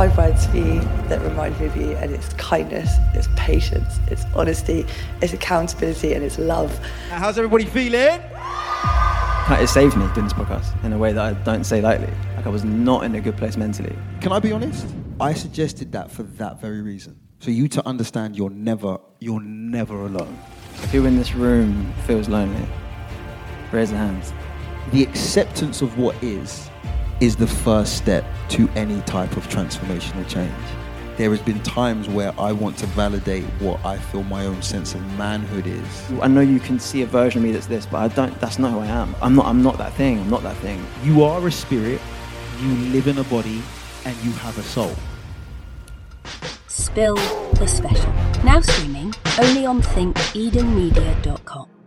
five words for you that remind me of you, and it's kindness, it's patience, it's honesty, it's accountability, and it's love. How's everybody feeling? It saved me doing this podcast in a way that I don't say lightly. Like I was not in a good place mentally. Can I be honest? I suggested that for that very reason. For you to understand you're never, you're never alone. Who in this room feels lonely? Raise your hands. The acceptance of what is, is the first step to any type of transformational change. There has been times where I want to validate what I feel my own sense of manhood is. I know you can see a version of me that's this, but I don't. That's not who I am. I'm not. I'm not that thing. I'm not that thing. You are a spirit, you live in a body, and you have a soul. Spill the Special. Now streaming only on thinkedenmedia.com.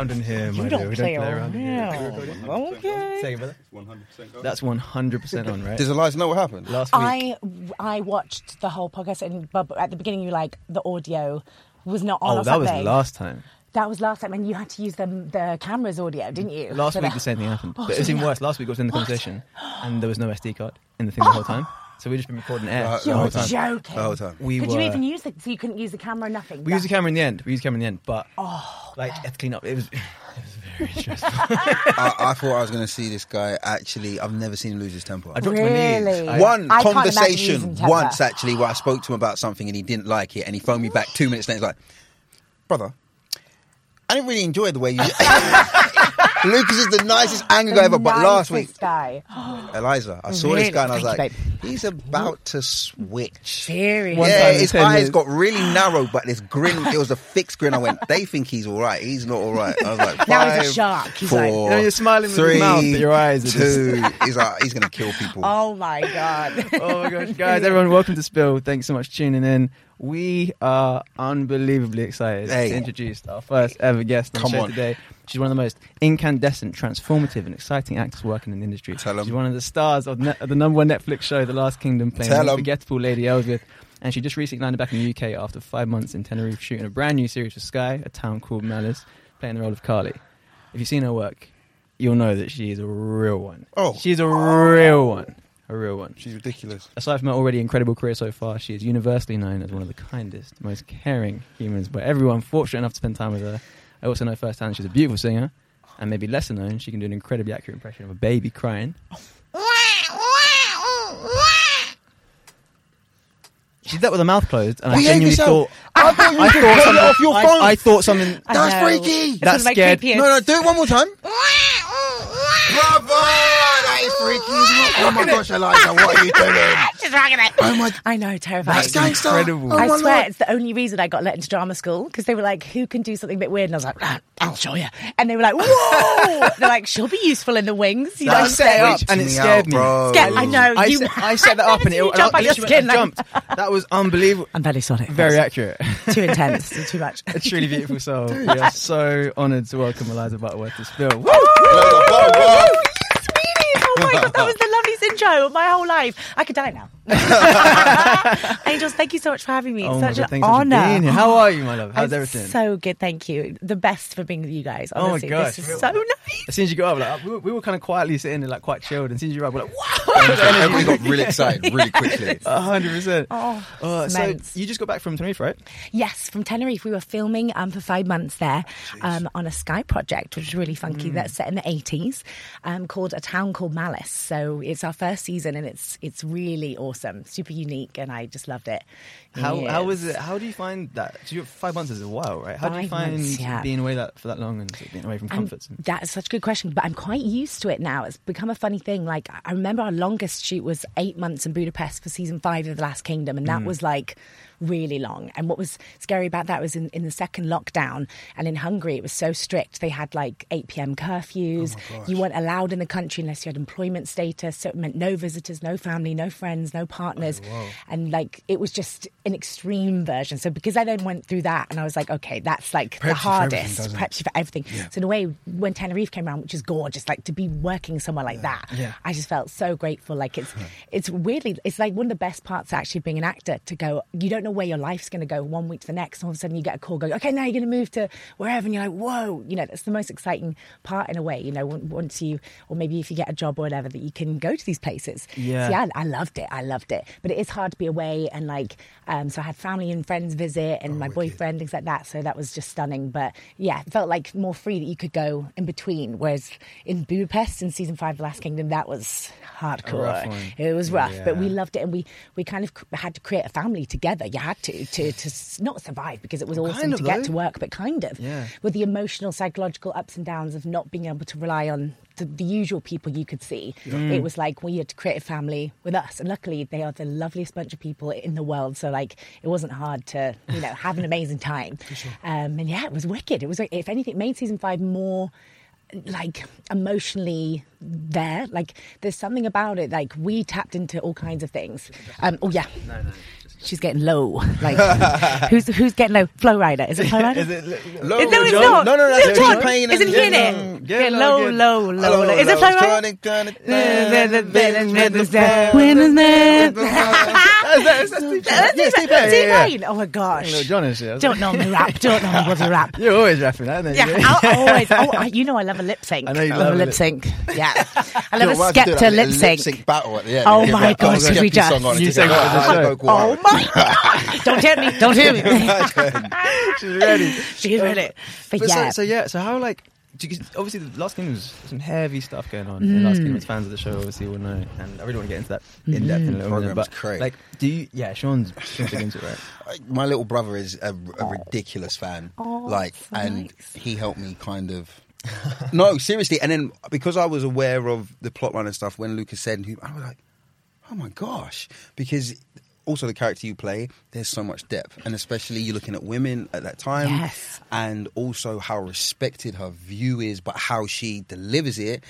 around in here, my You dear. don't We play don't play around. around in. Yeah. Okay. Say it, brother. That's 100% on, right? Does Eliza know what happened? Last week. I I watched the whole podcast and but at the beginning you like the audio was not on oh, that was something. last time. That was last time, and you had to use the the camera's audio, didn't you? Last For week the- the same thing happened. Oh, but it's so even worse. Last week I was in the conversation and there was no SD card in the thing the whole time. So we've just been recording air Uh, You're whole time. joking. The whole time. We Could were. you even use the? So you couldn't use the camera, nothing. we used the camera in the end. We used the camera in the end, but Oh, like had to clean up. It was, it was very stressful. I, I thought I was going to see this guy. Actually, I've never seen him lose his temper. I dropped my knees. Really? I- One I can't imagine conversation losing temper. once actually where I spoke to him about something and he didn't like it and he phoned me back two minutes later. He's like, brother, I didn't really enjoy the way you. Lucas is the nicest angry guy ever, but last week, Nicest guy. Eliza, I saw Really? this guy and I was Thank like, you, he's about to switch. Serious. One yeah, time his eyes years. got really narrow, but this grin, it was a fixed grin. I went, they think he's all right. He's not all right. I was like, Now he's a shark. He's four, like- You know, you're smiling with your mouth, but your eyes are just- He's like, he's going to kill people. Oh my god. oh my gosh, guys, everyone, welcome to Spill. Thanks so much for tuning in. We are unbelievably excited Hey. to introduce our first ever guest on Come the show on. today. She's one of the most incandescent, transformative, and exciting actors working in the industry. Tell 'em. She's one of the stars of, ne- of the number one Netflix show, The Last Kingdom, playing Tell the 'em. unforgettable Lady Aelswith. And she just recently landed back in the UK after five months in Tenerife shooting a brand new series for Sky, a town called Malice, playing the role of Carly. If you've seen her work, you'll know that she is a real one. Oh. She's a real one. A real one. She's ridiculous. Aside from her already incredible career so far, she is universally known as one of the kindest, most caring humans But everyone fortunate enough to spend time with her. I also know firsthand she's a beautiful singer, and maybe lesser known, she can do an incredibly accurate impression of a baby crying. She did that with her mouth closed, and I Behave genuinely yourself. thought I thought you I could thought something. off your I- phone. I, thought something. I That's know. freaky. This That is my scared- creepiest. No, no, do it one more time. Bravo! That is freaky. Oh my gosh, Eliza, what are you doing? She's rocking it. Oh my. I know, terrifying. That's gangster. incredible. Oh I my swear Lord. it's the only reason I got let into drama school because they were like, "Who can do something a bit weird?" And I was like, "Ah, "I'll show you." And they were like, "Whoa!" They're like, "She'll be useful in the wings." You know, I set it up, and it me scared out, me. bro. Scared- I know. I, you, set, I set that up, and it, You and jump I your literally went- I skin. jumped. That was unbelievable. I'm very sorry. Very accurate. too intense, too much. a truly beautiful soul. We are so honoured to welcome Eliza Butterworth to Spill. Sweeties! Oh my god, that was the loveliest intro of my whole life. I could die now. Angels, thank you so much for having me. Oh It's my such God, an thanks so much for honor. being here. How are you, my love? How's I'm everything? So good, thank you. The best for being with you guys. Oh my Honestly, gosh. this is so nice. as soon as you got up, like we were, we were kind of quietly sitting there, like quite chilled. And as soon as you were up, we're like, wow, Everybody got really excited really quickly. a hundred percent. Oh, Uh, so you just got back from Tenerife, right? Yes, from Tenerife. We were filming um, for five months there um, on a Sky project, which was really funky. Mm. That's set in the eighties, um, called a town called Malice. So it's our first season, and it's it's really awesome, super unique, and I just loved it. How how was it? How do you find that? You five months is a while, right? How do you find months, yeah. being away that for that long and being away from comforts? and- That's such a good question, but I'm quite used to it now. It's become a funny thing. Like I remember our longest shoot was eight months in Budapest for season five of The Last Kingdom, and Mm. that was like really long. And what was scary about that was in, in the second lockdown and in Hungary, it was so strict. They had like 8 p.m. curfews. Oh you weren't allowed in the country unless you had employment status. So it meant no visitors, no family, no friends, no partners. Oh, and like it was just an extreme version. So because I then went through that and I was like, okay, that's like Preps the hardest. Preps you for everything. So in a way, when Tenerife came around, which is gorgeous, like to be working somewhere like that, Yeah. I just felt so grateful. Like it's it's weirdly it's like one of the best parts actually being an actor to go. You don't know where your life's going to go one week to the next. And all of a sudden you get a call going, okay, now you're going to move to wherever, and you're like, whoa, you know, that's the most exciting part in a way. You know, once you or maybe if you get a job or whatever that you can go to these places. Yeah. So, yeah, I loved it. I loved it. But it is hard to be away and like, um, so I had family and friends visit and my boyfriend, things like that. So that was just stunning. But yeah, it felt like more free that you could go in between. Whereas in Budapest in season five of The Last Kingdom, that was hardcore. It was rough, but we loved it. And we, we kind of had to create a family together. You had to, to, to not survive because it was awesome kind of, to get though. to work, but kind of. Yeah. With the emotional, psychological ups and downs of not being able to rely on the, the usual people you could see. It was like we had to create a family with us. And luckily, they are the loveliest bunch of people in the world. So, like, it wasn't hard to, you know, have an amazing time. Um, and yeah, it was wicked. It was, if anything, it made season five more like emotionally there like there's something about it like we tapped into all kinds of things um oh yeah she's getting low like who's who's getting low Flo Rida is it Flo Rida Is it? Low, no, it's not. No, no, no. John. John Isn't he in Yeah. it? Get low, low, low. Is it Flo Rida? Winner's net. That's Steve That's Yeah, Steve Steve Payne, yeah, yeah. Oh my gosh. Little John and shit. Don't know me rap. Don't know me bloody rap. You're always rapping aren't you? Yeah, I'll always. Oh, you know, I love a lip sync. I know you love a lip sync. Yeah, I love a we'll have to do Skepta lip sync. battle at the end. Oh my gosh, we just- song on You just sing go, it for the "Ah, show." go Guara." Oh my! Don't tell me. Don't hear me. She's ready. She's ready. But, But yeah, so, so yeah, so how like you, obviously the Last Kingdom was some heavy stuff going on. in Last Kingdom, mm. as fans of the show obviously will know, and I really want to get into that in depth in a mm. little minute. Program's But great. like, do you? Yeah, Sean's Sean's big into it, right? my little brother is a, a ridiculous fan. Oh, like, so and nice. he helped me kind of. no, seriously. And then because I was aware of the plotline and stuff, when Lucas said, I was like, oh my gosh, because. Also, the character you play, there's so much depth, and especially you're looking at women at that time, Yes. and also how respected her view is, but how she delivers it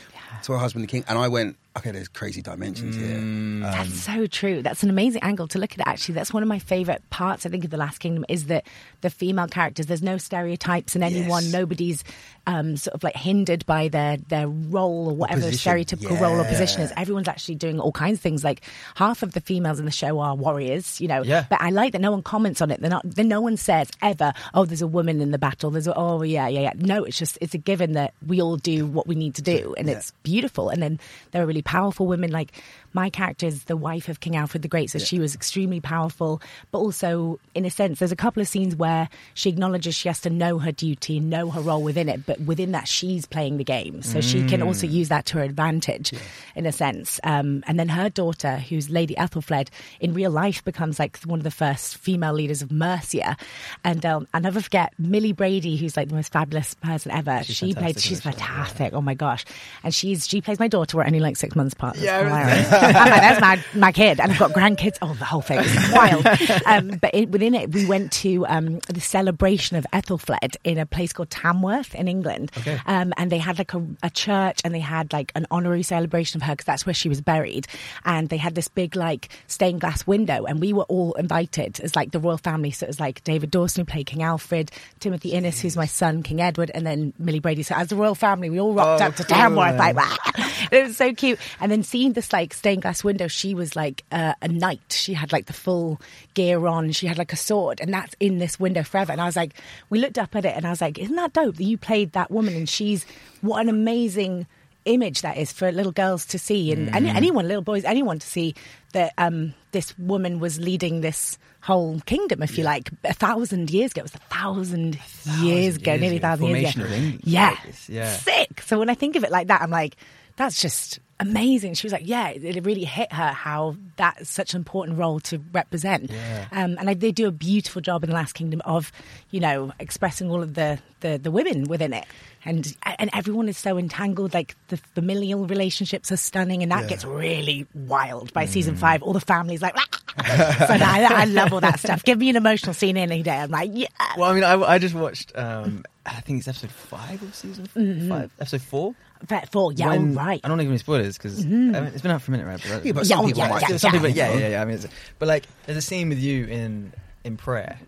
to her husband, the king. And I went, okay, there's crazy dimensions here. Um, That's so true. That's an amazing angle to look at it. Actually, that's one of my favorite parts. I think of the Last Kingdom is that the female characters. There's no stereotypes in anyone. Yes. Nobody's um, sort of like hindered by their their role or whatever position. stereotypical role or position is. Everyone's actually doing all kinds of things. Like half of the females in the show are warriors. You know. Yeah. But I like that no one comments on it. They're not. Then no one says ever, "Oh, there's a woman in the battle." There's a, oh yeah yeah yeah. No, it's just it's a given that we all do what we need to do, and it's beautiful. And then there are really powerful women like my character is the wife of King Alfred the Great, so she was extremely powerful. But also, in a sense, there's a couple of scenes where she acknowledges she has to know her duty, know her role within it. But within that, she's playing the game, so she can also use that to her advantage, in a sense. Um, and then her daughter, who's Lady Aethelflaed, in real life becomes like one of the first female leaders of Mercia. And um, I'll never forget Millie Brady, who's like the most fabulous person ever. She's she played. She's show, yeah. fantastic. Oh my gosh! And she's she plays my daughter. We're only like six months apart. It's Yeah, hilarious. I'm like, that's my, my kid, and I've got grandkids. Oh, the whole thing is wild. Um, but it, within it, we went to um, the celebration of Aethelflaed in a place called Tamworth in England. Okay. Um, and they had like a, a church, and they had like an honorary celebration of her because that's where she was buried. And they had this big like stained glass window, and we were all invited as like the royal family. So it was like David Dawson who played King Alfred, Timothy Innes who's my son, King Edward, and then Millie Brady. So as the royal family, we all rocked Oh, up to cool, Tamworth man. like that. it was so cute. And then seeing this like stained glass window, she was like uh, a knight. She had like the full gear on. She had like a sword, and that's in this window forever. And I was like, we looked up at it, and I was like, isn't that dope that you played that woman? And she's what an amazing image that is for little girls to see, and any, anyone, little boys, anyone to see that um, this woman was leading this whole kingdom, if you like, a thousand years ago. It was a thousand, years ago, years nearly a thousand years ago. Yeah. yeah. sick. So when I think of it like that, I'm like, that's just amazing. She was like, yeah, it really hit her how that's such an important role to represent. Yeah. Um, and I, they do a beautiful job in the Last Kingdom of, you know, expressing all of the, the, the women within it. And and everyone is so entangled. Like the familial relationships are stunning, and that gets really wild by season five. All the families like, so I, I love all that stuff. Give me an emotional scene any day. I'm like, yeah. Well, I mean, I, I just watched. Um, I think it's episode five of season five, episode four. But for yeah, When- all right. I don't want to give any spoilers because it's been out for a minute, right? But, Yeah, but some oh, people yeah, might. yeah, some yeah. people, yeah, yeah, yeah. I mean, it's, but like, there's a scene with you in in prayer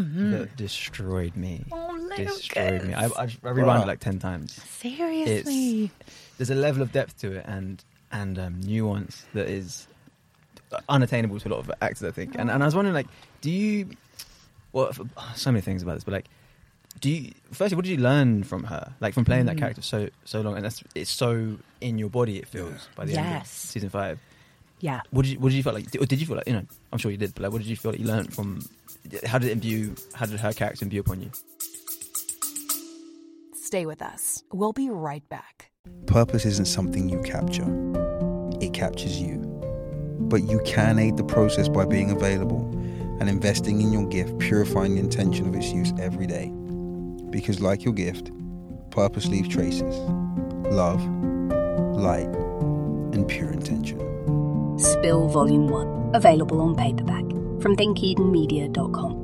Mm-hmm. that destroyed me. Oh, destroyed me. I, Lucas. I, I rewound Wow. it like ten times. Seriously. There's a level of depth to it and and um, nuance that is unattainable to a lot of actors, I think. And and I was wondering, like, do you? Well, f- so many things about this, but like, do you? Firstly, what did you learn from her? Like from playing that mm. character so so long, and that's it's so in your body. It feels by the end of season five. yeah. What did you What did you feel like? Or did you feel like you know? I'm sure you did, but like, what did you feel like you learned from? How did it imbue? How did her character imbue upon you? Stay with us. We'll be right back. Purpose isn't something you capture, it captures you. But you can aid the process by being available and investing in your gift, purifying the intention of its use every day. Because, like your gift, purpose leaves traces love, light, and pure intention. Spill Volume 1. Available on paperback from thinkedenmedia.com.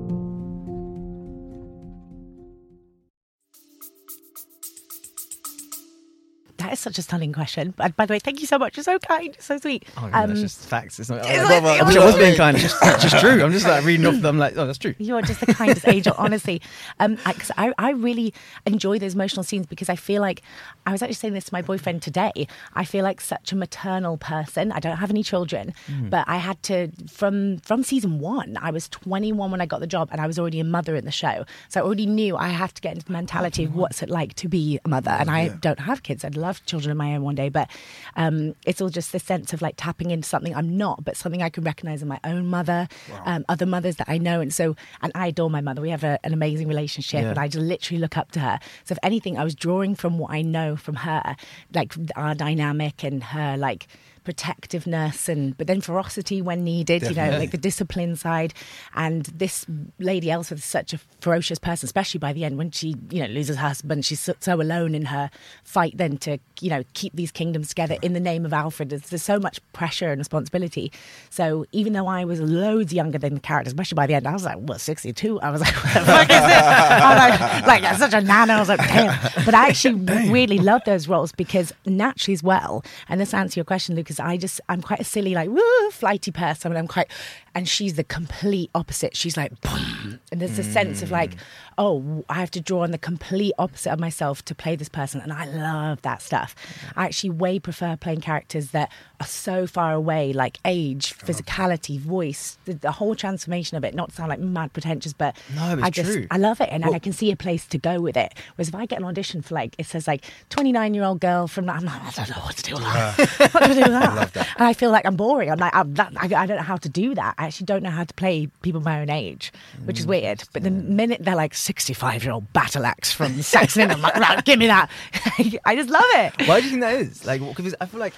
That is such a stunning question. But by the way, thank you so much. You're so kind. You're so sweet. Oh, Um, that's just facts. It's not. it's I'm, like- I'm I was being kind. It's just, it's just true. I'm just like reading off. them like, oh, that's true. You are just the kindest angel, honestly. Um, I, I, I really enjoy those emotional scenes because I feel like I was actually saying this to my boyfriend today. I feel like such a maternal person. I don't have any children, but I had to from from season one. I was 21 when I got the job, and I was already a mother in the show, so I already knew I have to get into the mentality of what's it like to be a mother. And I don't have kids. I'd love children of my own one day, but um, it's all just this sense of like tapping into something I'm not, but something I can recognize in my own mother, um, other mothers that I know, and so and I adore my mother. We have a, an amazing relationship, Yeah. and I just literally look up to her. So if anything, I was drawing from what I know from her, like our dynamic and her like protectiveness and but then ferocity when needed you know like the discipline side. And this lady Elsa is such a ferocious person especially by the end when she you know loses her husband. She's so, so alone in her fight then to you know keep these kingdoms together in the name of Alfred. There's, there's so much pressure and responsibility. So even though I was loads younger than the character especially by the end I was like what 62 I was like what the fuck is this? I was like, like such a nana I was like damn. But I actually really love those roles because naturally as well and this answers your question Lucas I just I'm quite a silly like woo flighty person and I'm quite and she's the complete opposite. She's like boom. And there's a sense of like oh I have to draw on the complete opposite of myself to play this person and I love that stuff. I actually way prefer playing characters that are so far away like age physicality voice the, the whole transformation of it not to sound like mad pretentious but No, it's I just true. I love it and I can see a place to go with it. Whereas if I get an audition for like it says like 29 year old girl from I'm like I don't know what to do with that. What do I do with that? and I feel like I'm boring. I'm like I'm that, I, I don't know how to do that. I actually don't know how to play people my own age which Mm. is weird. But the minute they're like 65 year old battle axe from Saxon I'm like right, give me that I just love it Why do you think that is? Like, because I feel like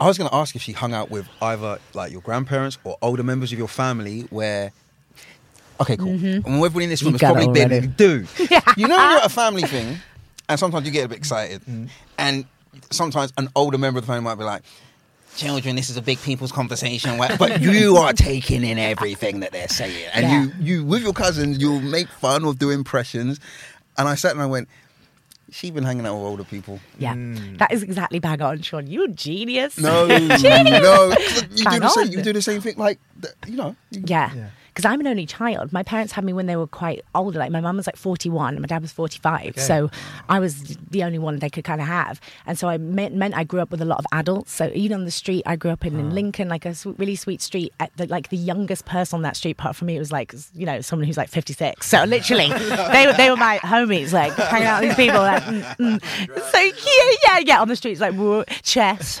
I was going to ask if she hung out with either like your grandparents or older members of your family where. Okay, cool. And everybody in this room Mm-hmm. Has probably been. Dude, you know you're at a family thing, and sometimes you get a bit excited, Mm. and sometimes an older member of the family might be like, "Children, this is a big people's conversation," but you are taking in everything that they're saying, and Yeah. you, you with your cousins, you'll make fun or do impressions. And I sat and I went, she's been hanging out with older people." yeah mm. that is exactly bang on Sean you genius No, no, you do the same. on. You do the same thing, like you know. you- Yeah. Because I'm an only child. My parents had me when they were quite older. Like my mum was like 41 and my dad was 45. So I was the only one they could kind of have. And so I meant, meant I grew up with a lot of adults. So even on the street, I grew up in, in Lincoln, like a really sweet street. At the, like the youngest person on that street, apart from me, it was like, you know, someone who's like 56. So literally, they, were- they were my homies, like hanging out with these people. Like, mm, mm. So yeah, yeah, yeah. On the streets, like whoa, chess.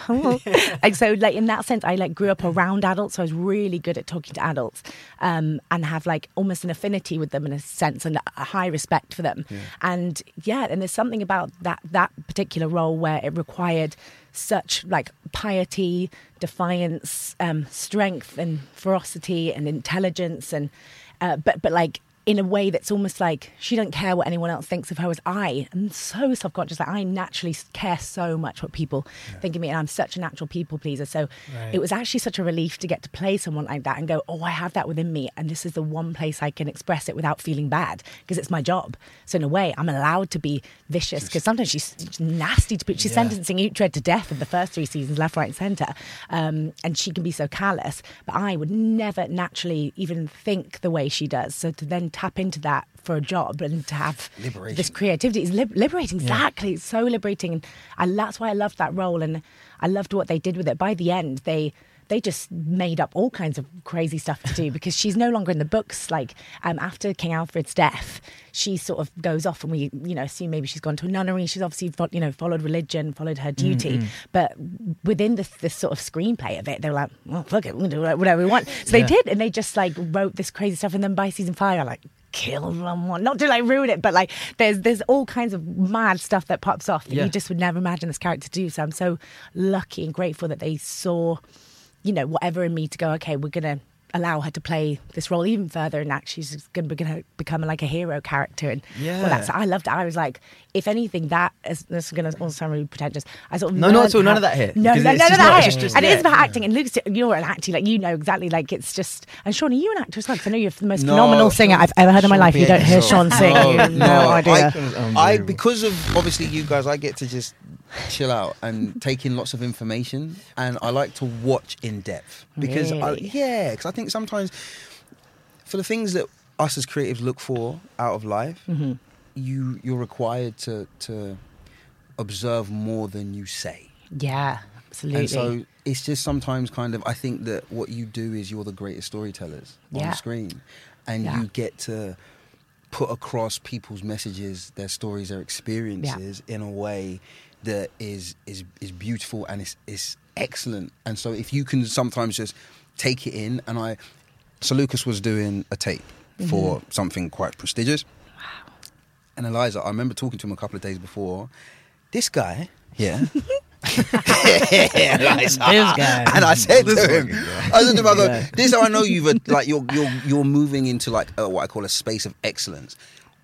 like so, like in that sense, I like grew up around adults, so I was really good at talking to adults, um, and have like almost an affinity with them in a sense, and a high respect for them. And yeah, and there's something about that that particular role where it required such like piety, defiance, um, strength, and ferocity, and intelligence, and uh, but but like in a way that's almost like she doesn't care what anyone else thinks of her as I. Am so self-conscious. Like I naturally care so much what people think of me and I'm such a natural people pleaser. So Right. it was actually such a relief to get to play someone like that and go oh I have that within me and this is the one place I can express it without feeling bad because it's my job. So in a way I'm allowed to be vicious because sometimes she's nasty to she's Yeah. sentencing Uhtred to death in the first three seasons left right and centre um, and she can be so callous. But I would never naturally even think the way she does. So to then tap into that for a job and to have this creativity. Is lib- liberating exactly. It's so liberating. And I, that's why I loved that role and I loved what they did with it. By the end they they just made up all kinds of crazy stuff to do because she's no longer in the books. Like um, after King Alfred's death, she sort of goes off, and we, you know, assume maybe she's gone to a nunnery. She's obviously, you know, followed religion, followed her duty. But within this, this sort of screenplay of it, they were like, "Well, fuck it, we'll do whatever we want." So they did, and they just like wrote this crazy stuff. And then by season five, I like kill someone. Not to like ruin it, but like there's there's all kinds of mad stuff that pops off that Yeah. you just would never imagine this character to do. So I'm so lucky and grateful that they saw you know, whatever in me to go, okay, we're going to allow her to play this role even further and actually she's going to become, become like a hero character and Yeah. well that's I loved it. I was like if anything that is this is going to also sound really pretentious. I sort of No, not at all, none of that here, no no, none of that not- just- and it is about yeah. acting and Luke's you're an actor like you know exactly like it's just and Sean are you an actor as well 'Cause I know you're the most No, phenomenal singer I've ever heard in my Sean life. You don't hear Pietro. Sean sing. No, no, no, idea. I, um, I because of obviously you guys, I get to just chill out and take in lots of information, and I like to watch in depth because I, yeah, because I think sometimes for the things that us as creatives look for out of life, Mm-hmm. you you're required to to observe more than you say. yeah absolutely And so it's just sometimes kind of I think that what you do is you're the greatest storytellers on Yeah. the screen. And Yeah. you get to put across people's messages, their stories, their experiences in a way that is is is beautiful and it's is excellent. And so if you can sometimes just take it in and I so Lucas was doing a tape for Mm-hmm. something quite prestigious. Wow. And Eliza, I remember talking to him a couple of days before. This guy, yeah. This guy. And I said to him, I said to him, I go, this I know you've uh, like you're you're you're moving into like uh, what I call a space of excellence.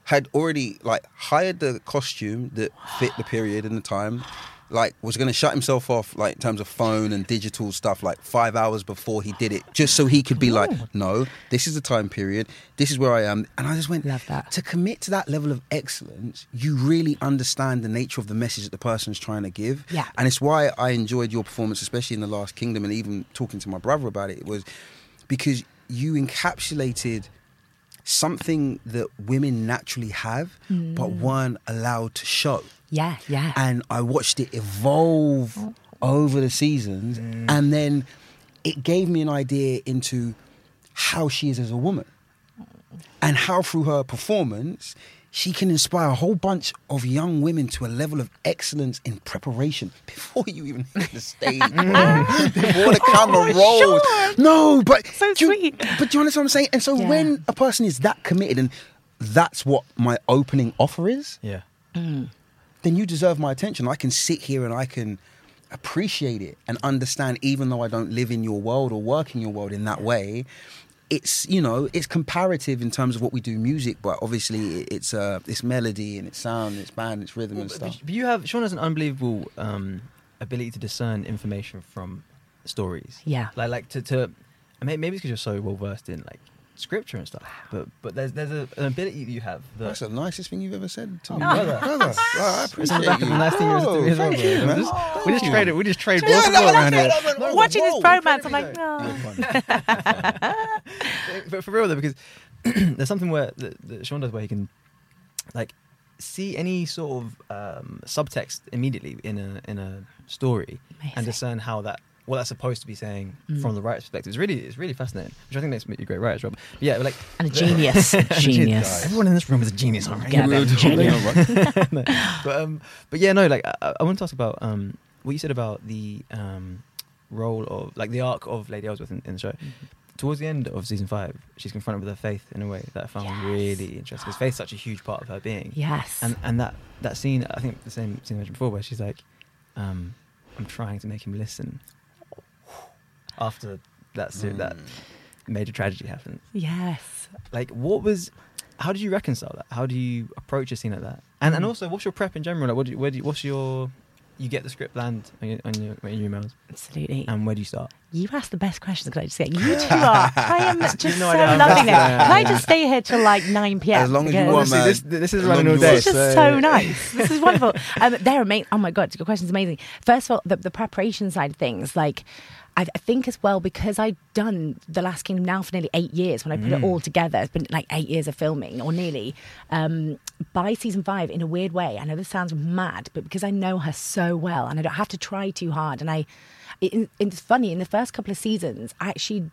Had already like hired the costume that fit the period and the time. Like was going to shut himself off like in terms of phone and digital stuff like five hours before he did it, just so he could be like, no, this is the time period, this is where I am, and I just went, Love that. to commit to that level of excellence, you really understand the nature of the message that the person's trying to give. Yeah. And it's why I enjoyed your performance, especially in The Last Kingdom, and even talking to my brother about it, was because you encapsulated something that women naturally have, but mm. weren't allowed to show. yeah yeah. And I watched it evolve over the seasons, mm. and then it gave me an idea into how she is as a woman and how through her performance she can inspire a whole bunch of young women to a level of excellence in preparation before you even hit the stage, before the camera rolls. Sean. No, but So do you- sweet. But do you understand what I'm saying? And so Yeah. when a person is that committed, and that's what my opening offer is, Yeah. Mm. then you deserve my attention. I can sit here and I can appreciate it and understand, even though I don't live in your world or work in your world in that way. It's you know it's comparative in terms of what we do music, but obviously it's uh it's melody and it's sound, and it's band, it's rhythm and stuff. but you have Sean has an unbelievable um, ability to discern information from stories. Yeah. like like to to maybe it's because you're so well versed in like scripture and stuff. But but there's there's a, an ability that you have that That's the nicest thing you've ever said to me, Oh, brother. brother. brother. Wow, I appreciate on the back you. the nice thing you Oh, to me thank you, man. just- Thank we just you. trade it. We just trade Yeah, no, around here. no, no, watching his whoa, bromance I'm like good. oh. but for real though, because there's something where that, that Sean does where he can like see any sort of um, subtext immediately in a in a story Amazing. and discern how that what that's supposed to be saying Mm. from the writer's perspective. It's really it's really fascinating, which I think makes me a great writer as well. But yeah, but like And a genius. Genius. Everyone in this room is a genius, all right? Yeah, they're genius. No, but um, but yeah, no. Like I, I want to talk about um what you said about the um role of like the arc of Lady Aelswith in, in the show. Mm-hmm. Towards the end of season five, she's confronted with her faith in a way that I found Yes. really interesting. Because faith's such a huge part of her being. Yes. And and that that scene, I think the same scene I mentioned before, where she's like, um, "I'm trying to make him listen." After that ser- that Mm. major tragedy happens, yes. like what was how do you reconcile that? How do you approach a scene like that? And and also, what's your prep in general? Like, what do you, where do you, what's your you get the script land on your, on your, on your emails, Absolutely. and where do you start? You ask the best questions, can I just get You two are. I am just no so idea loving it. I. Can I just stay here till like 9 p.m.? As long as you Because- want, man. this, this is As running long all day. This is just so nice. This is wonderful. Um, they're amazing. Oh my god, your question's amazing. First of all, the, the preparation side of things, like. I I think as well because I've done The Last Kingdom now for nearly eight years. When I put it all together, it's been like eight years of filming, or nearly. Um, by season five, in a weird way, I know this sounds mad, but because I know her so well, and I don't have to try too hard, and I, it, it's funny. In the first couple of seasons, I actually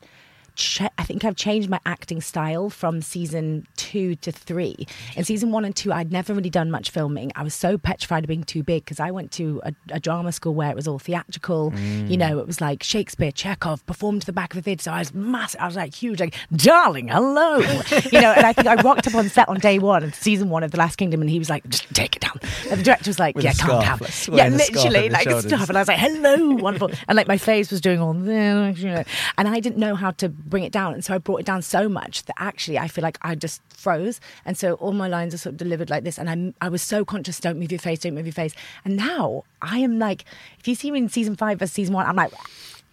ch- I think I've changed my acting style from season two to three. In season one and two, I'd never really done much filming. I was so petrified of being too big because I went to a, a drama school where it was all theatrical. You know, it was like Shakespeare, Chekhov, performed to the back of the theatre. So I was massive. I was like huge, like, darling, hello. you know, and I think I rocked up on set on day one of season one of The Last Kingdom and he was like, just take it down. And the director was like, With yeah, calm down. yeah, swaying the scarf over literally, like shoulders. stuff. And I was like, hello, wonderful. And like my face was doing all this, and I didn't know how to bring it down. And so I brought it down so much that actually I feel like I just froze. And so all my lines are sort of delivered like this. And I'm, I was so conscious, don't move your face, don't move your face. And now I am like, if you see me in season five versus season one, I'm like,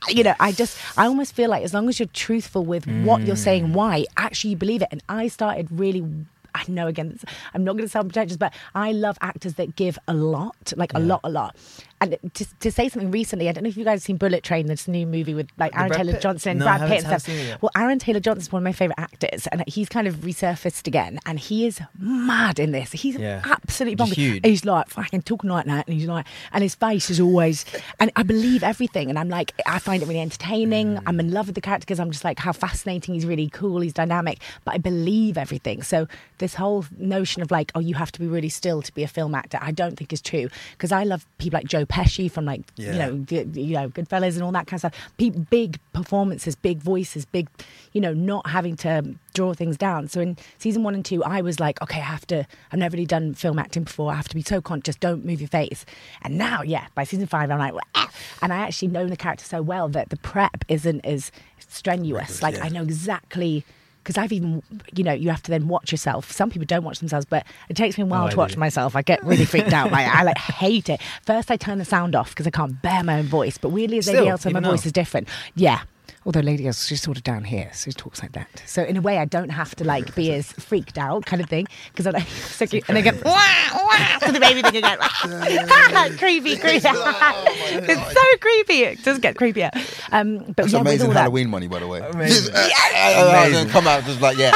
you know, I just, I almost feel like as long as you're truthful with what you're mm. saying, why, actually you believe it. And I started really. I know again, I'm not going to sound pretentious, but I love actors that give a lot, like a lot, a lot. And to, to say something recently, I don't know if you guys have seen Bullet Train, this new movie with like Aaron Taylor Pitt? Johnson, No, Brad Pitt, and stuff. seen it yet. Well, Aaron Taylor Johnson is one of my favorite actors, and he's kind of resurfaced again, and he is mad in this. He's Yeah. absolutely bonkers. huge. He's like fucking talking like that, and he's like, and his face is always, and I believe everything, and I'm like, I find it really entertaining. Mm. I'm in love with the character because I'm just like, how fascinating. He's really cool. He's dynamic, but I believe everything. So this whole notion of like, oh, you have to be really still to be a film actor, I don't think is true because I love people like Joe Pesci from like you know the- you know Goodfellas and all that kind of stuff. Pe- big performances, big voices, big you know not having to draw things down. So in season one and two, I was like, okay, I have to. I've never really done film acting before. I have to be so conscious. Don't move your face. And now, yeah, by season five, I'm like, "Wah." and I actually know the character so well that the prep isn't as strenuous. Like I know exactly. Because I've even, you know, you have to then watch yourself. Some people don't watch themselves, but it takes me a while Oh, to watch do. myself. I get really freaked out. Like I like hate it. First, I turn the sound off because I can't bear my own voice. But weirdly, as Still, Elsa, my voice is different. Yeah. Although Lady Elsa, she's sort of down here, so she talks like that. So in a way, I don't have to like be as freaked out kind of thing because I'm like So cute. and they go wah, wah, to the baby thing again. creepy, creepy. it's so creepy. It does get creepier. Um, but That's yeah, amazing all that, Halloween money, by the way. Amazing. Just, uh, Amazing. Come out just like yeah.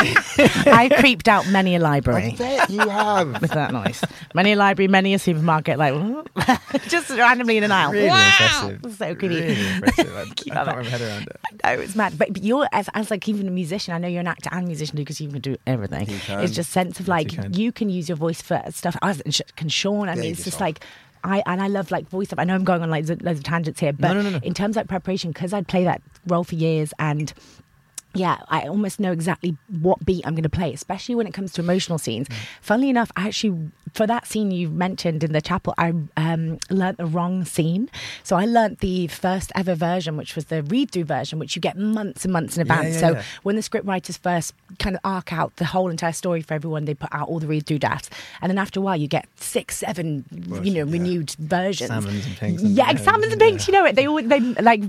I creeped out many a library. I bet you have. with that noise. Many a library, many a supermarket, like just randomly in an aisle. Really wow, impressive. so creepy. Really impressive. I, I can't up. wrap my head around it. No, it's mad. But, but you're as, as like even a musician. I know you're an actor and musician because you can do everything. Can. It's just sense of like you can. you can use your voice for stuff. As can Sean. I mean, it's just like. I, and I love like voice up. I know I'm going on like loads of, loads of tangents here, but no, no, no. in terms of like preparation, because I'd play that role for years and yeah, I almost know exactly what beat I'm going to play, especially when it comes to emotional scenes. Mm. Funnily enough, I actually, for that scene you mentioned in the chapel, I um, learnt the wrong scene. So I learnt the first ever version, which was the read through version, which you get months and months in Yeah, advance. yeah, so yeah. when the script writers first kind of arc out the whole entire story for everyone, they put out all the read through drafts. And then after a while, you get six, seven, you know, renewed versions. Salmons and pinks and- yeah, yeah, salmons and yeah. pinks, you know it. They all, they like,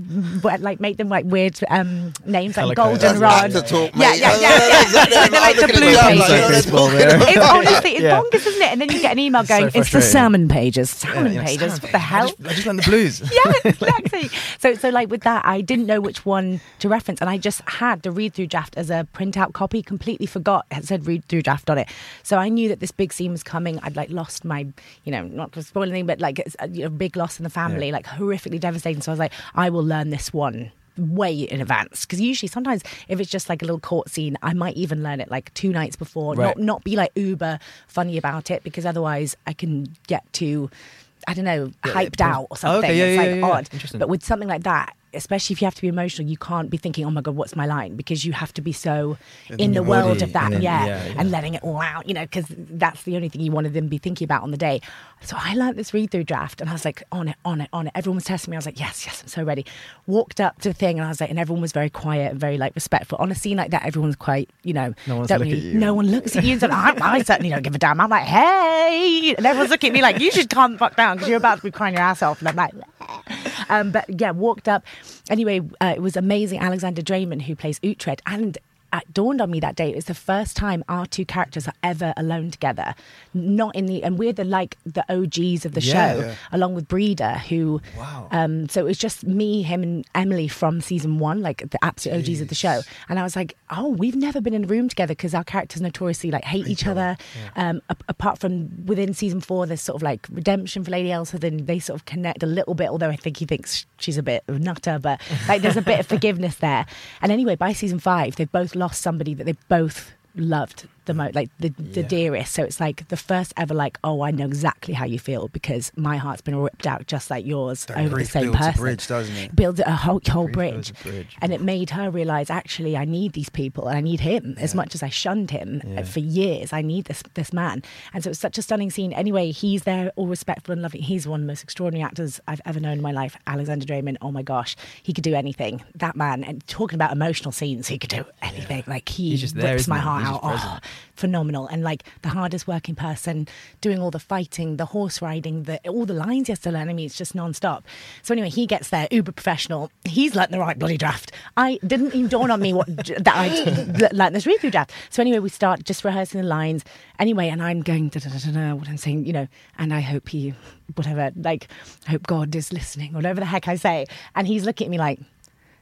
like make them like weird um, names like Colour code. goldenrod. Actor talk, Yeah, mate. yeah, yeah, yeah. They're like the blue Like, pages. yeah, that's Baseball what- there. It's honestly, it's Yeah. bonkers, isn't it? And then you get an email It's so going, "It's the salmon pages, salmon Yeah, pages. salmon What the I hell?" just, I just learned the blues. yeah, exactly. So, so like with that, I didn't know which one to reference, and I just had the read through draft as a printout copy. Completely forgot it said read through draft on it. So I knew that this big scene was coming. I'd like lost my, you know, not to spoil anything, but like a uh, you know, big loss in the family, Yeah. like horrifically devastating. So I was like, I will learn this one way in advance because usually sometimes if it's just like a little court scene i might even learn it like two nights before Right. not not be like uber funny about it because otherwise i can get too I don't know, Yeah, hyped out or something. okay, yeah, it's yeah, like odd. But with something like that, especially if you have to be emotional, you can't be thinking, "Oh my god, what's my line?" Because you have to be so in, In the world of that, and then- yeah, yeah, yeah. and letting it all out, you know, because that's the only thing you want to then be thinking about on the day. So I learned this read through draft, and I was like, on it, on it, on it. Everyone was testing me. I was like, yes, yes, I'm so ready. Walked up to the thing, and I was like, and everyone was very quiet and very like respectful. On a scene like that, everyone's quite, you know, No one's really- at you. No one looks at you. So I, I certainly don't give a damn. I'm like, hey, and everyone's looking at me like, you should calm the fuck down because you're about to be crying your ass off. And I'm like, um, but yeah, walked up. Anyway, uh, it was amazing. Alexander Dreymon, who plays Uhtred, and it dawned on me that day it was the first time our two characters are ever alone together. Not in the, and we're the like the OGs of the Yeah. show, Yeah. along with Brida, who. Wow. Um, so it was just me, him, and Emily from season one, like the absolute OGs of the show. And I was like, oh, we've never been in a room together because our characters notoriously like hate each other. Um, a- apart from within season four, there's sort of like redemption for Lady Elsa. Then they sort of connect a little bit, although I think he thinks she's a bit of nutter, but like there's a bit of forgiveness there. And anyway, by season five, they've both lost somebody that they both loved the most, like the, the Yeah. dearest. So it's like the first ever, like, oh, I know exactly how you feel because my heart's been ripped out just like yours That over the same builds a person. bridge, doesn't it? Builds a whole whole bridge. a bridge. and it made her realize actually I need these people and I need him as much as I shunned him uh, Yeah. for years. I need this this man, and so it's such a stunning scene. Anyway, he's there, all respectful and lovely. He's one of the most extraordinary actors I've ever known in my life. Alexander Dreymon. Oh my gosh, he could do anything. That man. And talking about emotional scenes, he could do anything. Like he He's just there, rips my he? heart out. Oh. Phenomenal. And like the hardest working person doing all the fighting the horse riding the all the lines he has to learn i mean it's just non-stop. So anyway he gets there uber professional. He's learnt the right bloody draft. I didn't even dawn on me what that i learnt this read through draft. So anyway we start just rehearsing the lines. Anyway and i'm going da, da, da, da, what i'm saying you know and i hope he whatever like I hope god is listening whatever the heck i say. And he's looking at me like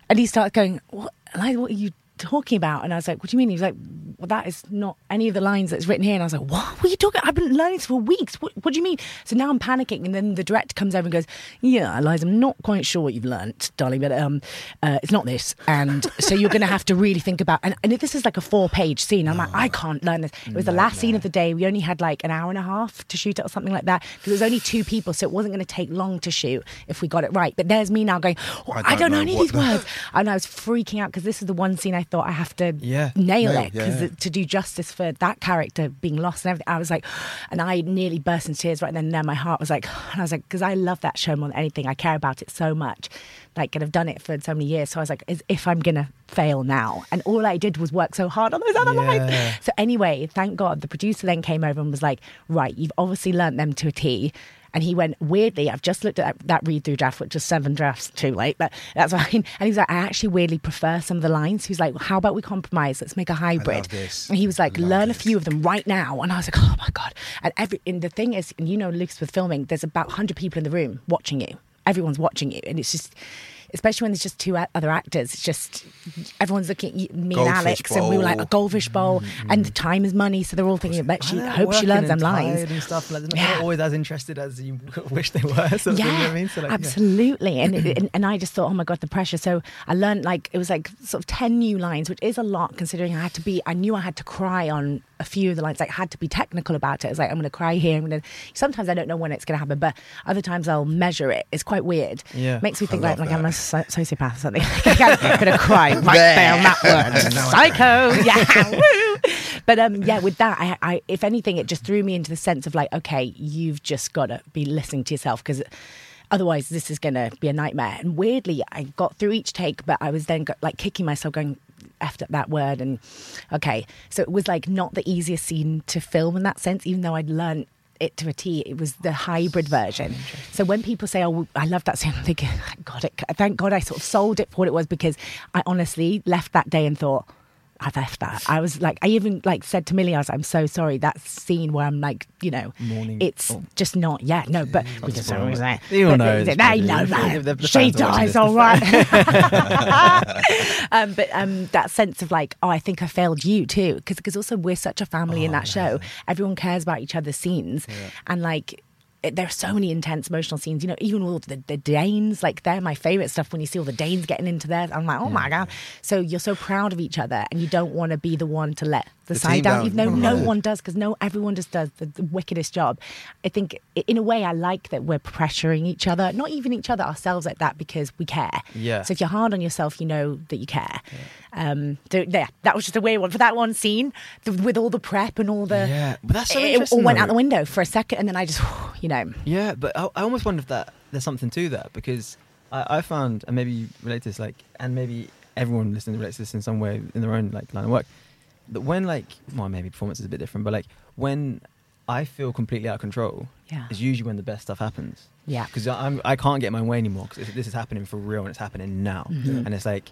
and he starts going, what, like, what are you talking about? And I was like, what do you mean? He was like, well, that is not any of the lines that's written here. And I was like, what? Are you talking I've been learning this for weeks. What, what do you mean? So now I'm panicking. And then the director comes over and goes, yeah, Eliza, I'm not quite sure what you've learnt, darling, but um, uh, it's not this. And so you're going to have to really think about, and, and this is like a four page scene. I'm like, I can't learn this. It was the last scene of the day. We only had like an hour and a half to shoot it or something like that. Because there was only two people. So it wasn't going to take long to shoot if we got it right. But there's me now going, oh, I, I don't don't know know any of these the- words. And I was freaking out because this is the one scene I thought I have to Yeah. nail Nail, it because yeah. to do justice for that character being lost and everything. I was like, and I nearly burst into tears right then and there. My heart was like, and I was like, because I love that show more than anything. I care about it so much, like, and I've done it for so many years. So I was like, as if I'm gonna fail now, and all I did was work so hard on those other lines. So anyway, thank God the producer then came over and was like, right, you've obviously learnt them to a T. And he went, weirdly, I've just looked at that, that read through draft, which is seven drafts too late, but that's fine. And he's like, I actually weirdly prefer some of the lines. He was like, how about we compromise? Let's make a hybrid. And he was like, learn a few of them right now. And I was like, oh my God. And every, and the thing is, and you know, Lucas with filming, there's about 100 people in the room watching you. Everyone's watching you. And it's just, especially when there's just two other actors, it's just, everyone's looking at me Goldfish and Alex, and we were like, a bowl. goldfish bowl. Mm-hmm. And the time is money. So they're all thinking, I bet she, And they're hope she learns them lines. and stuff. Like, they're Yeah. not always as interested as you wish they were. Sort of thing, you know what I mean? So, like, yeah. absolutely. And, it- and and I just thought, oh my god, the pressure. So I learned like it was like sort of ten new lines, which is a lot considering I had to be. I knew I had to cry on a few of the lines. Like I had to be technical about it. It's like I'm going to cry here. I'm going to. Sometimes I don't know when it's going to happen, but other times I'll measure it. It's quite weird. Yeah. makes me think like like I'm a sociopath or something. I'm going to cry right there on that word. Psycho. Yeah. But um, yeah, with that, I, I, if anything, it just threw me into the sense of like, okay, you've just got to be listening to yourself because otherwise this is going to be a nightmare. And weirdly, I got through each take, but I was then go, like kicking myself, going, effed up that word. And okay, so it was like not the easiest scene to film in that sense, even though I'd learned it to a T. It was the hybrid version. So when people say, "Oh, I love that scene," I'm thinking, "God, it, thank God I sort of sold it for what it was," because I honestly left that day and thought. I've left that. I was like, I even like said to Millie, I was, I'm so sorry. That scene where I'm like, you know, Mourning. it's Oh. just not. Yeah, no, but we spoil always it. You but know they, they know the- the- that the she fans are watching dies all right. um, but um, that sense of like, oh, I think I failed you too, because because also we're such a family in Oh, that show. Everyone cares about each other's scenes, and like. There are so many intense emotional scenes. You know, even all the, the Danes, like they're my favorite stuff. When you see all the Danes getting into theirs, I'm like, oh my god. So you're so proud of each other, and you don't want to be the one to let the, The side down. down. Even though no one does, because no, everyone just does the, the wickedest job. I think, in a way, I like that we're pressuring each other, not even each other, ourselves like that, because we care. Yeah. So if you're hard on yourself, you know that you care. Um, so yeah, that was just a weird one for that one scene the, with all the prep and all the Yeah, but that's so it, it all went out the window for a second, and then I just, you know, Yeah, but I, I almost wonder if that there's something to that because I, I found, and maybe you relate to this, like, and maybe everyone listening relates to this in some way in their own like line of work. When like, well, maybe performance is a bit different, but like when I feel completely out of control, Yeah. is usually when the best stuff happens. Yeah. because I'm I can't get my way anymore because this is happening for real and it's happening now, Mhm. and it's like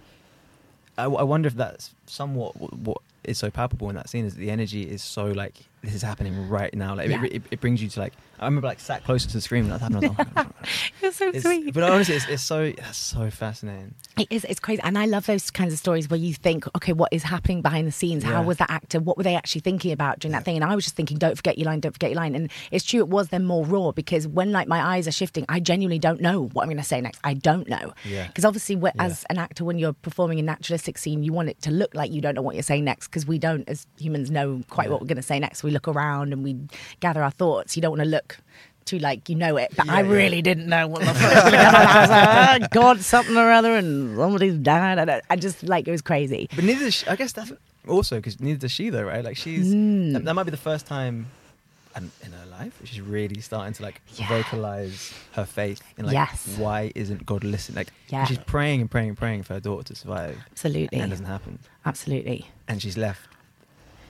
I, I wonder if that's somewhat what, what is so palpable in that scene is that the energy is so like this is happening right now. Like Yeah. it, it, it brings you to like I remember like sat closer to the screen when that happened. Like, my God. You're so It's- sweet. But honestly, it's, it's so that's so fascinating. It is. It's crazy, and I love those kinds of stories where you think, okay, what is happening behind the scenes? How Yeah. was that actor? What were they actually thinking about during that thing? And I was just thinking, don't forget your line, don't forget your line. And it's true, it was then more raw because when like my eyes are shifting, I genuinely don't know what I'm going to say next. I don't know. Yeah. Because obviously, as an actor, when you're performing a naturalistic scene, you want it to look like you don't know what you're saying next because we don't, as humans, know quite what we're going to say next. We look around and we gather our thoughts. You don't want to look. Too like you know it, but I really didn't know what the fuck was going on. I was like, "Ah, God, something or other, and somebody's died. I, I just like it was crazy. But neither does she, I guess that's also because neither does she though, right? Like she's Mm. that, that might be the first time in, in her life she's really starting to like Yeah. vocalize her faith in like Yes. why isn't God listening? Like Yeah. she's praying and praying and praying for her daughter to survive, Absolutely, and that doesn't happen, absolutely, and she's left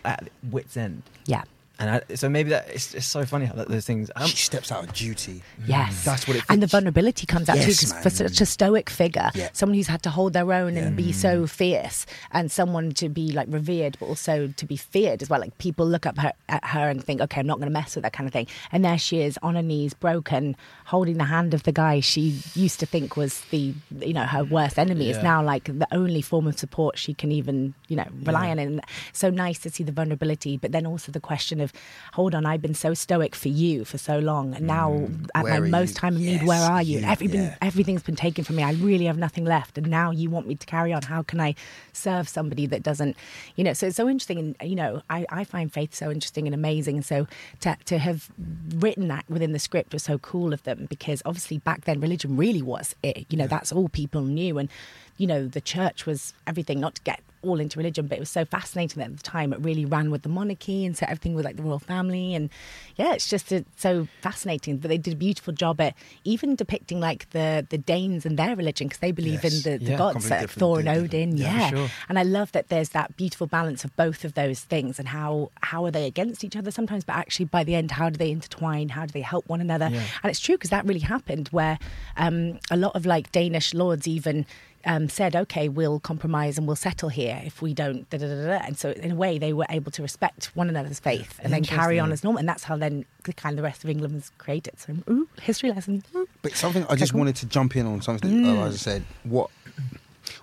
at wit's end. yeah, And I, so maybe that it's, it's so funny how that, those things. um, she steps out of duty. yes. That's what it And the vulnerability comes out too, Yes, 'cause man. for such a stoic figure, Yeah. someone who's had to hold their own and be Mm. so fierce, and someone to be like revered, but also to be feared as well. Like people look up her, at her and think, okay, I'm not going to mess with that kind of thing. And there she is on her knees, broken, holding the hand of the guy she used to think was the, you know, her worst enemy. Is now like the only form of support she can even, you know, rely Yeah. on. And so nice to see the vulnerability, but then also the question of, hold on, I've been so stoic for you for so long, and now at my most you? time of need, where are you? Everything, yeah. everything's been taken from me. I really have nothing left, and now you want me to carry on. How can I serve somebody that doesn't, you know? So it's so interesting, and you know, I, I find faith so interesting and amazing, and so to to have written that within the script was so cool of them because obviously back then religion really was it. You know, that's all people knew, and you know, the church was everything. Not to get all into religion, but it was so fascinating that at the time. It really ran with the monarchy, and so everything was like the royal family, and yeah, it's just uh so fascinating. But they did a beautiful job at even depicting like the the Danes and their religion because they believe Yes. in the, the Yeah, gods, like Thor and. Odin. Yeah, Yeah, sure. and I love that there's that beautiful balance of both of those things, and how how are they against each other sometimes, but actually by the end, how do they intertwine? How do they help one another? Yeah. And it's true because that really happened where um, a lot of like Danish lords even um, said, okay, we'll compromise and we'll settle here if we don't. Da, da, da. And so, in a way, they were able to respect one another's faith and then carry on as normal. And that's how then the kind of the rest of England was created. So, ooh, history lesson. Ooh. But something I just wanted to jump in on something uh, as I said. What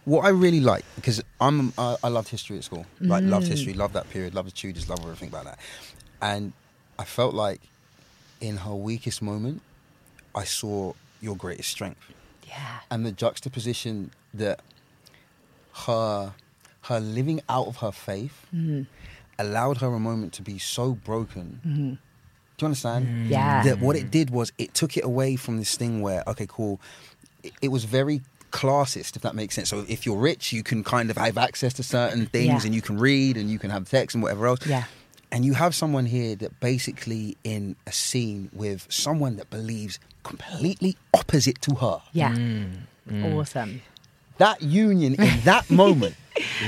what I really like because I'm uh, I loved history at school. Like loved Mm. history, loved that period, loved the Tudors, loved everything about that. And I felt like in her weakest moment, I saw your greatest strength Yeah. and the juxtaposition that her her living out of her faith Mm-hmm. allowed her a moment to be so broken. Do you understand? Yeah. That what it did was it took it away from this thing where okay, cool. It, it was very classist, if that makes sense. So if you're rich, you can kind of have access to certain things, Yeah. and you can read, and you can have text and whatever else. Yeah. And you have someone here that basically in a scene with someone that believes completely opposite to her. Yeah. Mm. Awesome. That union in that moment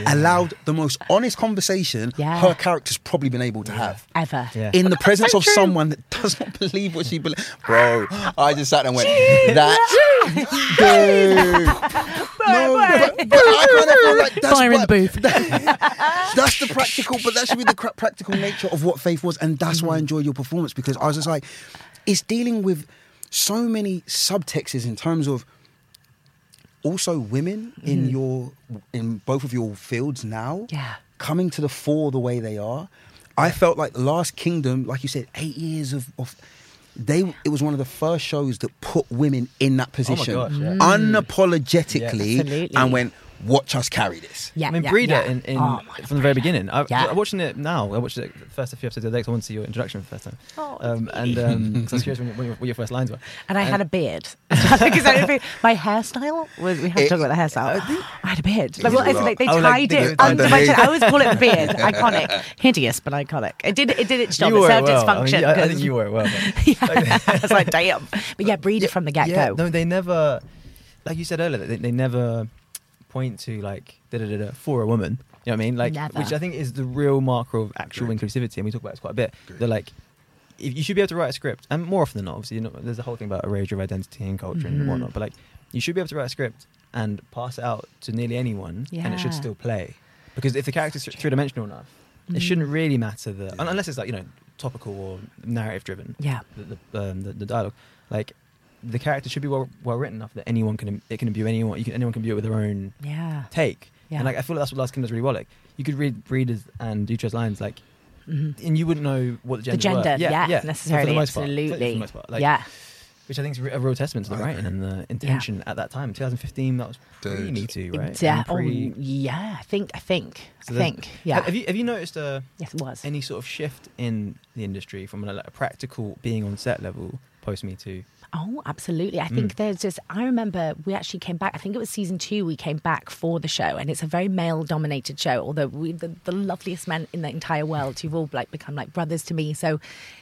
allowed the most honest conversation Yeah. her character's probably been able to have. Ever. Yeah. In the presence So of true. someone that does not believe what she believes. Bro, I just sat there and went, that. Dude. No, but, but I kind of feel like that's Fire in the booth. that's the practical, but that should be the cra- practical nature of what faith was, and that's Mm. why I enjoyed your performance because I was just like, it's dealing with so many subtexts in terms of also women in your in both of your fields now Mm-hmm. Yeah. coming to the fore the way they are. I felt like the Last Kingdom, like you said, eight years of, of they it was one of the first shows that put women in that position gosh, yeah. unapologetically Yeah, and went, watch us carry this. Yeah, I mean, yeah, Brida yeah. in, in Oh, my from the very beginning. I, Yeah. I'm watching it now. I watched it the first few episodes of the day 'cause I want to see your introduction for the first time. Oh, um, and um, 'cause I was curious when when what your first lines were. And I had a beard. Because I had a beard. my hairstyle was. We have to It- talk about the hairstyle. I, had a beard. Like, well, a like they Oh, like tied the- it under my chin. I always call it the beard. Iconic, hideous, but iconic. It did. It did its job. you It wore served it well. its function. I, mean, I, I 'cause- think you wore it well. but- yeah, I was like, damn. But yeah, Brida from the get go. No, they never, like you said earlier, they, they never point to like da da da da for a woman. You know what I mean? Like, Never. which I think is the real marker of actual inclusivity, and we talk about this quite a bit. They're like, if you should be able to write a script, and more often than not, obviously, you know, there's a whole thing about a erasure of identity and culture Mhm. and whatnot. But like, you should be able to write a script and pass it out to nearly anyone, and it should still play. Because if the character's three dimensional enough, Mm. it shouldn't really matter the un- unless it's like you know topical or narrative driven Yeah. the the, um, the the dialogue like the character should be well well written enough that anyone can it can imbue anyone you can anyone can imbue it with their own Yeah. take Yeah. and like I feel like that's what Last Kingdom does really well like you could read Brida's and Uhtred's lines like Mhm. and you wouldn't know what the gender. The gender gender, were. yeah, for necessarily, the most part. For- absolutely. for the most part. Like, yeah. which I think is a real testament to the writing and the intention at that time 2015 that was pre Dude. Me Too right Yeah. Pre- oh, yeah. I think. I think. so I think. Yeah. have you have you noticed uh, yes, it was. any sort of shift in the industry from a, like, a practical being on set level post Me Too Oh, absolutely. I think Mm. there's just, I remember we actually came back, I think it was season two, we came back for the show, and it's a very male dominated show, although we, the, the loveliest men in the entire world who've all like become like brothers to me. So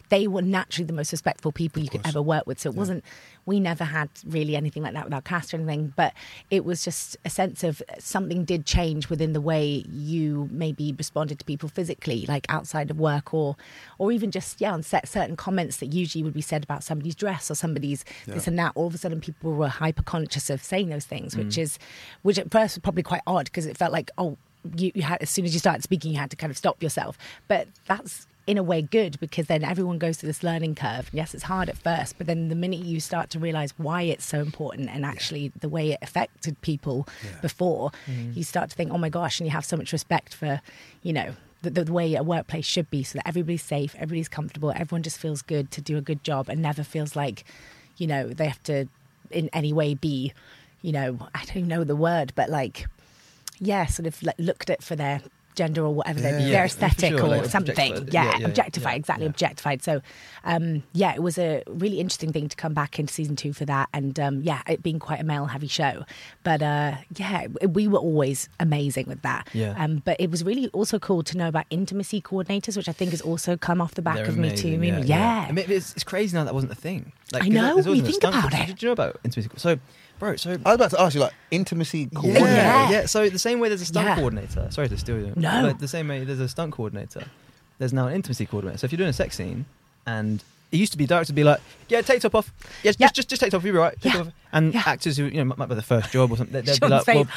they were naturally the most respectful people you could ever work with. So it wasn't, we never had really anything like that with our cast or anything, but it was just a sense of something did change within the way you maybe responded to people physically, like outside of work or, or even just, yeah, on set, certain comments that usually would be said about somebody's dress or somebody's this and that. All of a sudden, people were hyper conscious of saying those things, which mm. is, which at first was probably quite odd because it felt like, oh, you, you had as soon as you started speaking, you had to kind of stop yourself. But that's in a way good because then everyone goes through this learning curve. Yes, it's hard at first, but then the minute you start to realize why it's so important and actually the way it affected people before, mm-hmm. you start to think, oh my gosh, and you have so much respect for, you know. The, the way a workplace should be so that everybody's safe, everybody's comfortable, everyone just feels good to do a good job and never feels like, you know, they have to in any way be, you know, I don't even know the word, but like, yeah, sort of like looked at for their gender or whatever their, Yeah. their Yeah, for aesthetic sure, or like something. Yeah, Yeah, objectified, exactly, objectified. So, um, yeah, it was a really interesting thing to come back into season two for that, and um, yeah, it being quite a male-heavy show. But uh, yeah, we were always amazing with that. Yeah. Um, but it was really also cool to know about intimacy coordinators, which I think has also come off the back They're of Me Too. Yeah. I mean, it's, it's crazy now that wasn't a thing. Like, I know, we think about it. Did you know about intimacy? So, bro, so I was about to ask you, like, intimacy coordinator. Yeah. yeah. So the same way there's a stunt Yeah. coordinator. Sorry to steal you. No. But the same way there's a stunt coordinator. There's now an intimacy coordinator. So if you're doing a sex scene, and it used to be directors would be like, "Yeah, take top off. Yeah, Yeah. just just just take top off. You'll be right. Take Yeah. top off." And Yeah. actors who you know might, might be the first job or something, they- they'd be Sean's like, "Well,"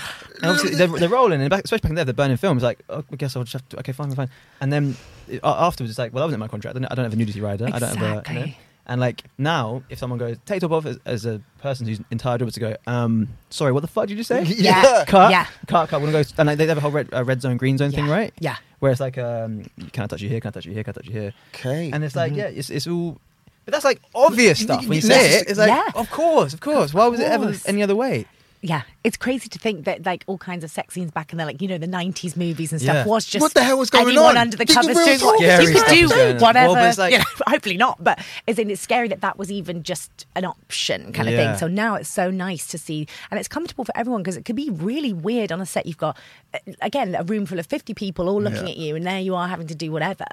and obviously they're, they're rolling, and back, especially back in there, they're burning films. Like, oh, I guess I'll just have to. Okay, fine, fine, fine. And then uh, afterwards, it's like, well, that wasn't in my contract. I don't, I don't have a nudity rider. I don't have a. You know, Exactly. And like now, if someone goes take top off as, as a person whose entire job is to go, um, sorry, what the fuck did you say? Yeah. cut, Yeah. cut, cut. Wanna go? And like, they have a whole red, uh, red zone, green zone thing, right? Yeah. Where it's like, um, you can I touch you here? Can I touch you here? Can I touch you here? Okay. And it's like, yeah, it's, it's all. But that's like obvious stuff when you say it. It's like, Yeah. of course, of course. Why was it ever any other way? Yeah, it's crazy to think that like all kinds of sex scenes back in the like you know the '90s movies and stuff Yeah. was just What the hell was going anyone on? under the Did the covers real doing what Scary you could stuff do was going on. whatever. Well, but it's like- you know, hopefully not, but as in it's scary that that was even just an option kind of Yeah. thing. So now it's so nice to see, and it's comfortable for everyone because it could be really weird on a set. You've got uh, again a room full of 50 people all looking Yeah. at you, and there you are having to do whatever,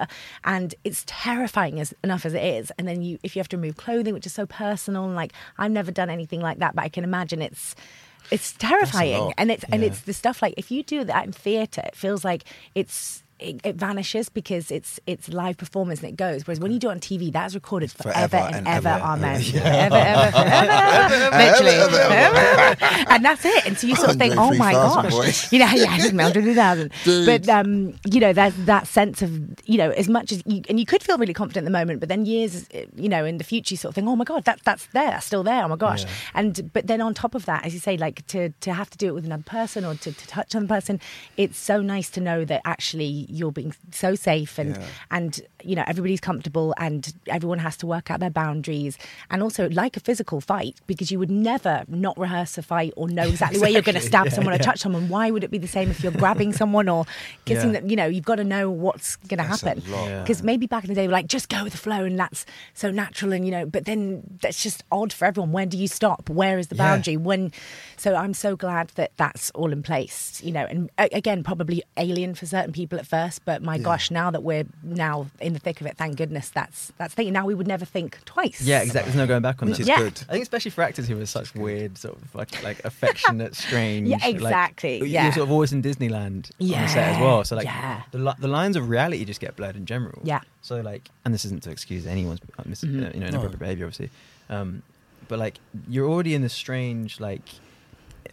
and it's terrifying as enough as it is. And then you if you have to remove clothing, which is so personal, and like I've never done anything like that, but I can imagine it's it's terrifying. And it's and it's the stuff like if you do that in theatre it feels like it's it, it vanishes because it's it's live performance and it goes. Whereas when you do it on TV that's recorded forever, Forever and, and ever, ever. amen. Forever ever forever and that's it. And so you sort of think oh my 3000 gosh. voice. you know yeah Andre 3000 Dude. but um you know there's that sense of you know as much as you and you could feel really confident at the moment but then years you know in the future you sort of think oh my god that that's there that's still there. Oh my gosh. Yeah. and but then on top of that as you say like to to have to do it with another person or to, to touch another person it's so nice to know that actually you're being so safe and Yeah. and you know everybody's comfortable and everyone has to work out their boundaries and also like a physical fight because you would never not rehearse a fight or know exactly, where you're going to stab Yeah, someone or touch someone. Why would it be the same if you're grabbing someone or kissing them? You know, you've got to know what's going to happen because maybe back in the day, we're like just go with the flow and that's so natural and you know, but then that's just odd for everyone. When do you stop? Where is the boundary? When? So I'm so glad that that's all in place. You know, and again, probably alien for certain people at first, but my gosh, now that we're now in the thick of it, thank goodness that's that's thinking. Now we would never think twice. Yeah, exactly. There's no going back on Which that. is Yeah. good. I think especially for actors who are such weird, sort of like, like affectionate, strange. Yeah, like, exactly, you're yeah. sort of always in Disneyland on Yeah, the set as well. So like yeah. the li- the lines of reality just get blurred in general. Yeah. So like, and this isn't to excuse anyone's uh, mis- uh, you know inappropriate behavior, obviously. Um, but like, you're already in this strange like.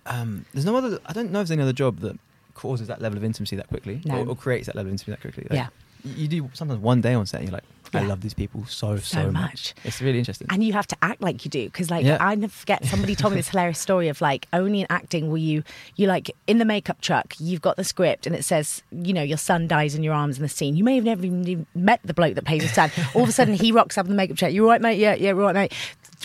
Um, there's no other. I don't know if there's any other job that causes that level of intimacy that quickly, No. or, or creates that level of intimacy that quickly. Like, Yeah. You do sometimes one day on set, and you're like, I Yeah. love these people so so, So much. much. It's really interesting. and you have to act like you do because like Yeah. i never forget somebody told me this hilarious story of like only in acting will you you like in the makeup truck you've got the script and it says you know your son dies in your arms in the scene you may have never even met the bloke that plays his son all of a sudden he rocks up in the makeup truck. You're right, mate yeah yeah right mate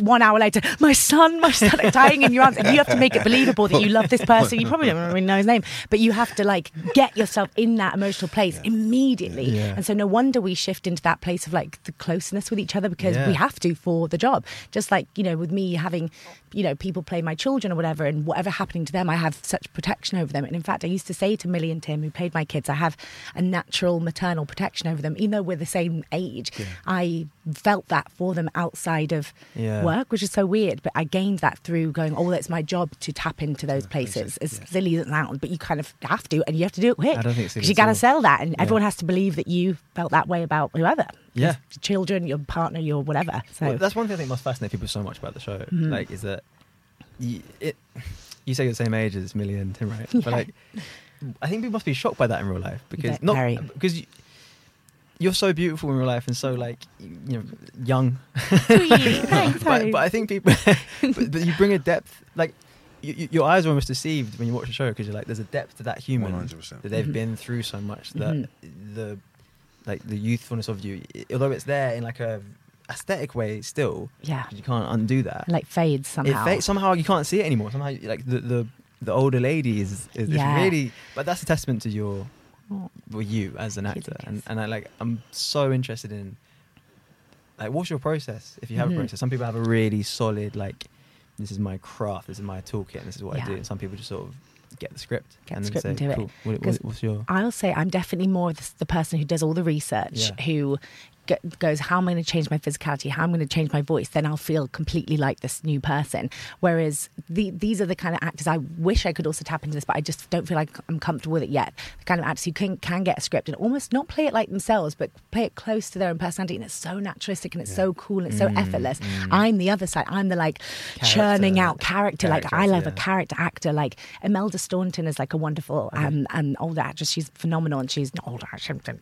one hour later, my son, my son dying in your arms, and you have to make it believable that you love this person. You probably don't really know his name, but you have to like get yourself in that emotional place immediately. Yeah. And so, no wonder we shift into that place of like the closeness with each other because Yeah. we have to for the job. Just like, you know, with me having, you know, people play my children or whatever, and whatever happening to them, I have such protection over them. And in fact, I used to say to Millie and Tim, who played my kids, I have a natural maternal protection over them. Even though we're the same age, I felt that for them outside of Yeah. work, which is so weird. But I gained that through going, oh, it's my job to tap into those places. As silly as it sounds, but you kind of have to, and you have to do it quick. I don't think it's Because you got to sell that, and everyone has to believe that you felt that way about whoever. Yeah. Your children, your partner, your whatever. So Well, that's one thing I think must fascinate people so much about the show. Mm-hmm. Like, is that you, it? You say you're the same age as Millie and Tim, right? Yeah. But like, I think people must be shocked by that in real life because not because you, you're so beautiful in real life and so like you know young. Thanks, but, but I think people, but, but you bring a depth like. You, you- your eyes are almost deceived when you watch the show because you're like, there's a depth to that human 100%. that they've Mhm. been through so much that Mm-hmm. the like the youthfulness of you, although it's there in like a aesthetic way, still Yeah. you can't undo that. like fades somehow. It fa- somehow you can't see it anymore. Somehow, like the the, the older lady is is, is Yeah. really, but that's a testament to your Oh. well, you as an actor, and and I like I'm so interested in like what's your process if you have Mhm. a process. Some people have a really solid like this is my craft, this is my toolkit, and this is what I do. And some people just sort of get the script Get and the then script say, and do it. What, what's your I'll say I'm definitely more the, the person who does all the research, Yeah. who goes, How am I going to change my physicality? How am I going to change my voice? Then I'll feel completely like this new person. Whereas the, these are the kind of actors I wish I could also tap into this, but I just don't feel like I'm comfortable with it yet. The kind of actors who can, can get a script and almost not play it like themselves, but play it close to their own personality. And it's so naturalistic and it's so cool and it's so mm, effortless. Mm. I'm the other side. I'm the like churning out character. Like I love a character actor. Like Imelda Staunton is like a wonderful um, an older actress. She's phenomenal, and she's not older.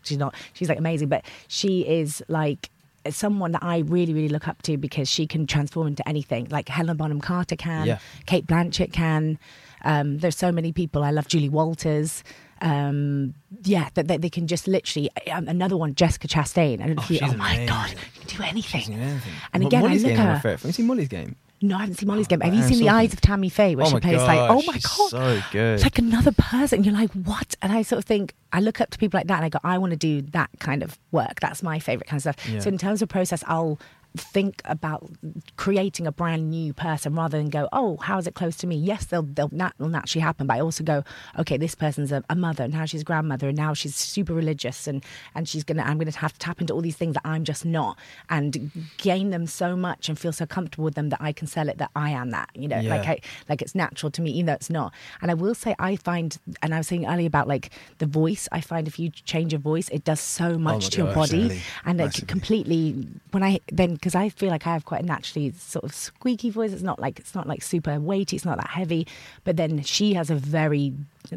She's not. She's like amazing, but she is like someone that I really, really look up to because she can transform into anything. Like Helen Bonham Carter can, Yeah. Cate Blanchett can. Um, there's so many people. I love Julie Walters. Um, yeah, that, that they can just literally. Um, another one, Jessica Chastain. And Oh, you, she's oh my god, amazing. you can do anything. Anything. And again, Molly's I look game, at favorite. Have you seen Molly's game? No, I haven't seen Molly's oh, game. Have you seen The Eyes of Tammy Faye, where Oh she plays like, oh my she's god, so good. It's like another person. And you're like, what? And I sort of think, I look up to people like that and I go, I want to do that kind of work. That's my favorite kind of stuff. Yeah. So in terms of process, I'll think about creating a brand new person rather than go, oh, how is it close to me? Yes, they'll they'll nat- will naturally happen, but I also go, okay, this person's a, a mother, and now she's a grandmother, and now she's super religious, and and she's gonna, I'm gonna have to tap into all these things that I'm just not, and gain them so much and feel so comfortable with them that I can sell it that I am that, you know, Yeah. like I, like it's natural to me, even though it's not. And I will say, I find, and I was saying earlier about like the voice. I find if you change your voice, it does so oh much my to your body, and it Massively. completely. When I then because I feel like I have quite a naturally sort of squeaky voice. It's not like it's not like super weighty. It's not that heavy. But then she has a very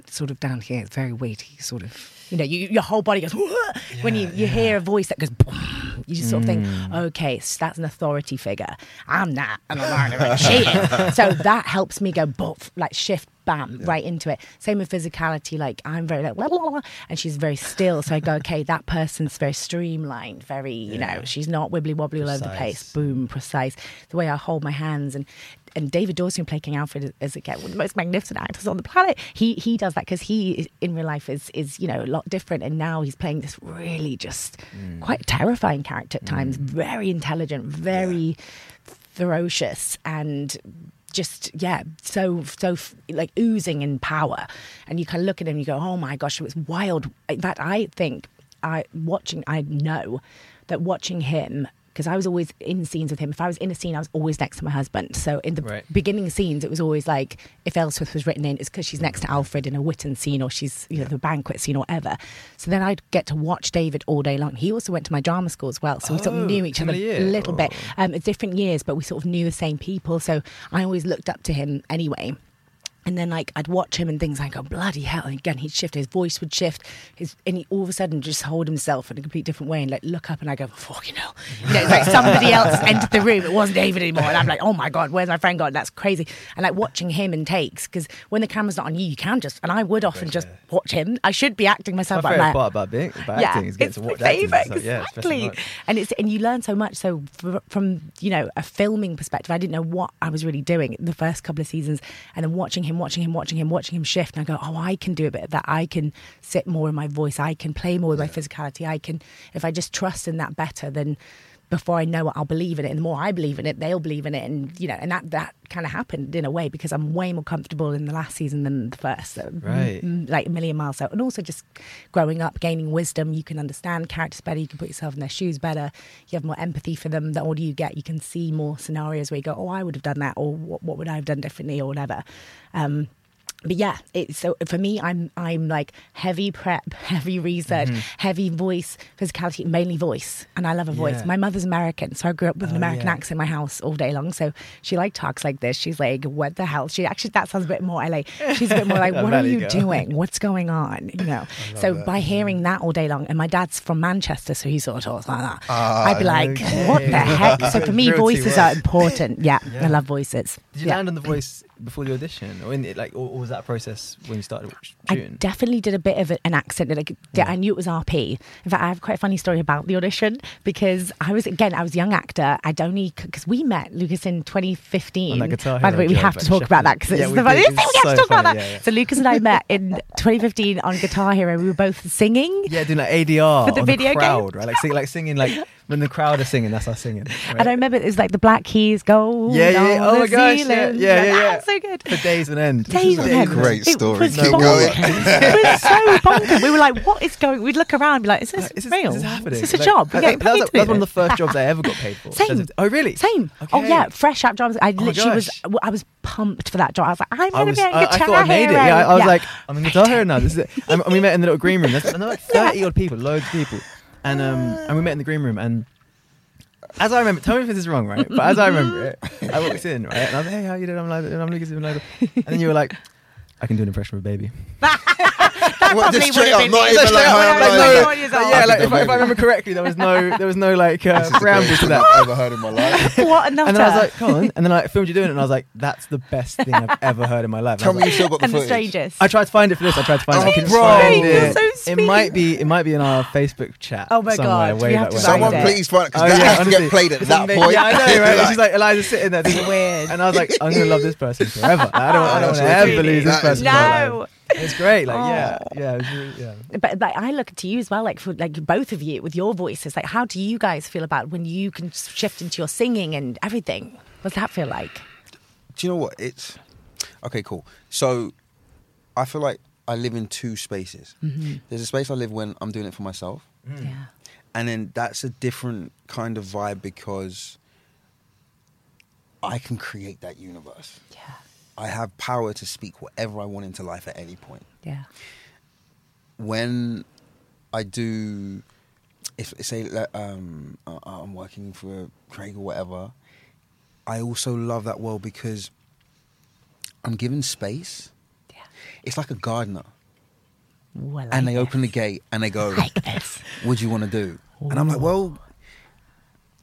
sort of down here, it's very weighty, sort of. You know, you, your whole body goes "Whoa!" when you, you hear a voice that goes. You just sort of think, mm. okay, so that's an authority figure. I'm not, I'm she. So that helps me go, like shift bam, right into it. Same with physicality. Like I'm very like, blah, blah, blah, and she's very still. So I go, okay, that person's very streamlined, very, you know, she's not wibbly wobbly all over the place. Boom, precise. The way I hold my hands and. And David Dawson, who played King Alfred, is again one of the most magnificent actors on the planet, he he does that because he in real life is is you know a lot different, and now he's playing this really just mm. quite terrifying character at times, mm. very intelligent, very ferocious and just yeah so so like oozing in power. And you kind of look at him you go oh my gosh it was wild. In fact i think i watching i know that watching him because I was always in scenes with him. If I was in a scene, I was always next to my husband. So in the Right. beginning scenes, it was always like if Aelswith was written in, it's because she's next to Alfred in a Witan scene or she's you know the banquet scene or whatever. So then I'd get to watch David all day long. He also went to my drama school as well, so we sort Oh, of knew each other a little bit. Oh. Um, different years, but we sort of knew the same people. So I always looked up to him anyway. And then like I'd watch him and things like, oh bloody hell! And again, he'd shift, his voice would shift, his and he all of a sudden just hold himself in a complete different way and like look up and I go, fucking hell, you know, it's like somebody else entered the room. It wasn't David anymore, and I'm like, oh my god, where's my friend gone? That's crazy. And like watching him in takes because when the camera's not on you, you can just and I would often just watch him. I should be acting myself, My favorite like, part about being about acting is getting to watch acting. favourite, So, yeah, it's best of exactly. And it's and you learn so much. So from you know a filming perspective, I didn't know what I was really doing the first couple of seasons, and then watching him, watching him, watching him, watching him shift, and I go, oh, I can do a bit of that. I can sit more in my voice. I can play more with my physicality. I can if I just trust in that better, then. Before I know it, I'll believe in it. And the more I believe in it, they'll believe in it. And you know, and that that kind of happened in a way because I'm way more comfortable in the last season than the first. So, Right. mm, like a million miles out. And also just growing up, gaining wisdom, you can understand characters better, you can put yourself in their shoes better, you have more empathy for them. The older you get, you can see more scenarios where you go, oh, I would have done that, or what, what would I have done differently, or whatever. Um, but yeah, it's so for me, I'm I'm like heavy prep, heavy research, mm-hmm. heavy voice, physicality, mainly voice, and I love a voice. Yeah. My mother's American, so I grew up with an Oh, American yeah. accent in my house all day long. So she like talks like this. She's like, "What the hell?" She actually that sounds a bit more LA. She's a bit more like, "What are you girl. doing? What's going on?" You know. So by mm-hmm. hearing that all day long, and my dad's from Manchester, so he sort of talks like that. Ah, I'd be like, okay. "What the heck?" So for me, voices are important. Yeah, I love voices. Did you yeah. land on the voice before the audition, or in it, like, or, or was that a process when you started I definitely did a bit of an accent. Like, yeah. I knew it was RP. In fact, I have quite a funny story about the audition because I was again, I was a young actor. I'd only because we met Lucas in 2015. On that By the way, we have to talk about that because it's the funniest thing. We have to so talk about that. yeah. So Lucas and I met in 2015 on Guitar Hero. We were both singing. Yeah, doing like ADR For the video the game? right? Like, sing, like singing, like when the crowd are singing, that's us singing. Right? And I remember it was like the black keys go. yeah, yeah, yeah. Oh my the gosh, yeah, ceiling. yeah, yeah, yeah. That's so good. For days and end. Days Days end. and Great It story. was Keep bonkers. going. it was so bonkers. We were like, "What is going?" We'd look around, and be like, "Is this Like, is this, real? is this happening? Is this a job?" We're that- getting that was, that's one of the first jobs I ever got paid for. Same. Oh, really? Same. Oh yeah, fresh out drums. I Oh literally was. I was pumped for that job. I was like, I'm gonna was, be on I, I guitar thought I made it. Hero. Yeah, I, I was like, I'm in guitar hero now. This is it. And, and we met in the little green room. There's, and like 30 odd people, loads of people. And um, and we met in the green room. And as I remember, tell me if this is wrong, right? But as I remember it, I walked in, right? And I was like, hey, how you doing? I'm like, I'm Lucas Ibn Laden. And then you were like, I can do an impression of a baby. What, probably would have been not me. even like, up, like, no, hi. no, Like, yeah, like if, I, if I remember correctly, there was no there was no like uh, This is the preamble greatest to that. I've ever heard in my life. what a nutter. And then I was like, come on. And then I filmed you doing it, and I was like, that's the best thing I've ever heard in my life. Tell was me you still got the and the footage. strangest. I tried to find it for this. I tried to find Oh, it. I bro. You're it. so It might be. It might be in our Facebook chat. Oh my God, we have to Someone please find it because Oh, that has to get played at that point. Yeah, I know, right? It's just like Eliza's sitting there. thinking, Weird. And I was like, I'm gonna love this person forever. I don't, I don't want to ever lose this person. In No. It's great. Like, yeah, Oh. yeah, really, yeah. But like I look to you as well, like for like both of you with your voices. Like, how do you guys feel about when you can shift into your singing and everything? What's that feel like? Do you know what? It's okay. Cool. So I feel like I live in two spaces. Mm-hmm. There's a space I live when I'm doing it for myself, mm. Yeah. and then that's a different kind of vibe because I can create that universe. Yeah. I have power to speak whatever I want into life at any point. Yeah. when I do, if say um, I- I'm working for Craig or whatever, I also love that world because I'm given space. Yeah. It's like a gardener, Ooh, like and they this. open the gate and they go, like this. "What do you want to do?" And I'm like, "Well,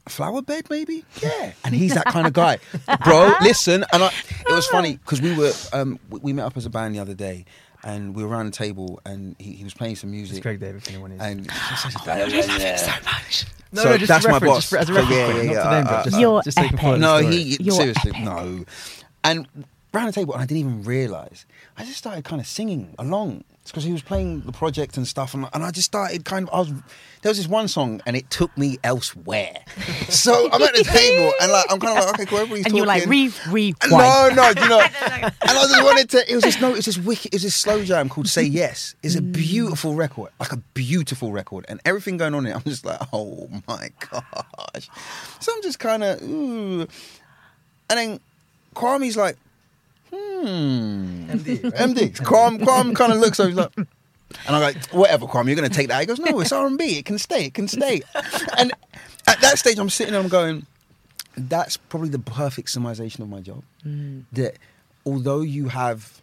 flower bed maybe? Yeah. And he's that kind of guy. Bro listen and I, it was funny because we were um, we, we met up as a band the other day and we were around the table and he, he was playing some music. It's Craig David, if anyone is. and No, So much, no, just that's my boss. Just as a So, reference yeah, point, yeah, not to yeah, name drop, uh, just, You're just so you can follow epic. the no he You're seriously epic. no. And round the table and I didn't even realize. I just started kind of singing along because he was playing the project and stuff and, and I just started kind of I was there was this one song and it took me elsewhere so I'm at the table and like I'm kind of like okay cool everybody's And you were like, talking. re, re, No, no, you know. and I just wanted to. It was this no. It was this wicked. It was this slow jam called "Say Yes." It's a beautiful record, like a beautiful record, and everything going on in it. I'm just like, oh my gosh. So I'm just kind of, ooh. And then Kwame's like, hmm. MD, right? MD. Kwame, Kwame kind of looks over. He's like. And I'm like, whatever, Kwame, you're going to take that. He goes, no, it's R&B. It can stay. It can stay. And at that stage, I'm sitting there, I'm going, that's probably the perfect summarization of my job. That although you have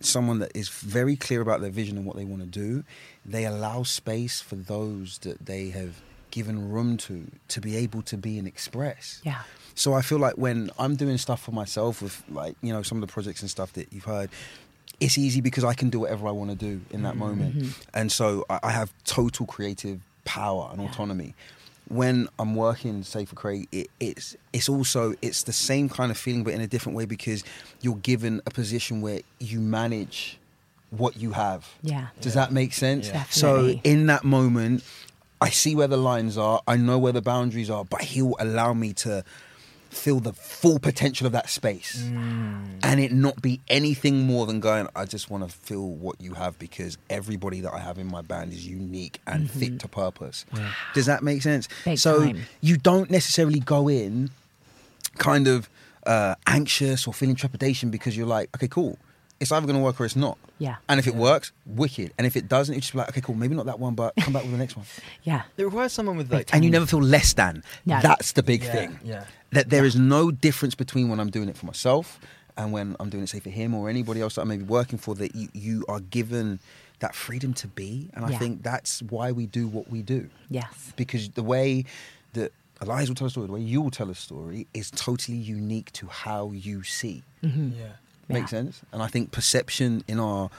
someone that is very clear about their vision and what they want to do, they allow space for those that they have given room to to be able to be and express. Yeah. So I feel like when I'm doing stuff for myself with like, you know, some of the projects and stuff that you've heard, it's easy because I can do whatever I want to do in that mm-hmm. moment. And so I, I have total creative power and autonomy. When I'm working, say for Craig, it, it's it's also it's the same kind of feeling, but in a different way because you're given a position where you manage what you have. Yeah. Does that make sense? Yeah. So in that moment, I see where the lines are. I know where the boundaries are, but he'll allow me to feel the full potential of that space and it not be anything more than going i just want to feel what you have because everybody that i have in my band is unique and fit to purpose does that make sense Big so time. you don't necessarily go in kind of uh, anxious or feeling trepidation because you're like okay cool it's either going to work or it's not Yeah. and if it works wicked and if it doesn't it's just like okay cool maybe not that one but come back with the next one Yeah. It requires someone with like. and you never feel less than. No. That's the big Yeah, thing. yeah. That there is no difference between when I'm doing it for myself and when I'm doing it, say, for him or anybody else that I may be working for. That you, you are given that freedom to be, and I Yeah. think that's why we do what we do. Yes. Because the way that Eliza will tell a story, the way you will tell a story, is totally unique to how you see. Mm-hmm. Yeah. Makes sense. And I think perception in our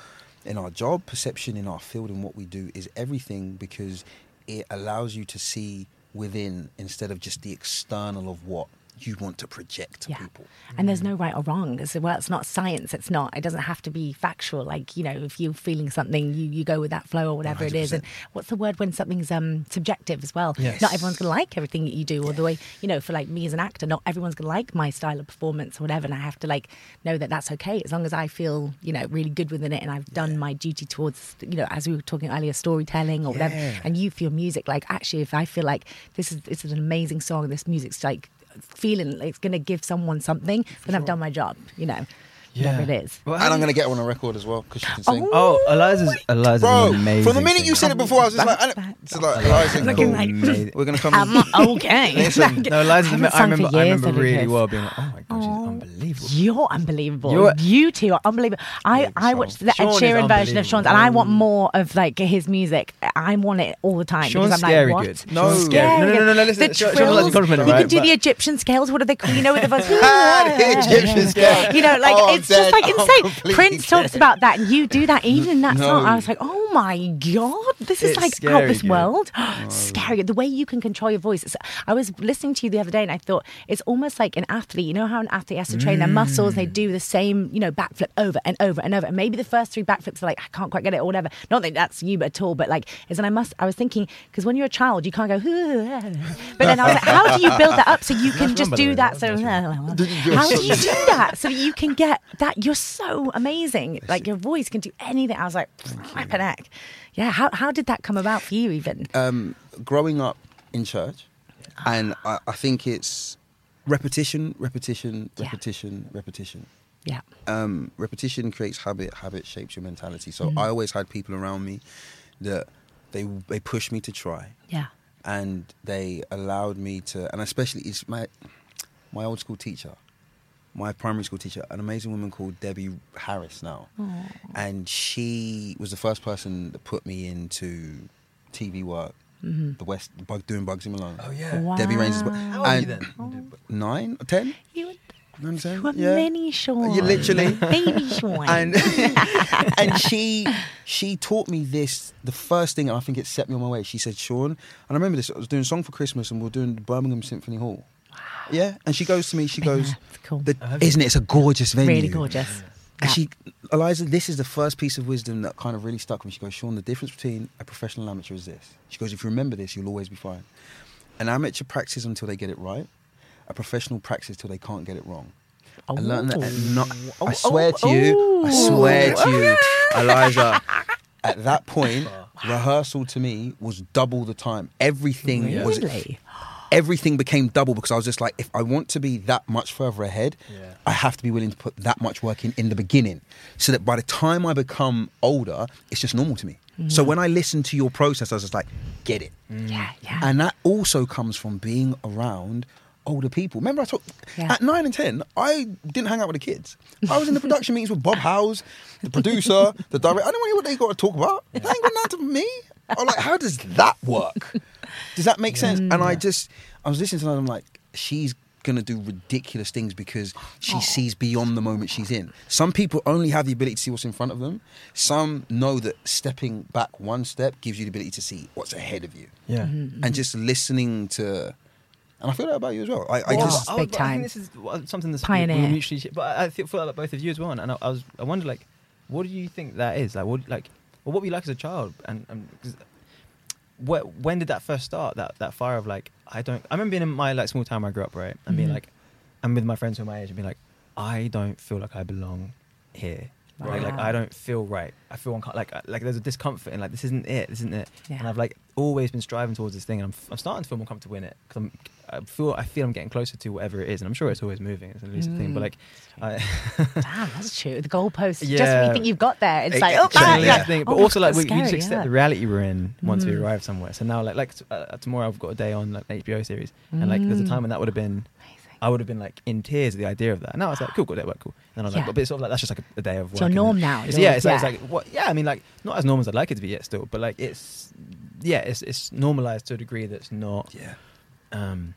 in our job, perception in our field and what we do is everything because it allows you to see within instead of just the external of what you want to project to Yeah. people. And there's no right or wrong. It's, well, it's not science. It's not. It doesn't have to be factual. Like you know, if you're feeling something, you, you go with that flow or whatever it is. And what's the word when something's um subjective as well? Yes. Not everyone's gonna like everything that you do, or the way you know. For like me as an actor, not everyone's gonna like my style of performance or whatever. And I have to like know that that's okay as long as I feel you know really good within it and I've done my duty towards you know as we were talking earlier, storytelling or whatever. And you feel music like actually, if I feel like this is this is an amazing song, this music's like feeling like it's going to give someone something, then I've done my job, you know, whatever it is. Well, And I'm going to get her on a record as well because she can oh, sing. Oh, Eliza's Eliza's Bro, amazing. from the minute you said it before, I was just like, I, it's like Eliza, Looking cool. like- Amazing. we're going to come. I'm okay. Listen, No, Eliza's. I ama- haven't I sung for remember. I years, remember really guess. well being like, oh my god, she's Oh, unbelievable. You're unbelievable. You're- you two are unbelievable. I, I watched the Ed is Sheeran version of Sean's, and I want more of like his music. I want it all the time Sean's because I'm scary like, what? good. No, Scary scary. No, no, no, no, no, listen, The Sean- Sean was trills. actually complimenting, right, can do but- the Egyptian scales. What are they called? You know, with the voice. The Egyptian scale. You know, like Oh, I'm it's just like insane. Prince talks about that, and you do that even in that No. song. I was like, oh my god, this is It's like out scary this good. world. Scary. The way you can control your voice. It's, I was listening to you the other day, and I thought it's almost like an athlete. You know how an athlete has to train their muscles? They do the same, you know, backflip over and over and over. And maybe the first three backflips are like, I can't quite get it or whatever. Not that that's you at all, but like, is and I must. I was thinking because when you're a child, you can't go. But then I was like, how do you build that up so you can just do that? So how do you do that so that you can get that? You're so amazing. Like your voice can do anything. I was like, flipping heck. Yeah. How how did that come about for you even? um, growing up in church, and I, I think it's repetition, repetition, Yeah. repetition, repetition. Yeah. Um, repetition creates habit. Habit shapes your mentality. So I always had people around me that they they pushed me to try, Yeah. and they allowed me to, and especially it's my my old school teacher, my primary school teacher, an amazing woman called Debbie Harris now, and she was the first person that put me into TV work mm-hmm. the West, bug, doing Bugsy Malone. Oh yeah. Wow. Debbie Reigns is How old are you and then? nine, ten, You were, nine, ten. you were yeah. mini Sean. You literally. Baby Sean. and and she she taught me this the first thing and I think it set me on my way. She said, Sean, and I remember this. I was doing a song for Christmas and we were doing Birmingham Symphony Hall. Yeah, and she goes to me. She Been goes, there. It's cool. the, "Isn't it? It's a gorgeous venue. really gorgeous. And she, Eliza, this is the first piece of wisdom that kind of really stuck with me. She goes, Sean, the difference between a professional and amateur is this. She goes, if you remember this, you'll always be fine. An amateur practices until they get it right. A professional practices till they can't get it wrong. I oh. learned that. At not, oh, I swear to you, oh. I swear to you, Eliza. At that point, rehearsal to me was double the time. Everything was Really? Everything became double because I was just like, if I want to be that much further ahead, Yeah. I have to be willing to put that much work in in the beginning, so that by the time I become older, it's just normal to me. Mm. So when I listen to your process, I was just like, get it, mm. Yeah, yeah. and that also comes from being around older people. Remember, I talked Yeah. at nine and ten. I didn't hang out with the kids. I was in the production meetings with Bob Howes, the producer, the director. I don't know what they got to talk about. They ain't got nothing to me. I'm like, how does that work? Does that make sense? And I mm. just, I was listening to her and I'm like, she's gonna do ridiculous things because she oh. sees beyond the moment she's in. Some people only have the ability to see what's in front of them. Some know that stepping back one step gives you the ability to see what's ahead of you. Yeah. Mm-hmm. And just listening to, and I feel that about you as well. I, I Wow. just, I, Big oh, but I time. think this is uh, something that's Pioneer. mutually. But I feel, feel like both of you as well. And I, I was, I wonder, like, what do you think that is? Like, what, like, well, what were you like as a child? And, and wh- when did that first start? That that fire of like, I don't. I remember being in my like small town where I grew up, right, and being Mhm. like, and with my friends who are my age, and being like, I don't feel like I belong here. Right? Like Wow. I don't feel right. I feel unco- like like there's a discomfort in like this isn't it. This isn't it. Yeah. And I've like always been striving towards this thing, and I'm, I'm starting to feel more comfortable in it because I'm I feel I feel I'm getting closer to whatever it is, and I'm sure it's always moving. It's a lucid thing, but Mm. like, I, Damn, that's true. The goalposts. Just when Yeah. you think you've got there, it's It- like, oh, ah, yeah. thing. But Oh, also, like, we, that's we just accept yeah. the reality we're in once we Mm. arrive somewhere. So now, like, like t- uh, tomorrow, I've got a day on like an HBO series, and like, there's a time when that would have been, Amazing. I would have been like in tears at the idea of that. And Now it's like, cool, good, that work, cool. And I was Yeah. like, but it's sort of like that's just like a, a day of work. It's your and norm then- now. It's, You're- yeah, it's, Like, yeah. it's like, what? Yeah, I mean, like, not as normal as I'd like it to be yet, still, but like, it's, yeah, it's it's normalized to a degree that's not. yeah. Um,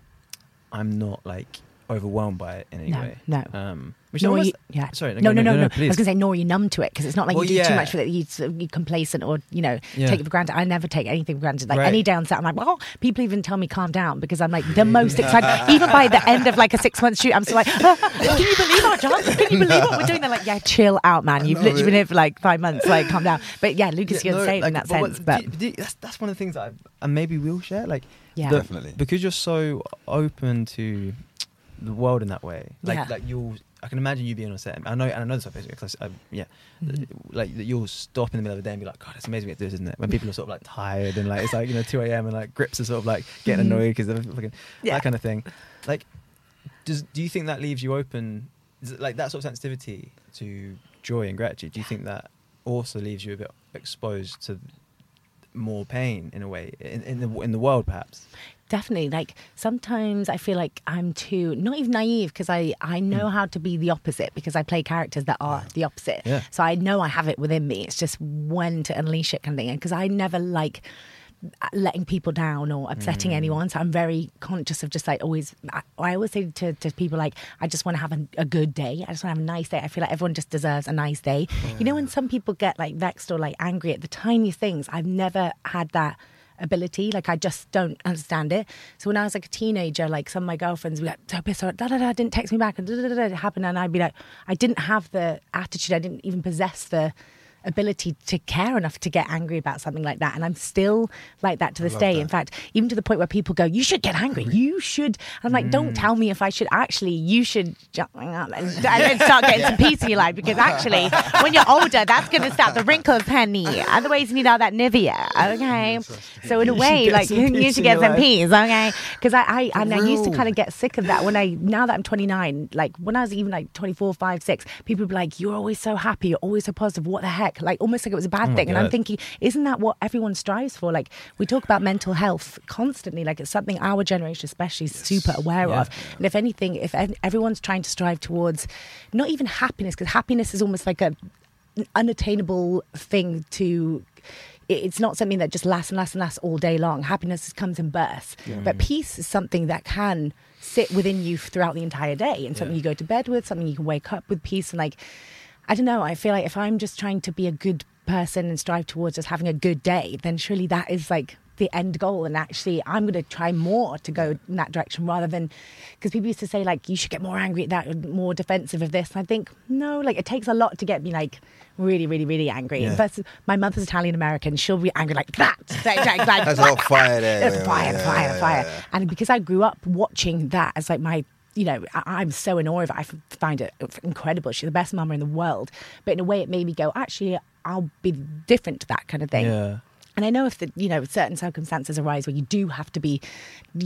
I'm not like overwhelmed by it in any No, way. no. Um, which Nor almost, you, yeah. sorry, no, no, no, no. I was going to say, nor are you numb to it because it's not like Well, you do too much for it. You, you're complacent or you know Yeah. take it for granted. I never take anything for granted. Like Right. any day on set, I'm like, well, people even tell me calm down because I'm like the most excited. even by the end of like a six month shoot, I'm still like, "Ah, can you believe our job? Can you believe what we're doing? They're like, yeah, chill out, man. You've know literally been here for like five months. Like, calm down. But yeah, Lucas, Yeah, you're no, insane in like, that but what- sense. But do you- do you- that's that's one of the things that I, and maybe we'll share. Like, Yeah. the- Definitely. because you're so open to the world in that way. Like, Yeah. like you'll. I can imagine you being on set. I know, and I know this because I, yeah, Mhm. like you'll stop in the middle of the day and be like, God, it's amazing we get to do this, isn't it? When people are sort of like tired and like it's like you know two a.m. and like grips are sort of like getting Mhm. annoyed because they're fucking Yeah. that kind of thing. Like, does do you think that leaves you open? Like that sort of sensitivity to joy and gratitude? Do you think that also leaves you a bit exposed to more pain in a way in, in the in the world, perhaps? Definitely like sometimes i feel like i'm too not even naive because i i know hmm. how to be the opposite because i play characters that are the opposite. Yeah. so i know i have it within me. It's just when to unleash it kind of thing. Because i never like uh, letting people down or upsetting hmm. anyone. So i'm very conscious of just like always i, I always say to, to people like i just want to have a, a good day. I just want to have a nice day. I feel like everyone just deserves a nice day. You know when some people get like vexed or like angry at the tiniest things i've never had that ability. Like I just don't understand it. So when I was like a teenager, like some of my girlfriends would be like, so pissed off, da da da, didn't text me back, and da da da, it happened, and I'd be like, I didn't have the attitude, I didn't even possess the ability to care enough to get angry about something like that. And i'm still like that to this day. In fact even to the point where people go you should get angry. You should i'm like don't tell me if i should. Actually you should ju- and then start getting some peace in your life because actually when you're older that's going to start the wrinkles honey. Otherwise you need all that nivea okay? So in a way like you need to in get some peace okay? Because i i and i used to kind of get sick of that when i now that i'm 29 like when i was even like 24 5 6 people would be like you're always so happy. You're always so positive. What the heck like almost like it was a bad oh my thing. And i'm thinking isn't that what everyone strives for? Like we talk about mental health constantly like it's something our generation especially is super aware Yeah. of. And if anything if everyone's trying to strive towards not even happiness because happiness is almost like a an unattainable thing to it's not something that just lasts and lasts and lasts all day long. Happiness comes in bursts, but peace is something that can sit within you throughout the entire day, and something you go to bed with, something you can wake up with peace, and like I don't know. I feel like if I'm just trying to be a good person and strive towards just having a good day, then surely that is like the end goal. And actually, I'm going to try more to go in that direction rather than because people used to say like you should get more angry at that, more defensive of this. And I think no, like it takes a lot to get me like really, really, really angry. Yeah. Versus my mother's Italian American, she'll be angry like that. Like, like, like, There's a lot of fire there. Yeah, fire, yeah, fire, yeah, fire. And because I grew up watching that as like my, you know, I, I'm so in awe of it. I find it incredible. She's the best mama in the world. But in a way, it made me go, actually, I'll be different to that kind of thing. Yeah. And I know if the you know certain circumstances arise where you do have to be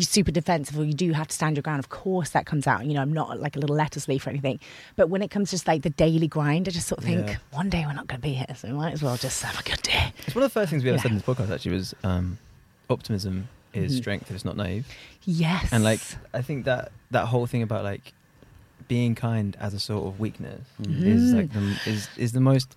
super defensive or you do have to stand your ground, of course that comes out. You know, I'm not like a little lettuce leaf or anything. But when it comes to just like the daily grind, I just sort of think Yeah. one day we're not going to be here, so we might as well just have a good day. It's one of the first things we ever Yeah. said in this podcast. Actually, was um, optimism is Mhm. strength if it's not naive. Yes. And like, I think that that whole thing about like being kind as a sort of weakness is like the, is is the most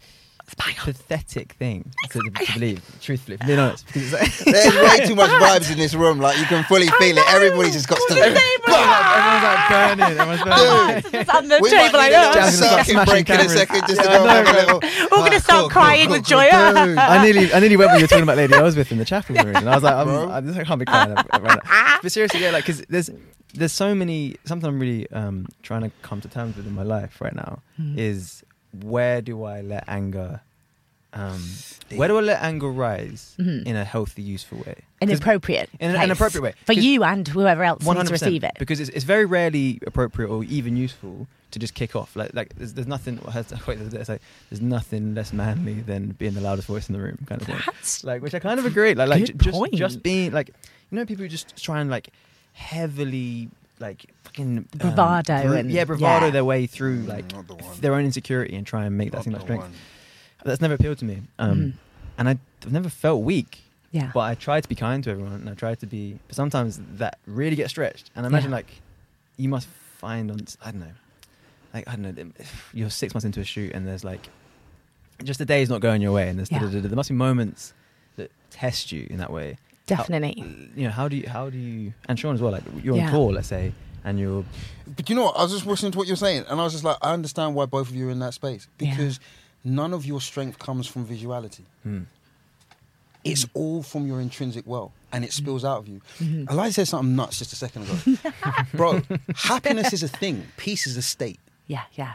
pathetic thing to, to believe. Truthfully, if being honest, because it's like, There's way too much vibes in this room. Like you can fully feel it. Everybody just got to. everyone's like burning. Everyone's burning. Dude, It's on the we might table, I need a little know. Jasmine's got circuit smashing break in a cameras. second just to Yeah, go I have a know, little. We're gonna start cool, crying cool, with cool, joy. dude. I nearly, I nearly went when you were talking about Lady Elizabeth was in the chapel room, and I was like, I'm, Bro. I, I can't be crying. around that. But seriously, yeah, like because there's there's so many. Something I'm really um, trying to come to terms with in my life right now is where do I let anger, um, where do I let anger rise Mhm. in a healthy, useful way? An appropriate. in an place appropriate way. for you and whoever else needs to receive it. because it's, it's very rarely appropriate or even useful to just kick off. Like like there's, there's nothing. there's, like there's nothing less manly than being the loudest voice in the room, kind of thing. That's Like which I kind of agree. Like like just point. just being like you know people who just try and like heavily like fucking um, Bravado bru- and- yeah bravado yeah. their way through like Mm, the their own insecurity and try and make that Not seem like strength. one. That's never appealed to me. Um, Mhm. And I, I've never felt weak. yeah. But I try to be kind to everyone, and I try to be. But sometimes that really gets stretched, and I imagine Yeah. like you must find on I don't know, like I don't know, you're six months into a shoot, and there's like just the day is not going your way, and there's Yeah. there must be moments that test you in that way. How- Definitely. you know, how do you how do you and Sean as well? Like you're Yeah. on tour, let's say, and you're But you know what? I was just listening to what you're saying, and I was just like, I understand why both of you are in that space Yeah. because none of your strength comes from visuality. hmm, It's all from your intrinsic well, and it spills out of you. Mhm. Eliza said something nuts just a second ago, bro. Happiness is a thing. Peace is a state. Yeah, yeah,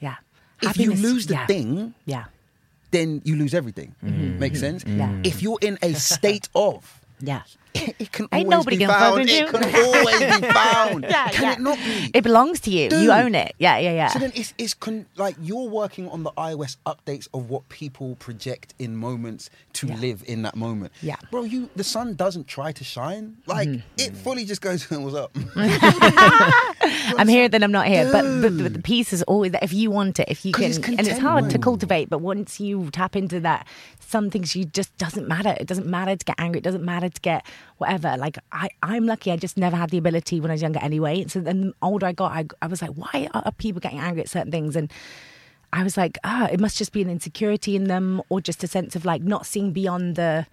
yeah. If you lose the yeah, thing, yeah, then you lose everything. Mm-hmm. Makes sense. Yeah. If you're in a state of, yeah. it can Ain't nobody be gonna found. It you. can always be found. Yeah, can yeah. it not be? It belongs to you. Dude. You own it. Yeah, yeah, yeah. So then it's, it's con- like you're working on the iOS updates of what people project in moments to Yeah. live in that moment. Yeah. Bro, you the sun doesn't try to shine. Like mm-hmm. it fully just goes, what's up? I'm here, then I'm not here. But, but, but the piece is always that if you want it, if you can, it's and it's hard to cultivate. But once you tap into that, some things you just doesn't matter. It doesn't matter to get angry. It doesn't matter to get whatever. Like I, I'm lucky. I just never had the ability when I was younger anyway. So then the older I got, I, I was like, why are people getting angry at certain things? And I was like, ah, it must just be an insecurity in them, or just a sense of like not seeing beyond the.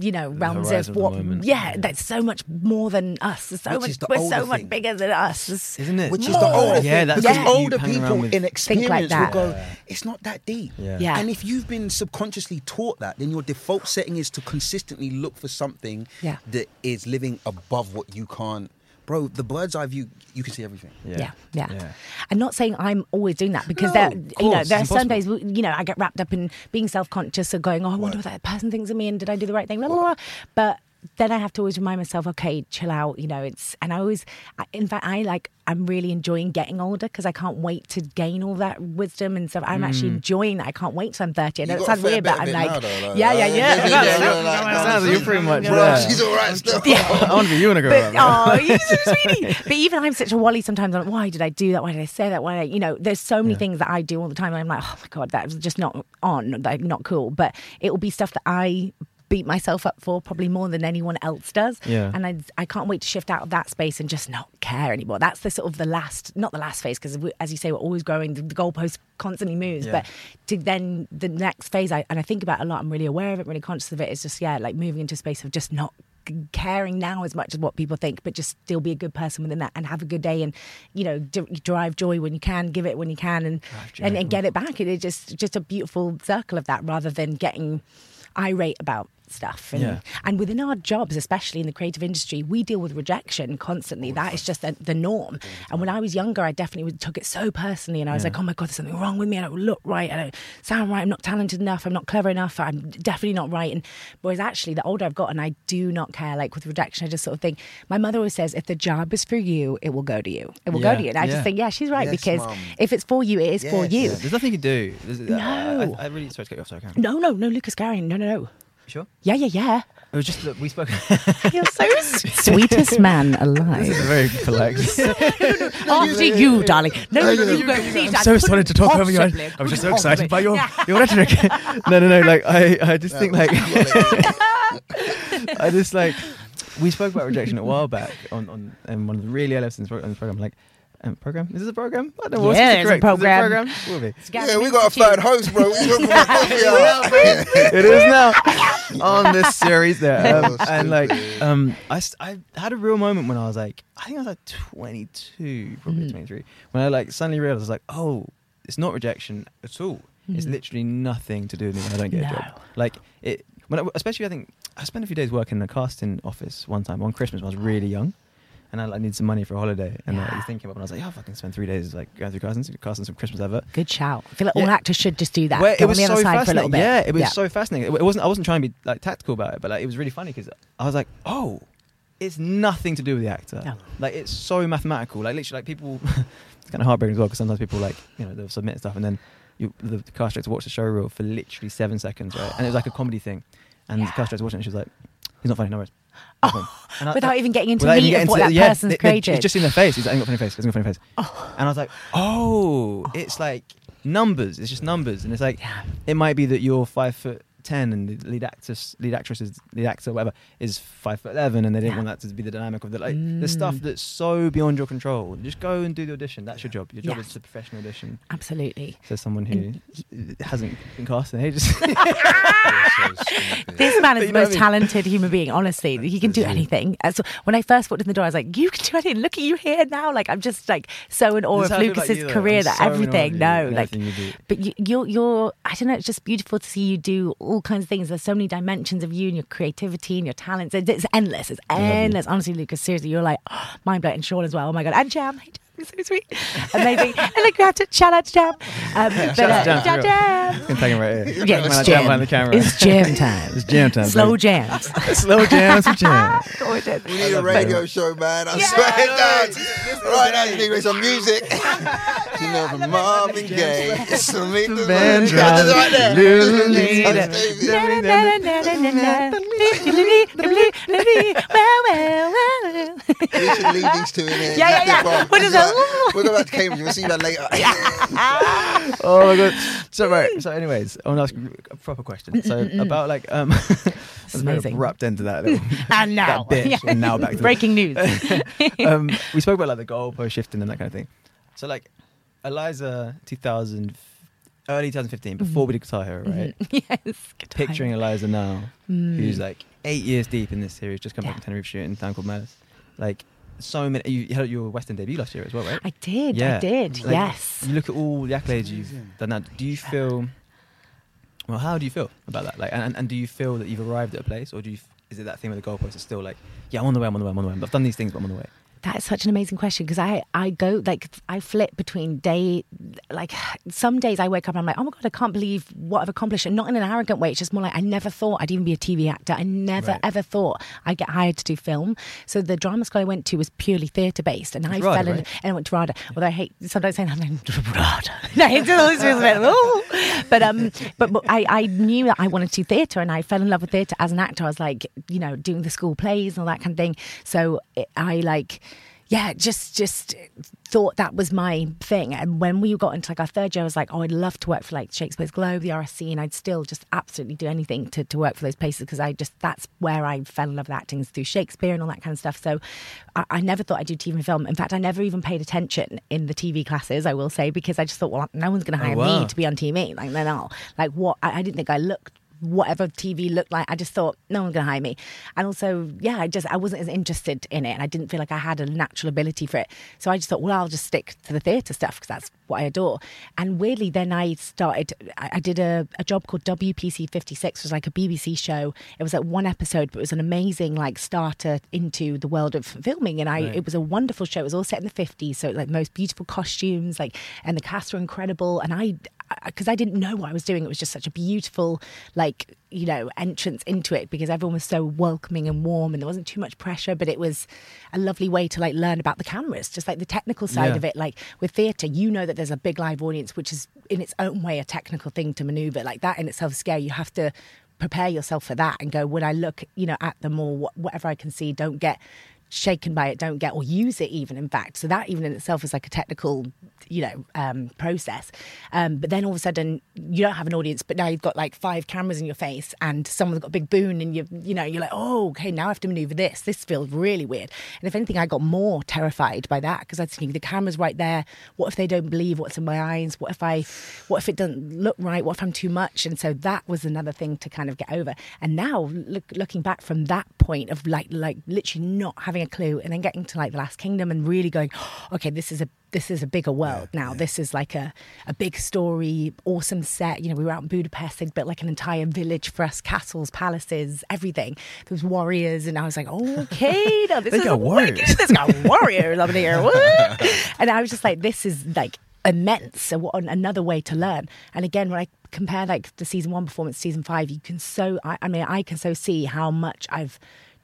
You know, realms horizon of of what? moment. Yeah, Yeah. that's so much more than us. So Which much. We're older so much bigger than us. It's- isn't it? Which is the older Yeah, thing. that's because Yeah. older people in experience that. will go, Yeah. it's not that deep. Yeah. Yeah. And if you've been subconsciously taught that, then your default setting is to consistently look for something Yeah. that is living above what you can't. Bro, the bird's eye view, you can see everything. Yeah, yeah. Yeah. I'm not saying I'm always doing that because No, there, of you know, there are some days, you know, I get wrapped up in being self-conscious of going, oh, I wonder Right. what that person thinks of me and did I do the right thing, blah, blah, blah. But then I have to always remind myself, okay, chill out. You know, it's and I always, in fact, I like I'm really enjoying getting older because I can't wait to gain all that wisdom and stuff. I'm actually enjoying that. I can't wait till I'm 30. I know it sounds weird, but I'm like, though, like, yeah, yeah, yeah. yeah, yeah, yeah, like, sounds like you're pretty much. Bro, yeah. she's all right still. I want to be you when I grow But oh, you're so sweetie. But even I'm such a wally sometimes. I'm like, why did I do that? Why did I say that? Why did I, you know? There's so many things that I do all the time. And I'm like, oh my god, that was just not on, like not cool. But it will be stuff that I beat myself up for probably more than anyone else does. Yeah. And I, I can't wait to shift out of that space and just not care anymore. That's the sort of the last, not the last phase, because as you say, we're always growing. The, the goalpost constantly moves. Yeah. But to then the next phase, I, and I think about it a lot. I'm really aware of it, really conscious of it. It's just yeah, like moving into a space of just not caring now as much as what people think, but just still be a good person within that and have a good day and you know d- drive joy when you can, give it when you can, and and, and get it back. It is just just a beautiful circle of that rather than getting irate about stuff. And, Yeah. and within our jobs especially in the creative industry we deal with rejection constantly. That is just the, the norm. And when i was younger i definitely took it so personally and i was Yeah. like oh my god there's something wrong with me. I don't look right. I don't sound right. I'm not talented enough. I'm not clever enough. I'm definitely not right. And whereas actually the older i've gotten i do not care like with rejection. I just sort of think my mother always says if the job is for you it will go to you. It will go to you. And i yeah. just think yeah she's right Yes, because Mum. if it's for you it is for you. Yeah, There's nothing you can do. There's, uh, No. I, I, I really sorry to cut you off. Sorry, no no no lucas Garion, no no no Sure. yeah yeah yeah It was just that we spoke. You're so sweetest man alive. this is very polite. After you, darling. No, no, no, you go. Please, I so excited to talk over you. I, was just so excited by your your rhetoric. no, no, no. Like I, I just think like I just like we spoke about rejection a while back on on one of the really early episodes on the program. Like, um, program is this a program? I don't know. what's Yeah, the it's a correct- is it program. Will be. Yeah, we got a third host, bro. We talking it is now on this series there. Um, Oh, and like, um, I, st- I had a real moment when I was like, I think I was like 22, probably Mm-hmm. 23, when I like suddenly realized, I was like, oh, it's not rejection at all. It's literally nothing to do with me when I don't get a Mm-hmm. Job. Like it, when I, especially I think I spent a few days working in a casting office one time on Christmas when I was really young. And I like, needed some money for a holiday, and like, I was thinking about when I was like, "Oh, I can spend three days like going through castings, casting some Christmas advert." Good shout. I feel like all actors should just do that. Where it was the so side for a little fascinating. Yeah, it was so fascinating. It wasn't. I wasn't trying to be like tactical about it, but like it was really funny because I was like, oh, it's nothing to do with the actor. No. Like it's so mathematical. Like literally, like people, it's kind of heartbreaking as well because sometimes people like you know they'll submit stuff and then you, the cast director watched the show reel for literally seven seconds, right? And it was like a comedy thing, and the cast director watching it and she was like, he's not funny, no worries. No oh, problem." And I- Without even getting into Without the even meat of what that yeah, person's they- created. It's just in their face. He's like, ain't got funny face. He's got funny face. Oh. And I was like, oh, it's like numbers. It's just numbers, and it's like Yeah. it might be that you're five foot ten and the lead actress, lead actress is lead actor, whatever, is five foot eleven, and they didn't Yeah. want that to be the dynamic of the like the stuff Mm. that's so beyond your control. Just go and do the audition. That's your job. Your job Yeah. is to professional audition. Absolutely. Says someone who hasn't been cast in ages. This man is the most I mean? talented human being. Honestly, he can do anything. So when I first walked in the door, I was like, "You can do anything. Look at you here now." Like I'm just like so in awe of how I feel about Lucas's though. career I'm that so in awe of everything. No, like, you but you, you're you're. I don't know. It's just beautiful to see you do all kinds of things. There's so many dimensions of you and your creativity and your talents. It's, it's endless. It's endless. Honestly, Lucas, seriously, you're like mind blowing. And Sean as well. Oh my god, and Jam. Hey, so sweet, amazing. and like we have to shout out to Jam. Um, but, Shout out to uh, Jam, for Jam, real. Can take him right here. Yeah, it's jam jam. behind the camera. It's jam time. It's jam time. Slow baby. jams. Slow jams for jam. Gorgeous. We need a radio show, man. I swear it does. Right now, you need to make some music. you know, from Marvin Gaye. It's to meet the Band band. That's right there. Little That's leader. baby. We should leave these two in here. Yeah, yeah, yeah. Bomb. What is that? We'll go back to Cambridge. We'll see you later. Oh my god. So right. So anyways, I want to ask you a proper question. So about like um that's a very amazing. abrupt end to that little And now, that bit. And now back to the- breaking news. um we spoke about like the goalpost shifting and that kind of thing. So like Eliza 2000 early 2015 before we did Guitar Hero, right? yes. good Picturing time. Eliza now, Mm. who's like eight years deep in this series, just come back Yeah. from Tenerife shooting a town called Malice. Like so many. You, had your Western debut last year as well, right? I did. Yeah. I did. Like, yes. You look at all the accolades you've done now. Do you feel? Well, how do you feel about that? Like, and, and do you feel that you've arrived at a place, or do you? Is it that thing with the goalposts? It's still like, yeah, I'm on the way. I'm on the way. I'm on the way. I've done these things, but I'm on the way. That is such an amazing question because I, I go like I flip between day like some days I wake up and I'm like oh my god I can't believe what I've accomplished and not in an arrogant way it's just more like I never thought I'd even be a TV actor I never Right. ever thought I'd get hired to do film. So the drama school I went to was purely theatre based and I It's RADA, fell in right? and I went to RADA. Although I hate sometimes saying that I'm like RADA. No it always feels a bit but um but, but I, I knew that I wanted to do theatre and I fell in love with theatre as an actor. I was like you know doing the school plays and all that kind of thing. So it, I like yeah, just just thought that was my thing. And when we got into like our third year, I was like, oh, I'd love to work for like Shakespeare's Globe, the RSC, and I'd still just absolutely do anything to, to work for those places because I just that's where I fell in love with acting is through Shakespeare and all that kind of stuff. So I, I never thought I'd do TV and film. In fact, I never even paid attention in the TV classes. I will say because I just thought, well, no one's going to oh, hire wow. me to be on TV. Like, no, no, like what? I, I didn't think I looked whatever TV looked like. I just thought no one's gonna hire me, and also yeah, I just I wasn't as interested in it, and I didn't feel like I had a natural ability for it. So I just thought, well, I'll just stick to the theatre stuff because that's what I adore. And weirdly, then I started. I, I did a, a job called WPC Fifty Six, was like a BBC show. It was like one episode, but it was an amazing like starter into the world of filming, and I Right. it was a wonderful show. It was all set in the fifties, so like most beautiful costumes, like and the cast were incredible, and I because I didn't know what I was doing. It was just such a beautiful, like, you know, entrance into it because everyone was so welcoming and warm and there wasn't too much pressure, but it was a lovely way to like learn about the cameras, just like the technical side Yeah. of it. Like with theatre, you know that there's a big live audience, which is in its own way a technical thing to maneuver. Like that in itself is scary. You have to prepare yourself for that and go, when I look, you know, at them or wh- whatever I can see, don't get shaken by it, don't get or use it even in fact. So that even in itself is like a technical, you know, um, process. Um, but then all of a sudden you don't have an audience, but now you've got like five cameras in your face and someone's got a big boom and you you know, you're like, oh, okay, now I have to maneuver this. This feels really weird. And if anything, I got more terrified by that because I was thinking the camera's right there. What if they don't believe what's in my eyes? What if I, what if it doesn't look right? What if I'm too much? And so that was another thing to kind of get over. And now look, looking back from that point of like, like literally not having a clue and then getting to like the last kingdom and really going, okay, this is a, this is a bigger world now. This is like a, a big story, awesome set. You know, we were out in Budapest. They'd built like an entire village for us, castles, palaces, everything. There was warriors, and I was like, okay, now this is got a warriors. wicked- This got warriors up in here. What? and I was just like, this is like immense. So another way to learn. And again, when I compare like the season one performance to season five, you can so I, I mean I can so see how much I've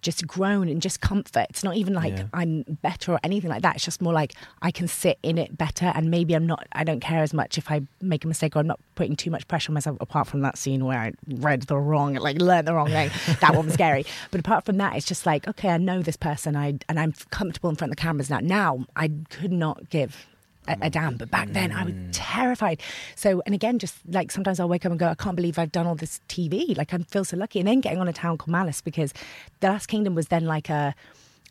just grown and just comfort. It's not even like Yeah. I'm better or anything like that. It's just more like I can sit in it better and maybe I'm not I don't care as much if I make a mistake or I'm not putting too much pressure on myself apart from that scene where I read the wrong like learned the wrong thing. that one was scary. But apart from that it's just like, okay, I know this person I and I'm comfortable in front of the cameras now. Now I could not give a, a damn. But back then, I was mm. terrified. So, and again, just like sometimes I'll wake up and go, I can't believe I've done all this TV. Like I feel so lucky. And then getting on a town called Malice because The Last Kingdom was then like a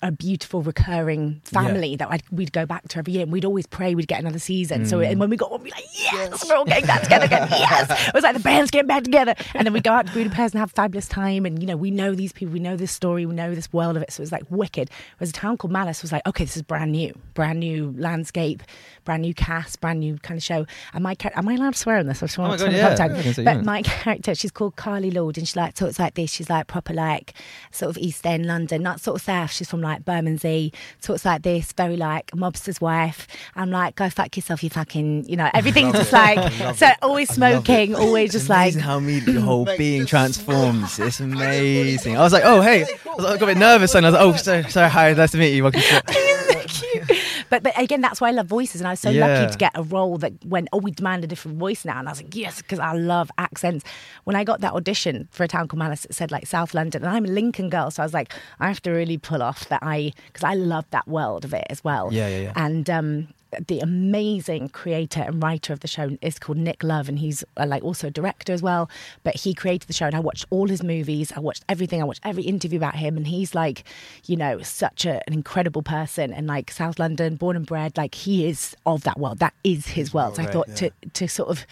a beautiful recurring family that I'd, we'd go back to every year and we'd always pray we'd get another season. So and when we got one, we'd be like, yes, we're all getting back together again. Yes. It was like the band's getting back together. And then we go out to Budapest and have a fabulous time. And, you know, we know these people, we know this story, we know this world of it. So it was like wicked. Whereas a town called Malice was like, okay, this is brand new, brand new landscape, brand new cast, brand new kind of show. And my character, am I allowed to swear on this? I just oh want my to God, yeah. the time. Yeah, I But yeah. my character, she's called Carly Lord, and she like talks like this. She's like proper like sort of East End London, not sort of South. She's from like Bermondsey. Talks like this, very like mobster's wife. I'm like, go fuck yourself, you fucking, you know, everything's just like so always smoking, always just like amazing how me the whole being transforms. It's amazing. I was like, oh hey, I, was, I got a bit nervous and I was like, oh sorry, sorry, hi, nice to meet you. Welcome to But but again, that's why I love voices, and I was so Yeah. lucky to get a role that when oh we demand a different voice now, and I was like yes because I love accents. When I got that audition for a town called Malice, it said like South London, and I'm a Lincoln girl, so I was like I have to really pull off that I because I love that world of it as well. Yeah, yeah, yeah. And um, the amazing creator and writer of the show is called Nick Love, and he's uh, like also a director as well. But he created the show, and I watched all his movies. I watched everything. I watched every interview about him, and he's like, you know, such a, an incredible person. And like South London, born and bred, like he is of that world. That is his world. So I right, thought to to sort of.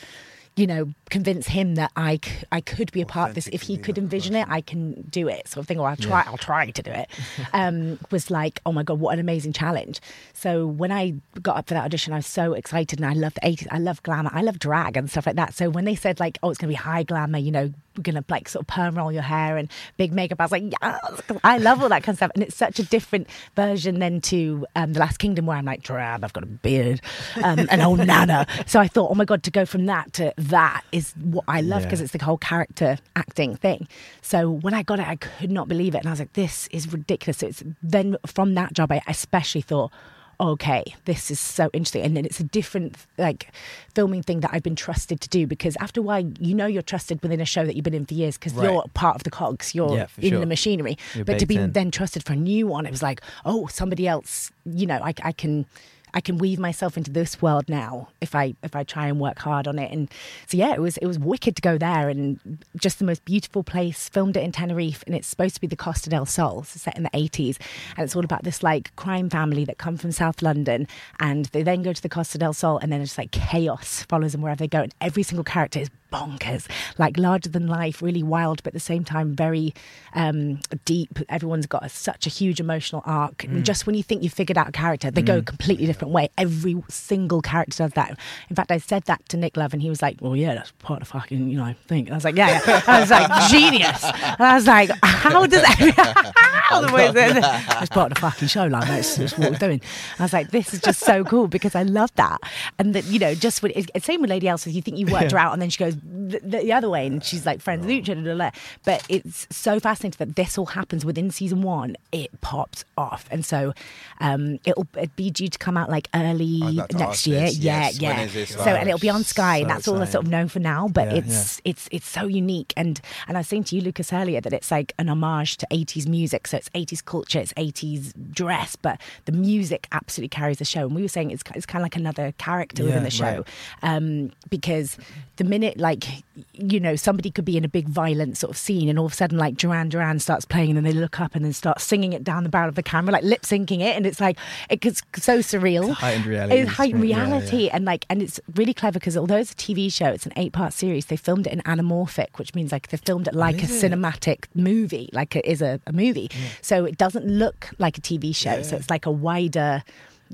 You know, convince him that I, c- I could be a part of this. If he could envision it, I can do it, sort of thing. Or I'll try, I'll try to do it. Um, was like, oh my god, what an amazing challenge! So when I got up for that audition, I was so excited, and I love the eighties. I love glamour. I love drag and stuff like that. So when they said like, oh, it's going to be high glamour, you know, to like sort of perm roll your hair and big makeup, I was like, yes, I love all that kind of stuff. And it's such a different version than to um, the Last Kingdom, where I'm like drab, I've got a beard, um, an old nana. So I thought, oh my god, to go from that to that is what I love Yeah. because it's the whole character acting thing. So when I got it, I could not believe it, and I was like, this is ridiculous. So it's then from that job, I especially thought. Okay, this is so interesting. And then it's a different like filming thing that I've been trusted to do because after a while, you know, you're trusted within a show that you've been in for years because Right. you're part of the cogs, you're Yeah, in sure. the machinery. You're but to be in. then trusted for a new one, it was like, oh, somebody else, you know, I, I can. I can weave myself into this world now if I if I try and work hard on it. And so yeah, it was it was wicked to go there and just the most beautiful place. Filmed it in Tenerife, and it's supposed to be the Costa del Sol. It's set in the eighties, and it's all about this like crime family that come from South London, and they then go to the Costa del Sol, and then it's like chaos follows them wherever they go, and every single character is bonkers, like larger than life, really wild, but at the same time very um, deep. Everyone's got a, such a huge emotional arc. And just when you think you've figured out a character, they go a completely different way. Every single character does that. In fact, I said that to Nick Love, and he was like, "Well, yeah, that's part of fucking you know thing." And I was like, "Yeah,", yeah. I was like, "Genius." And I was like, "How does that?" how the way that- It's part of the fucking show, like that's, that's what we're doing. And I was like, "This is just so cool because I love that." And that you know, just when it's same with Lady Aelswith, you think you worked her out, and then she goes the, the other way, and she's like friends with each other. blah, blah, blah. But it's so fascinating that this all happens within season one. It pops off, and so um, it'll it'd be due to come out like early I'd like to next year. this, Yeah, yes. Yeah. is this so and it'll be on Sky, So and that's all I sort of known for now. But Yeah, it's it's it's so unique, and and I was saying to you, Lucas, earlier that it's like an homage to '80s music. So it's '80s culture, it's '80s dress, but the music absolutely carries the show. And we were saying it's it's kind of like another character within the show, right. um, because the minute like you know somebody could be in a big violent sort of scene, and all of a sudden like Duran Duran starts playing, and then they look up and then start singing it down the barrel of the camera, like lip syncing it, and it's like it gets so surreal. It's heightened reality It's heightened experience. Yeah, reality, yeah. and like and it's really clever because although it's a TV show, it's an eight part series. They filmed it in anamorphic, which means like they filmed it like a it? cinematic movie, like it is a, a movie. So it doesn't look like a TV show. So it's like a wider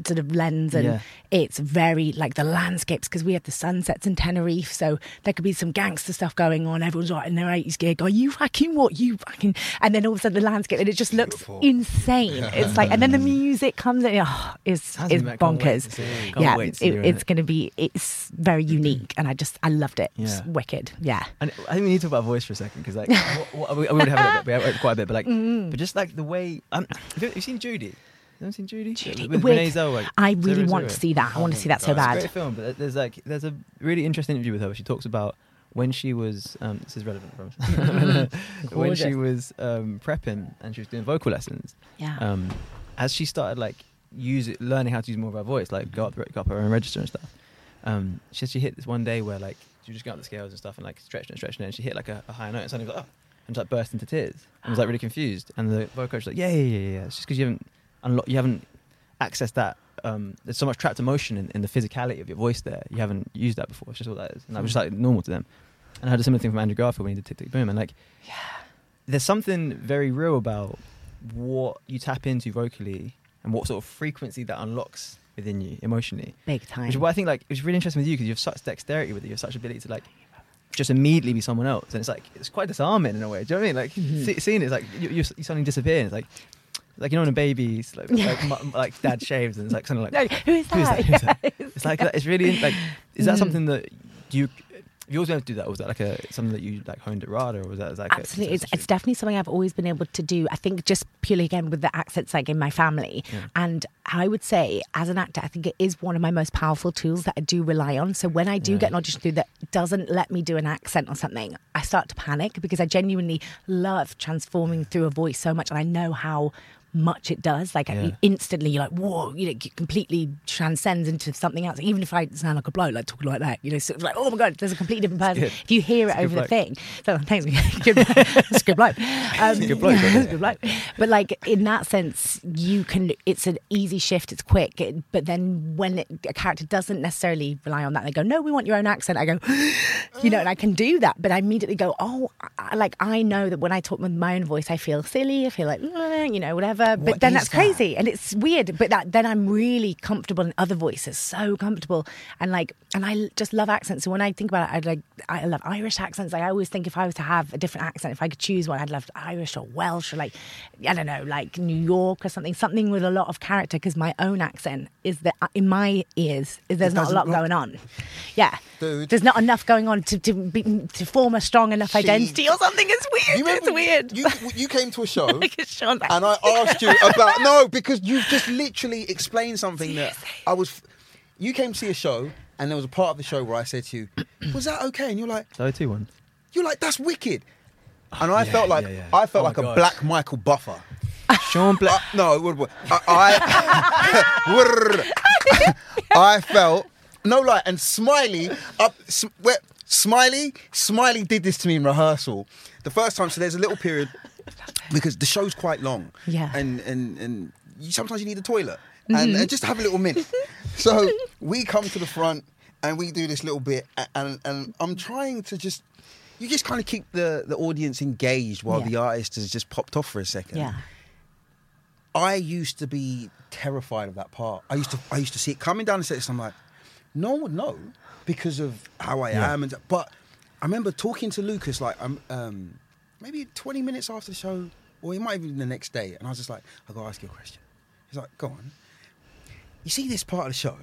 sort of lens and Yeah. it's very like the landscapes because we have the sunsets in Tenerife so there could be some gangster stuff going on everyone's like in their 80s gig are you fucking what you fucking and then all of a sudden the landscape and it just looks Beautiful. insane it's like and then the music comes in oh, it's, it's like I can't wait bonkers it. Yeah it- it. it's going to be it's very unique and I just I loved it it's Yeah. wicked yeah And I think we need to talk about voice for a second because like what, what, we, we would have a bit, we have quite a bit, but like, Mm-hmm. but just like the way. Um, have you, have you seen Judy? You haven't seen Judy? Judy, with, with- Renee Zellweger. I really want to see that I want to see that so bad. It's a great film, but there's like there's a really interesting interview with her. Where she talks about when she was. Um, this is relevant, I promise. when she was um, prepping and she was doing vocal lessons. yeah Um, as she started like use it, learning how to use more of her voice, like go up, go up her own register and stuff. Um, she said she hit this one day where like she was just going up the scales and stuff and like stretching and stretching it, and she hit like a, a high note and suddenly was like, oh, and just like burst into tears and was like really confused. And the vocal coach was like, yeah, yeah, yeah, yeah. It's just because you haven't unlocked, you haven't accessed that. Um, there's so much trapped emotion in, in the physicality of your voice there. You haven't used that before. It's just all that is, and that was just like normal to them. And I had a similar thing from Andrew Garfield when he did Tick Tick Boom, and like, yeah, there's something very real about what you tap into vocally and what sort of frequency that unlocks within you emotionally. big time Which is why I think like it's really interesting with you because you have such dexterity with it. You have such ability to like just immediately be someone else, and it's like it's quite disarming in a way. Do you know what I mean? Like Mm-hmm. see, seeing it, it's like you, you, you suddenly disappear. And it's like like you know when a baby's like like, mu- like dad shaves and it's like something like no, who is that, that? Who is that? It's like that. It's really like is that Mm. something that you have you always been able to do that? Or was that like a something that you like honed at RADA, or was that like a- Absolutely, it's, it's definitely something I've always been able to do. I think just purely again with the accents, like in my family, Yeah. and I would say as an actor, I think it is one of my most powerful tools that I do rely on. So when I do Yeah. get an audition through that doesn't let me do an accent or something, I start to panic because I genuinely love transforming through a voice so much, and I know how much it does. Like Yeah. instantly, you're like, whoa, you know, it completely transcends into something else. Even if I sound like a bloke, like talking like that, you know, so it's like, oh my god, there's a completely different person. If you hear It's it over good the bloke. thing, so thanks, good, it's a good bloke. Um, good bloke, it's a good bloke. But like in that sense, you can. It's an easy shift. It's quick. It, but then when it, a character doesn't necessarily rely on that, they go, "No, we want your own accent." I go, you know, and I can do that. But I immediately go, "Oh, I, like I know that when I talk with my own voice, I feel silly. I feel like "Eh," you know, whatever. But What then that's that? crazy, and it's weird. But that then I'm really comfortable in other voices, so comfortable, and like, and I just love accents. So when I think about it, I like, I love Irish accents. I always think if I was to have a different accent, if I could choose one, I'd love Irish or Welsh or like, I don't know, like New York or something, something with a lot of character. because my own accent is that in my ears is there's not a lot rock. going on. Yeah, Dude. there's not enough going on to to, be, to form a strong enough She- identity or something. It's weird. You remember it's weird. You, you came to a show. Like it's Sean's and I asked you about no because you've just literally explained something that I was. You came to see a show, and there was a part of the show where I said to you, "Was that okay?" And you're like, So two one. "You're like that's wicked," and I Yeah, felt like yeah, yeah. I felt Oh like a black Michael Buffer. Sean Black. Uh, no, it would- I I, I felt no lie and Smiley up where, Smiley Smiley did this to me in rehearsal the first time. So there's a little period because the show's quite long. Yeah. and and and you, sometimes you need a toilet and, mm-hmm. and just have a little minute. so we come to the front and we do this little bit and and I'm trying to just. You just kind of keep the, the audience engaged while Yeah. the artist has just popped off for a second. yeah. I used to be terrified of that part. I used to I used to see it coming down the steps. I'm like, no one would know because of how I am. And but I remember talking to Lucas like I'm um, maybe 20 minutes after the show, or it might have been the next day, and I was just like, I gotta ask you a question. He's like, go on. You see this part of the show?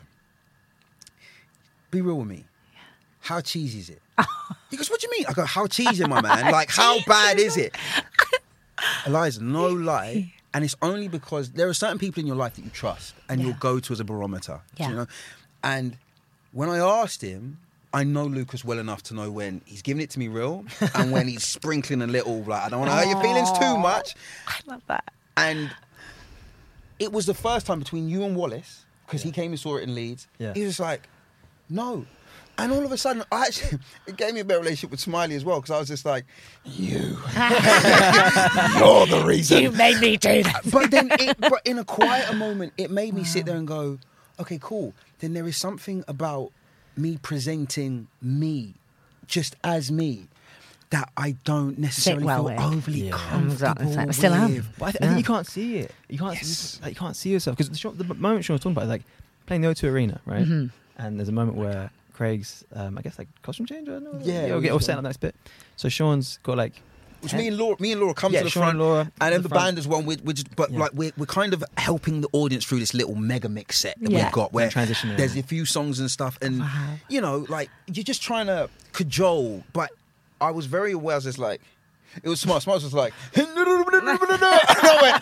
Be real with me. How cheesy is it? he goes, what do you mean? I go, how cheesy, my man? Like, how bad is it? Eliza, no lie. And it's only because there are certain people in your life that you trust and Yeah. you'll go to as a barometer. Yeah. You know? And when I asked him, I know Lucas well enough to know when he's giving it to me real and when he's sprinkling a little, like, I don't want to hurt your feelings too much. I love that. And it was the first time between you and Wallace, because he came and saw it in Leeds. Yeah. He was like, no. And all of a sudden, I actually, it gave me a better relationship with Smiley as well, because I was just like, you. You're the reason. You made me do that. but then, it, but in a quieter moment, it made me sit there and go, okay, cool. Then there is something about me presenting me, just as me, that I don't necessarily well feel with. overly Yeah. comfortable Exactly. I still am. with. But I, th- I think you can't see it. You can't. Yes. Like, you can't see yourself because the, the moment Sean was talking about, is like playing the O2 Arena, right? Mhm. And there's a moment where Craig's, um, I guess, like costume change. I don't know. Yeah, or it get was or set up the next bit. So Sean's got like. Which me and Laura, me and Laura come Yeah, to the Sean front, and Laura and then the the, band as well. We're, we're just, but Yeah. like we're, we're kind of helping the audience through this little mega mix set that Yeah. we've got, where there's a few songs and stuff, and Wow. you know, like you're just trying to cajole. But I was very aware. I was just like, it was smart. Smart was like, and I went, and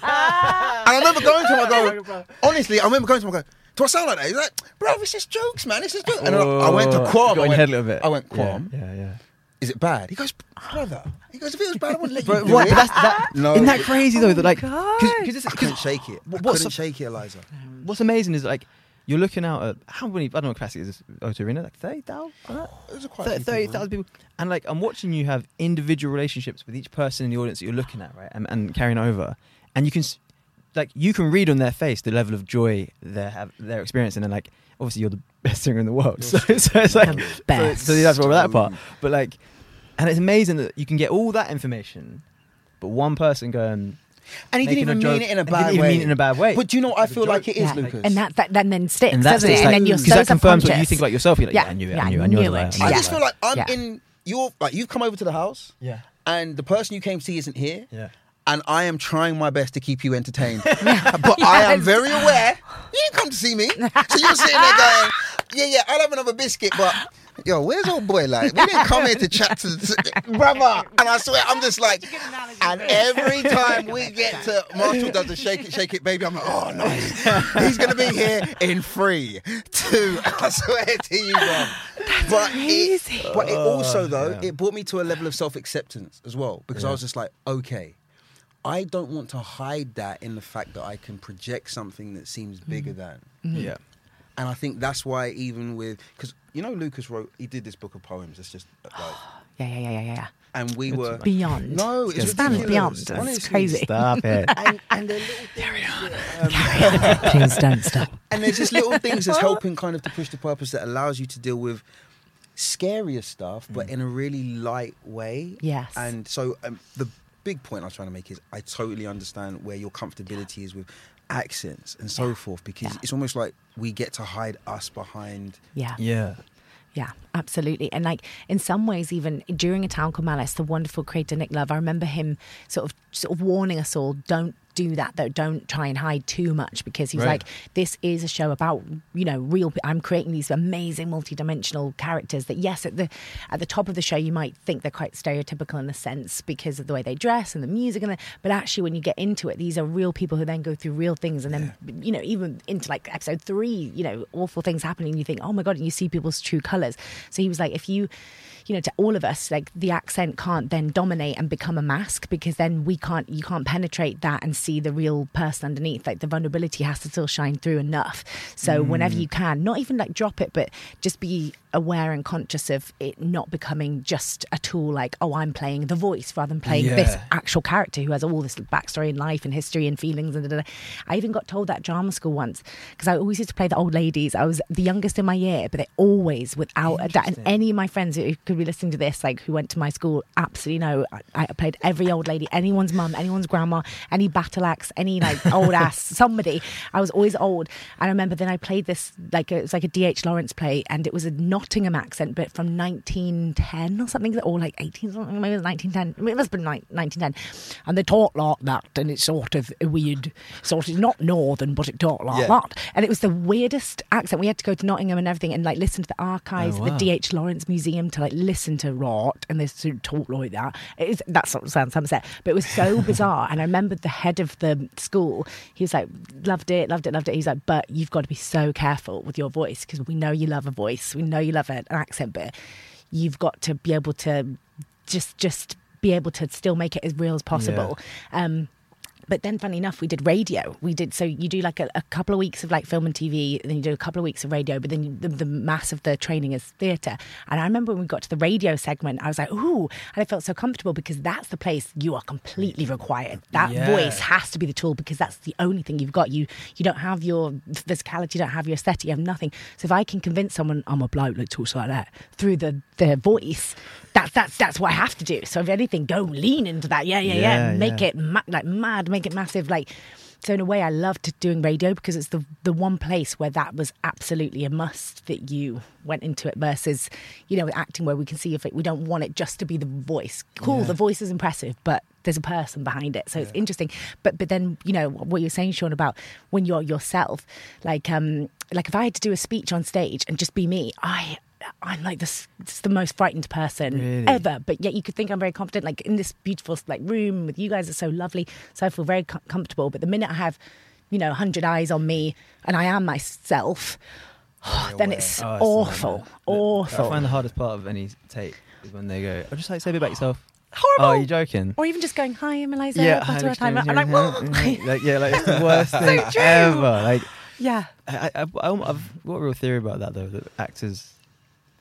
I remember going to him. I go, honestly, I remember going to him. I go. Do I sound like that? He's like, bro, this is jokes, man. This is jokes. And I, I went to Oh, Quam. I went, head a little bit. I went, Quam. Yeah, yeah. Is it bad? He goes, brother. He goes, if it was bad, I wouldn't let you But do what, it. That's, that, no. Isn't that crazy though? That like, oh God. because I couldn't shake it. I What's couldn't so- shake it, Eliza. what's amazing is like you're looking out at how many I don't know what capacity is this O2 Arena like thirty thousand. Oh, it was a quite a few Thirty people, people, and like I'm watching you have individual relationships with each person in the audience that you're looking at, right, and, and carrying over, and you can, like, you can read on their face the level of joy they have they're experiencing, and like, obviously you're the best singer in the world, so, so it's like, The so, best. so that's all that part, but like, and it's amazing that you can get all that information, but one person going, And he didn't even mean it in a bad didn't way. mean it in a bad way. But do you know what I feel like it is, Yeah. Lucas? And that, that, that then sticks, and that doesn't it? sticks, And then you're so that confirms what you think about yourself. You're like, yeah, Yeah, I knew it, yeah, I knew, I I knew, knew it. it. I Yeah. just feel like I'm Yeah. in your like you've come over to the house Yeah, and the person you came to see isn't here. yeah. And I am trying my best to keep you entertained. but I am very aware you didn't come to see me. So you're sitting there going, Yeah, yeah, I'll have another biscuit, but yo, where's old boy like? We didn't come here to chat to, to brother. And I swear I'm just like and every time we get to Marshall does the shake it, shake it, baby, I'm like, oh nice. He's gonna be here in three, two. I swear to you, bro. but crazy. it, but it also oh, though, yeah. it brought me to a level of self acceptance as well because I was just like, okay. I don't want to hide that in the fact that I can project something that seems bigger than. Yeah. And I think that's why even with because you know Lucas wrote he did this book of poems. It's just like Yeah, yeah, yeah, yeah, yeah. and we were Beyond. no, it's It stands beyond. It's Honestly. crazy. Stop it. And, and the little things that, um, Please don't stop. and there's just little things that's helping kind of to push the purpose that allows you to deal with scarier stuff, but in a really light way. Yes. And so um, the big point I was trying to make is I totally understand where your comfortability is with accents and so forth because Yeah. it's almost like we get to hide us behind. Yeah. Yeah. Yeah, absolutely. And like in some ways, even during a town called Malice, the wonderful creator Nick Love, I remember him sort of sort of warning us all, don't do that though. Don't try and hide too much because he's Right. like, this is a show about you know real. I'm creating these amazing multi-dimensional characters that yes, at the at the top of the show you might think they're quite stereotypical in a sense because of the way they dress and the music and the, but actually when you get into it, these are real people who then go through real things and then you know even into like episode three, you know awful things happening. You think, oh my god, and you see people's true colors. So he was like, if you you know, to all of us, like the accent can't then dominate and become a mask because then we can't, you can't penetrate that and see the real person underneath. Like the vulnerability has to still shine through enough. So hmm. whenever you can, not even like drop it, but just be aware and conscious of it not becoming just a tool like, oh, I'm playing the voice rather than playing this actual character who has all this backstory and life and history and feelings. And da, da, da. I even got told that drama school once because I always used to play the old ladies. I was the youngest in my year, but they always, without a doubt, and any of my friends who could be listening to this, like who went to my school, absolutely know. I, I played every old lady, anyone's mum, anyone's grandma, any battle axe, any like old ass somebody. I was always old. And I remember then I played this like it was like a D.H. Lawrence play, and it was a Nottingham accent, but from 1910 or something, or like 18 something, maybe it was 1910. It must have been like 1910. And they talk like that, and it's sort of a weird, sort of not northern, but it talked like Yeah. that. And it was the weirdest accent. We had to go to Nottingham and everything, and like listen to the archives, Oh, the. D.H. Lawrence Museum to like listen to Rot, and they sort of talk like that. It is, that sort of sounds Somerset, but it was so bizarre. And I remember the head of the school, he was like, loved it, loved it, loved it. He's like, but you've got to be so careful with your voice because we know you love a voice, we know you love an accent, but you've got to be able to just just be able to still make it as real as possible. Um, but then, funny enough, we did radio. We did so you do like a, a couple of weeks of like film and TV, and then you do a couple of weeks of radio. But then you, the, the mass of the training is theatre. And I remember when we got to the radio segment, I was like, ooh, and I felt so comfortable because that's the place you are completely required. That Yeah. voice has to be the tool because that's the only thing you've got. You you don't have your physicality, you don't have your aesthetic, you have nothing. So if I can convince someone oh, I'm a bloke that talks like that through the their voice, that's that's that's what I have to do. So if anything, go lean into that. Yeah, yeah, yeah. Yeah, Make yeah. it ma- like mad, make it massive. Like so, in a way, I loved doing radio because it's the the one place where that was absolutely a must that you went into it. Versus, you know, with acting where we can see if we don't want it just to be the voice. Cool, the voice is impressive, but there's a person behind it, so it's interesting. But but then you know what you're saying, Sean, about when you're yourself, like um like if I had to do a speech on stage and just be me, I. I'm like this, the most frightened person Really? ever, but yet you could think I'm very confident. Like in this beautiful like room with you guys are so lovely, so I feel very com- comfortable. But the minute I have, you know, hundred eyes on me and I am myself, then it's Oh, it's awful, nightmare. awful, I find the hardest part of any tape is when they go, "Oh, just like say a bit about yourself." horrible. Oh, are you joking? Or even just going, "Hi, I'm Eliza." yeah, hi, time. I'm like, what? Yeah, like, yeah, like it's the worst thing true. ever. Like, yeah, I, I, I, I've got a real theory about that though. That actors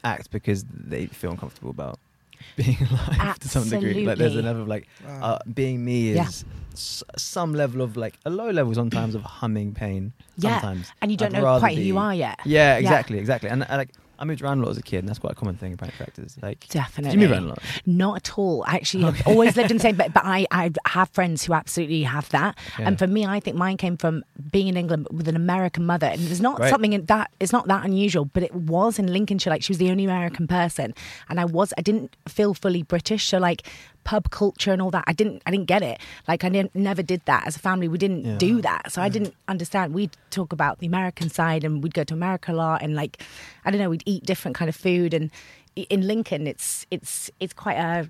act because they feel uncomfortable about being alive to some degree. Like there's Absolutely. a level of like uh, being me Yeah. is s- some level of like a low level sometimes of humming pain. Yeah, Sometimes and you don't I'd know rather quite who you are yet. Yeah, Yeah. exactly, exactly. And I, like I moved around a lot as a kid, and that's quite a common thing about actors. Like Definitely. Did you move around a lot? Not at all. Actually have always lived in the same, but, but I, I have friends who absolutely have that. Yeah. And for me, I think mine came from being in England with an American mother. And it's not Right. something in that, it's not that unusual, but it was in Lincolnshire. Like she was the only American person. And I was, I didn't feel fully British. So like, pub culture and all that. I didn't i didn't get it. Like i didn't, never did that as a family. We didn't Yeah. do that. So i didn't understand. We'd talk about the american side and we'd go to america a lot and like i don't know we'd eat different kind of food. And in lincoln it's it's it's quite a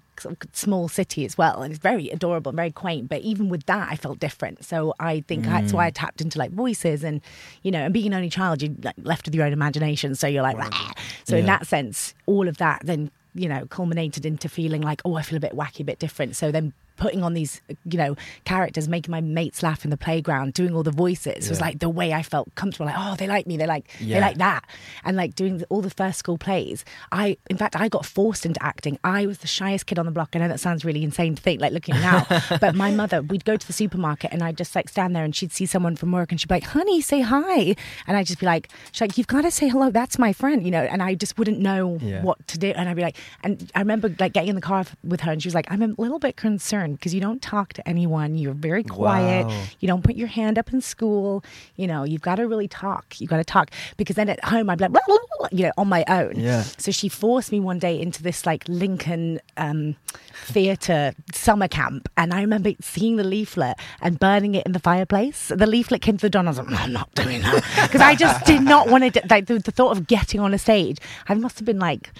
small city as well and it's very adorable and very quaint. But even with that i felt different. So i think that's why i mm. tapped into like voices and you know and being an only child you're like left with your own imagination. So you're like "Rah." so in that sense all of that then you know, culminated into feeling like, oh, I feel a bit wacky, a bit different. So then putting on these, you know, characters, making my mates laugh in the playground, doing all the voices was like the way I felt comfortable. Like, oh, they like me, they like, they like that, and like doing the- all the first school plays. I, in fact, I got forced into acting. I was the shyest kid on the block. I know that sounds really insane to think, like looking now, but my mother, we'd go to the supermarket and I'd just like stand there and she'd see someone from work and she'd be like, honey, say hi, and I'd just be like, she's like, you've got to say hello. That's my friend, you know, and I just wouldn't know Yeah. what to do. And I'd be like, and I remember like getting in the car with her, and she was like, "I'm a little bit concerned because you don't talk to anyone. You're very quiet. Wow. You don't put your hand up in school. You know, you've got to really talk. You've got to talk because then at home I'd be like, "Blah, blah, blah," you know, on my own. Yeah. So she forced me one day into this like Lincoln um, theatre summer camp, and I remember seeing the leaflet and burning it in the fireplace. The leaflet came to the door, and I was like, "No, I'm not doing that," because I just did not want to. Like the, the thought of getting on a stage, I must have been like.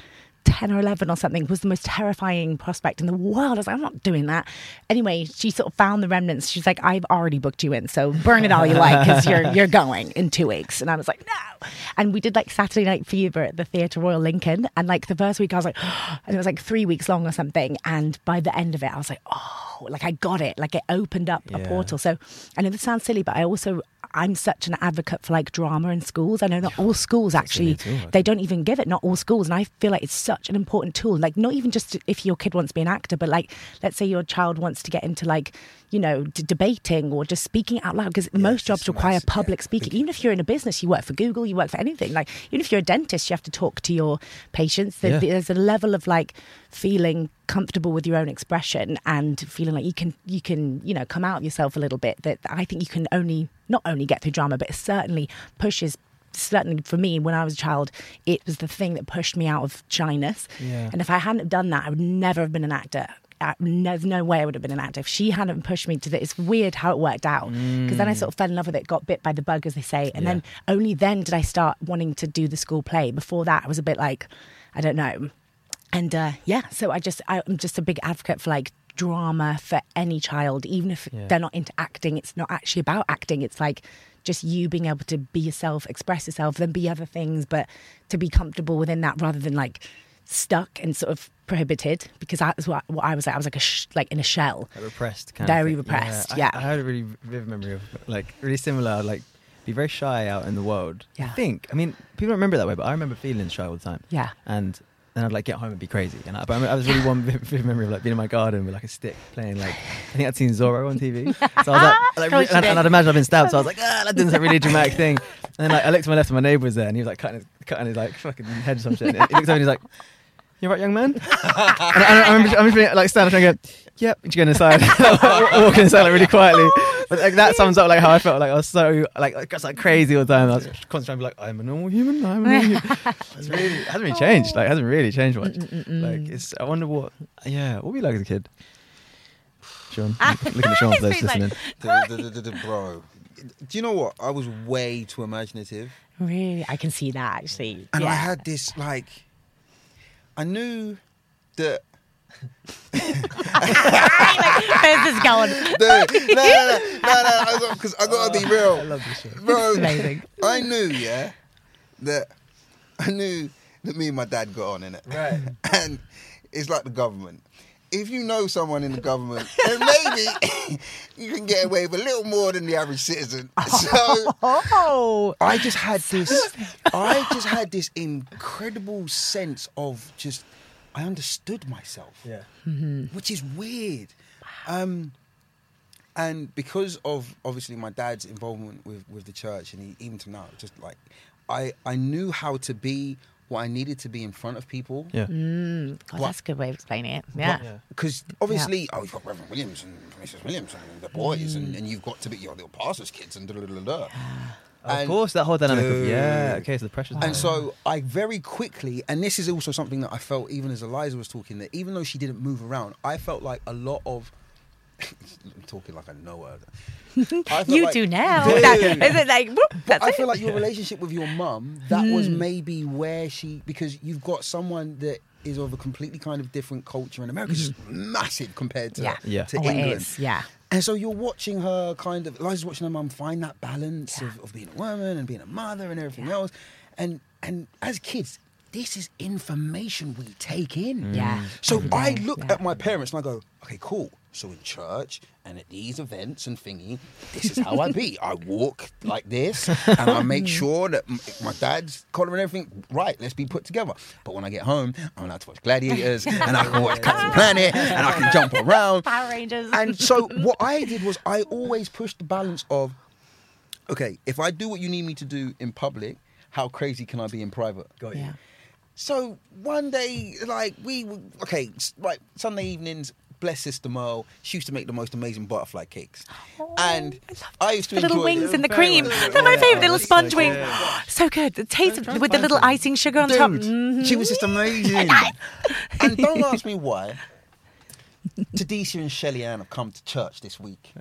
10 or 11 or something was the most terrifying prospect in the world. I was like, I'm not doing that. Anyway, she sort of found the remnants. She's like, I've already booked you in, so burn it all you like because you're, you're going in two weeks. And I was like, no. And we did like Saturday Night Fever at the Theatre Royal Lincoln. And like the first week, I was like, and it was like three weeks long or something. And by the end of it, I was like, oh, like I got it. Like it opened up a portal. So I know this sounds silly, but I also, I'm such an advocate for like drama in schools. I know not all schools actually, too, they don't even give it, not all schools. And I feel like it's such an important tool. Like, not even just if your kid wants to be an actor, but like, let's say your child wants to get into like, you know, d- debating or just speaking out loud, because most jobs require massive, public yeah. speaking. Even if you're in a business, you work for Google, you work for anything. Like, even if you're a dentist, you have to talk to your patients. There- Yeah. There's a level of like feeling comfortable with your own expression and feeling like you can, you can, you know, come out of yourself a little bit. That I think you can only, not only get through drama, but it certainly pushes certainly for me when I was a child, it was the thing that pushed me out of shyness. Yeah. And if I hadn't have done that, I would never have been an actor. I, there's no way I would have been an actor if she hadn't pushed me to that. It's weird how it worked out because then I sort of fell in love with it, got bit by the bug, as they say, and then only then did I start wanting to do the school play. Before that, I was a bit like, I don't know, and uh, yeah. So I just I'm just a big advocate for like drama for any child, even if Yeah. they're not into acting. It's not actually about acting. It's like just you being able to be yourself, express yourself, then be other things, but to be comfortable within that rather than like stuck and sort of prohibited. Because that's what, what I was like. I was like a sh- like in a shell. Like repressed kind Very repressed, I- yeah. I, had a really vivid memory of like really similar, like be very shy out in the world. I think. I mean, people don't remember that way, but I remember feeling shy all the time. Yeah. And then I'd like get home and be crazy. And I, but I, remember- I was really one vivid memory of like being in my garden with like a stick playing like I think I'd seen Zorro on TV. So I was like, like and, and I'd imagine I've been stabbed. So I was like, ah, like doing this really dramatic thing. And then like I looked to my left and my neighbour was there, and he was like cutting his, cutting his like fucking head or some shit. And he looks over and he's like. You right, young man? and I, I remember, I remember like standing there and going, "Yep," and going inside, walking inside like really quietly. But like that sums up like how I felt. Like I was so like I was like crazy all the time. I was constantly trying to be like, "I'm a normal human. I'm a normal human." It's really it hasn't really changed. Like it hasn't really changed much. Like it's. I wonder what. Yeah, what were you like as a kid? Sean, looking at Sean for those He's like- listening. The- the- the- the- bro. Do you know what? I was way too imaginative. Really, I can see that actually. And yeah. I had this like, I knew that. Where's this going? No, no, no, no, no, no, because I gotta be oh, real. I love this show. Bro, It's amazing. I knew, yeah, that I knew that me and my dad got on in it. Right. And it's like the government. If you know someone in the government, then maybe you can get away with a little more than the average citizen. So Oh, I just had this. I just had this incredible sense of just. I understood myself Yeah. which is weird. Um, and because of obviously my dad's involvement with, with the church, and he, even to now, just like I I knew how to be what I needed to be in front of people. Yeah. Mm. God, What? that's a good way of explaining it. Yeah. Yeah. Because obviously, oh, you've got Reverend Williams and Mrs. Williams and the boys, and, mm. and you've got to be your little pastor's kids and da da da da. Of course, that whole dynamic. Of, yeah. Okay, so the pressure's And there. so I very quickly, and this is also something that I felt even as Eliza was talking, that even though she didn't move around, I felt like a lot of. I'm talking like I know her. I You like- do now. Dude. That- is it like, whoop, that's I it? feel like your relationship with your mum, that was mm. maybe where she, because you've got someone that is of a completely kind of different culture, and America's just mm-hmm. massive compared to, Yeah. Yeah. to Oh, England. yeah. And so you're watching her kind of, Liza's watching her mum find that balance of, of being a woman and being a mother and everything else. And and as kids, this is information we take in. Yeah. So Every I look yeah. at my parents and I go, okay, cool. So in church and at these events and thingy, this is how I be. I walk like this and I make sure that my dad's collar and everything, right, let's be put together. But when I get home, I'm allowed to watch Gladiators and I can watch Captain Planet and I can jump around. Power Rangers. And so what I did was I always pushed the balance of, okay, if I do what you need me to do in public, how crazy can I be in private? Got you. yeah. So one day, like we, would- okay, like Sunday evenings, bless Sister Merle. She used to make the most amazing butterfly cakes, and I used to enjoy The little wings them. and the cream. well. They're my Yeah. favourite little sponge good. wings. So good. The taste of, with the little some. icing sugar on top. Dude, Mhm. she was just amazing. and don't ask me why. Tadisha and Shelly Ann have come to church this week.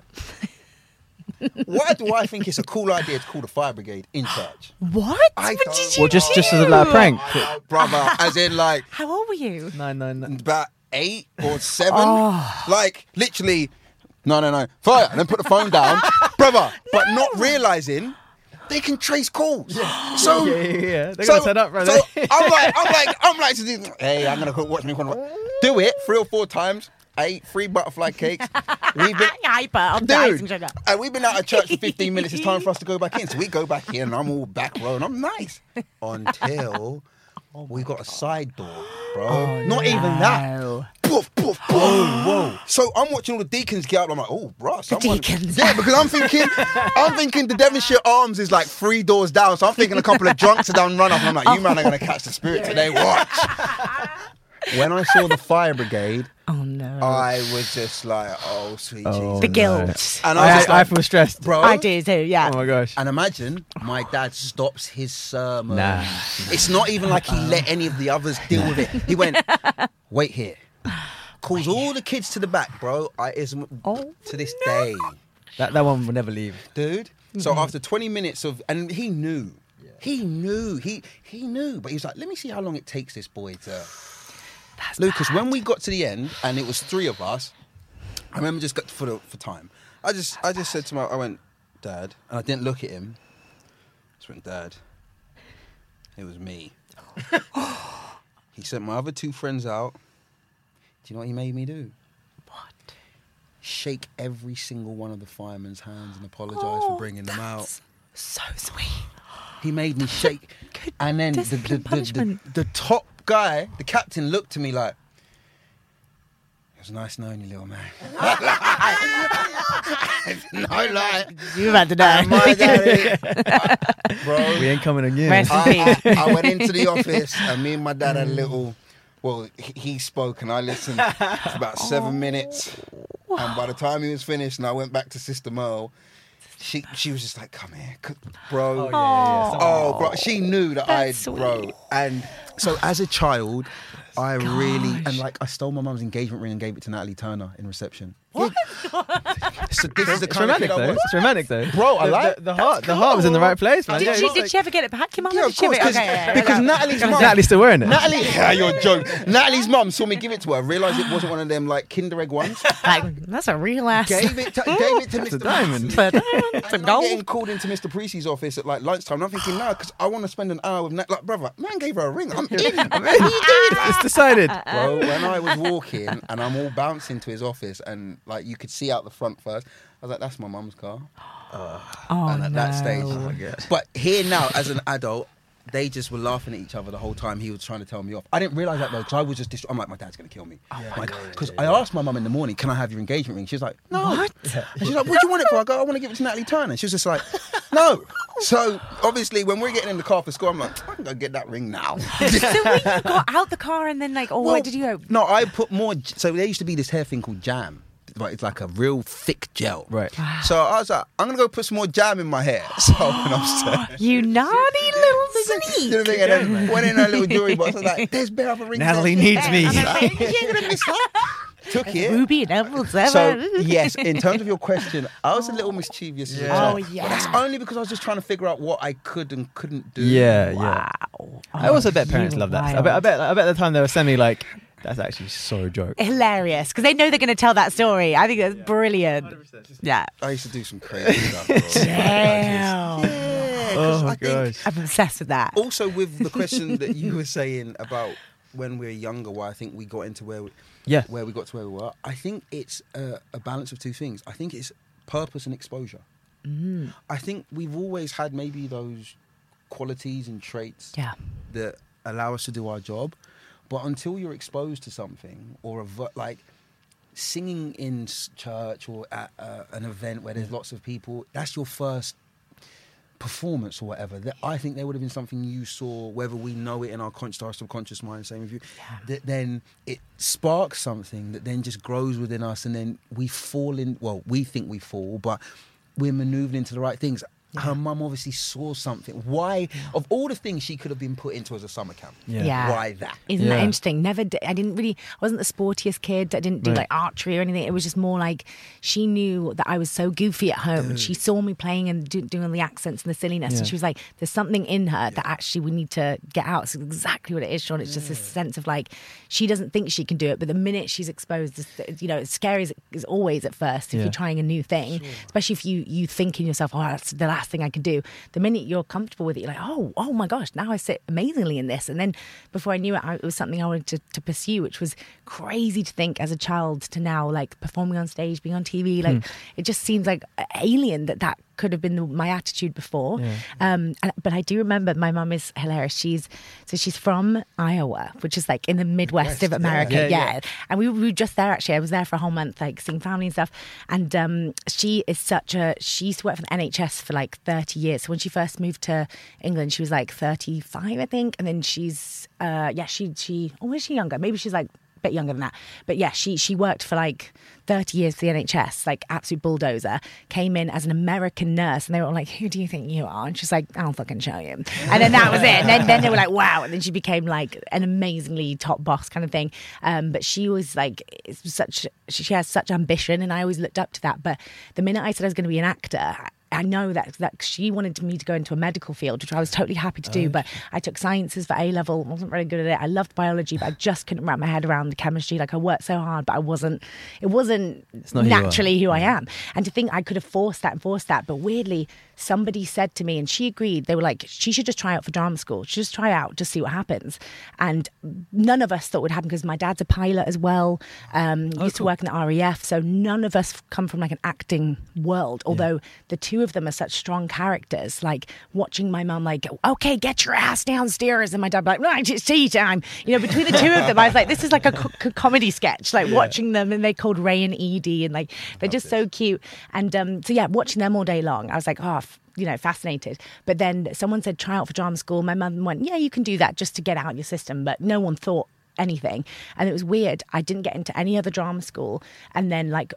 Why do I think it's a cool idea to call the fire brigade in church? What? I what did you Well, just just as a do? like, prank. Brother, as in like How old were you? Nine nine nine. about eight or seven. Oh. Like literally, no, no, no, fire, and then put the phone down, brother. But not realizing they can trace calls. So. Yeah, yeah, yeah. They're so, gonna turn up, right? so I'm like, I'm like, I'm like, to do, hey, I'm gonna go watch me. Do it three or four times. I ate three butterfly cakes. We've been, Hyper on the icing dude, sugar. and we've been out of church for 15 minutes. It's time for us to go back in. So we go back in, and I'm all back row, and I'm nice until Oh we got a side door, bro. Oh Not even that. No. Poof, poof, poof. Oh, whoa. So I'm watching all the deacons get up. I'm like, oh, bro, someone. deacons. Yeah, because I'm thinking, I'm thinking the Devonshire Arms is like three doors down. So I'm thinking a couple of drunks are down run up, and I'm like, you man are gonna catch the spirit today. Watch. When I saw the fire brigade, Oh no. I was just like, oh sweet Oh, Jesus. the guilt. And I I, was just I like, feel stressed. bro. I do too. Yeah. Oh my gosh. And imagine my dad stops his sermon. Nah. It's not even like he let any of the others deal with it. He went, wait here. Calls all the kids to the back, bro. I is Oh, to this day, That that one will never leave. dude. So mm-hmm. after 20 minutes of, and he knew, he knew, he he knew, but he was like, let me see how long it takes this boy to. Lucas, when we got to the end, and it was three of us, I remember just got for the, for time. I just I just said to my, I went, Dad, and I didn't look at him. I just went, Dad. It was me. he sent my other two friends out. Do you know what he made me do? What? Shake every single one of the firemen's hands and apologise Oh, for bringing them out. So sweet. He made me shake. And then the, the, the, the, the top guy, the captain, looked to me like, it was nice knowing you, little man. no lie. You about to And my daddy, bro, We ain't coming again. you. Rest in I. I went into the office and me and my dad had a mm. little. Well, he- he spoke and I listened for about seven oh. minutes. And by the time he was finished and I went back to Sister Merle, she she was just like, "Come here, bro." Oh, yeah, yeah, yeah. Oh, bro, she knew that I, That's bro. And so as a child, I really and like I stole my mum's engagement ring and gave it to Natalie Turner in reception. What? so this is the It's kind of romantic kid I though. was. It's romantic though. Bro, I the, like- the, the heart. The heart was in the right place, man. Did, Yeah, she, it's did like- she ever get it back? Your mum? Yeah, did of she ever- course, 'cause- okay, yeah, yeah, because yeah. Natalie's mum- Natalie's still wearing it. Natalie, yeah, you're joking. Natalie's mum saw me give it to her, realised it wasn't one of them like Kinder Egg ones. Like, that's a real ass. gave it to, gave it to That's a Mr. diamond. But And it's a I'm gold. getting called into Mr. Precy's office at like lunchtime. And I'm thinking, no, because I want to spend an hour with Nat. Like, brother, man gave her a ring. I'm in. I'm in. It's decided. Bro, when I was walking and I'm all bouncing to his office and like you could see out the front first, I was like, that's my mum's car. Oh, and at that stage. Oh, no. But here now, as an adult, they just were laughing at each other the whole time he was trying to tell me off. I didn't realize that though, because I was just, dist- I'm like, my dad's gonna kill me. Oh, because I asked my mum in the morning, can I have your engagement ring? She was like, no. What? And she's like, what do you want it for? I go, I want to give it to Natalie Turner. She was just like, no. So obviously, when we're getting in the car for school, I'm like, I can go get that ring now. So when you got out the car and then like, oh, Well, where did you go? No, I put more. So there used to be this hair thing called jam. Like it's like a real thick gel. Right. So I was like, I'm gonna go put some more jam in my hair. So I went upstairs. You naughty little sneak. You know what I mean? And then went in a little jewelry box. I was like, "There's bare other rings." Natalie there." needs me. I was like, you ain't gonna miss that. Took it. Ruby and Emerald So Seven. yes, in terms of your question, I was a little mischievous. As a Yeah. child. Oh, yeah. But that's only because I was just trying to figure out what I could and couldn't do. Yeah, yeah. Wow. I also Oh, bet parents love that. I bet, I bet. I bet the time they were semi like, that's actually so joke. Hilarious because they know they're going to tell that story. I think that's brilliant. Yeah. I used to do some crazy stuff. Bro. Damn. Yeah, 'cause Oh I my think gosh. I'm obsessed with that. also with the question that you were saying about when we were younger, why I think we got into where we, Yeah. where we got to where we were. I think it's a, a balance of two things. I think it's purpose and exposure. Mm. I think we've always had maybe those qualities and traits Yeah. that allow us to do our job, but until you're exposed to something or a ver- like singing in church or at uh, an event where there's lots of people, that's your first performance or whatever, that I think there would have been something you saw, whether we know it in our conscious or subconscious mind, same with you, that then it sparks something that then just grows within us, and then we fall in. Well, we think we fall, but we're manoeuvring into the right things. Her mum obviously saw something. Why, of all the things she could have been put into as a summer camp, Yeah. why that? Isn't that Yeah. interesting? Never, d- I didn't really, I wasn't the sportiest kid. I didn't do Right. like archery or anything. It was just more like she knew that I was so goofy at home and she saw me playing and do, doing all the accents and the silliness. Yeah. And she was like, there's something in her that actually we need to get out. It's exactly what it is, Sean. It's just this sense of like, she doesn't think she can do it, but the minute she's exposed, you know, as scary as it is always at first if Yeah. you're trying a new thing, especially if you, you think in yourself, oh, that's the last thing I can do. The minute you're comfortable with it, you're like, oh, oh my gosh, now I sit amazingly in this. And then before I knew it, I, it was something I wanted to, to pursue, which was crazy to think as a child to now like performing on stage, being on TV. Like hmm. it just seems like alien that that could have been the, my attitude before. Um, and, but I do remember my mum is hilarious. She's so she's from Iowa, which is like in the Midwest of America. Yeah, Yeah, yeah. and we, we were just there actually. I was there for a whole month, like seeing family and stuff. And um, she is such a. She used to work for the NHS for like thirty years. So when she first moved to England, she was like thirty-five, I think. And then she's, uh, yeah, she she. Or was she younger? Maybe she's like a bit younger than that. But yeah, she she worked for like 30 years for the NHS, like absolute bulldozer, came in as an American nurse and they were all like, Who do you think you are? And she's like, I'll fucking show you. And then that was it. And then, then they were like, Wow. And then she became like an amazingly top boss kind of thing. Um, but she was like, it's such, she she has such ambition and I always looked up to that. But the minute I said I was going to be an actor, I know that that she wanted me to go into a medical field, which I was totally happy to do. But I took sciences for A level, wasn't very good at it. I loved biology, but I just couldn't wrap my head around the chemistry. Like I worked so hard, but I wasn't. It wasn't who are. naturally who I am. And to think I could have forced that and forced that, but weirdly, somebody said to me, and she agreed. They were like, she should just try out for drama school. She just try out, just see what happens. And none of us thought it would happen because my dad's a pilot as well. Um, used to work in the RAF, so none of us come from like an acting world. Although the two of them are such strong characters. Like watching my mum, like, okay, get your ass downstairs, and my dad, like, right, it's tea time. You know, between the two of them, I was like, this is like a co- co- comedy sketch. Like watching them, and they called Ray and Edie, and like they're just so cute. And um, so yeah, watching them all day long, I was like, oh. You know, fascinated. But then someone said, try out for drama school. My mum went, yeah, you can do that just to get out your system. But no one thought anything. And it was weird. I didn't get into any other drama school. And then, like,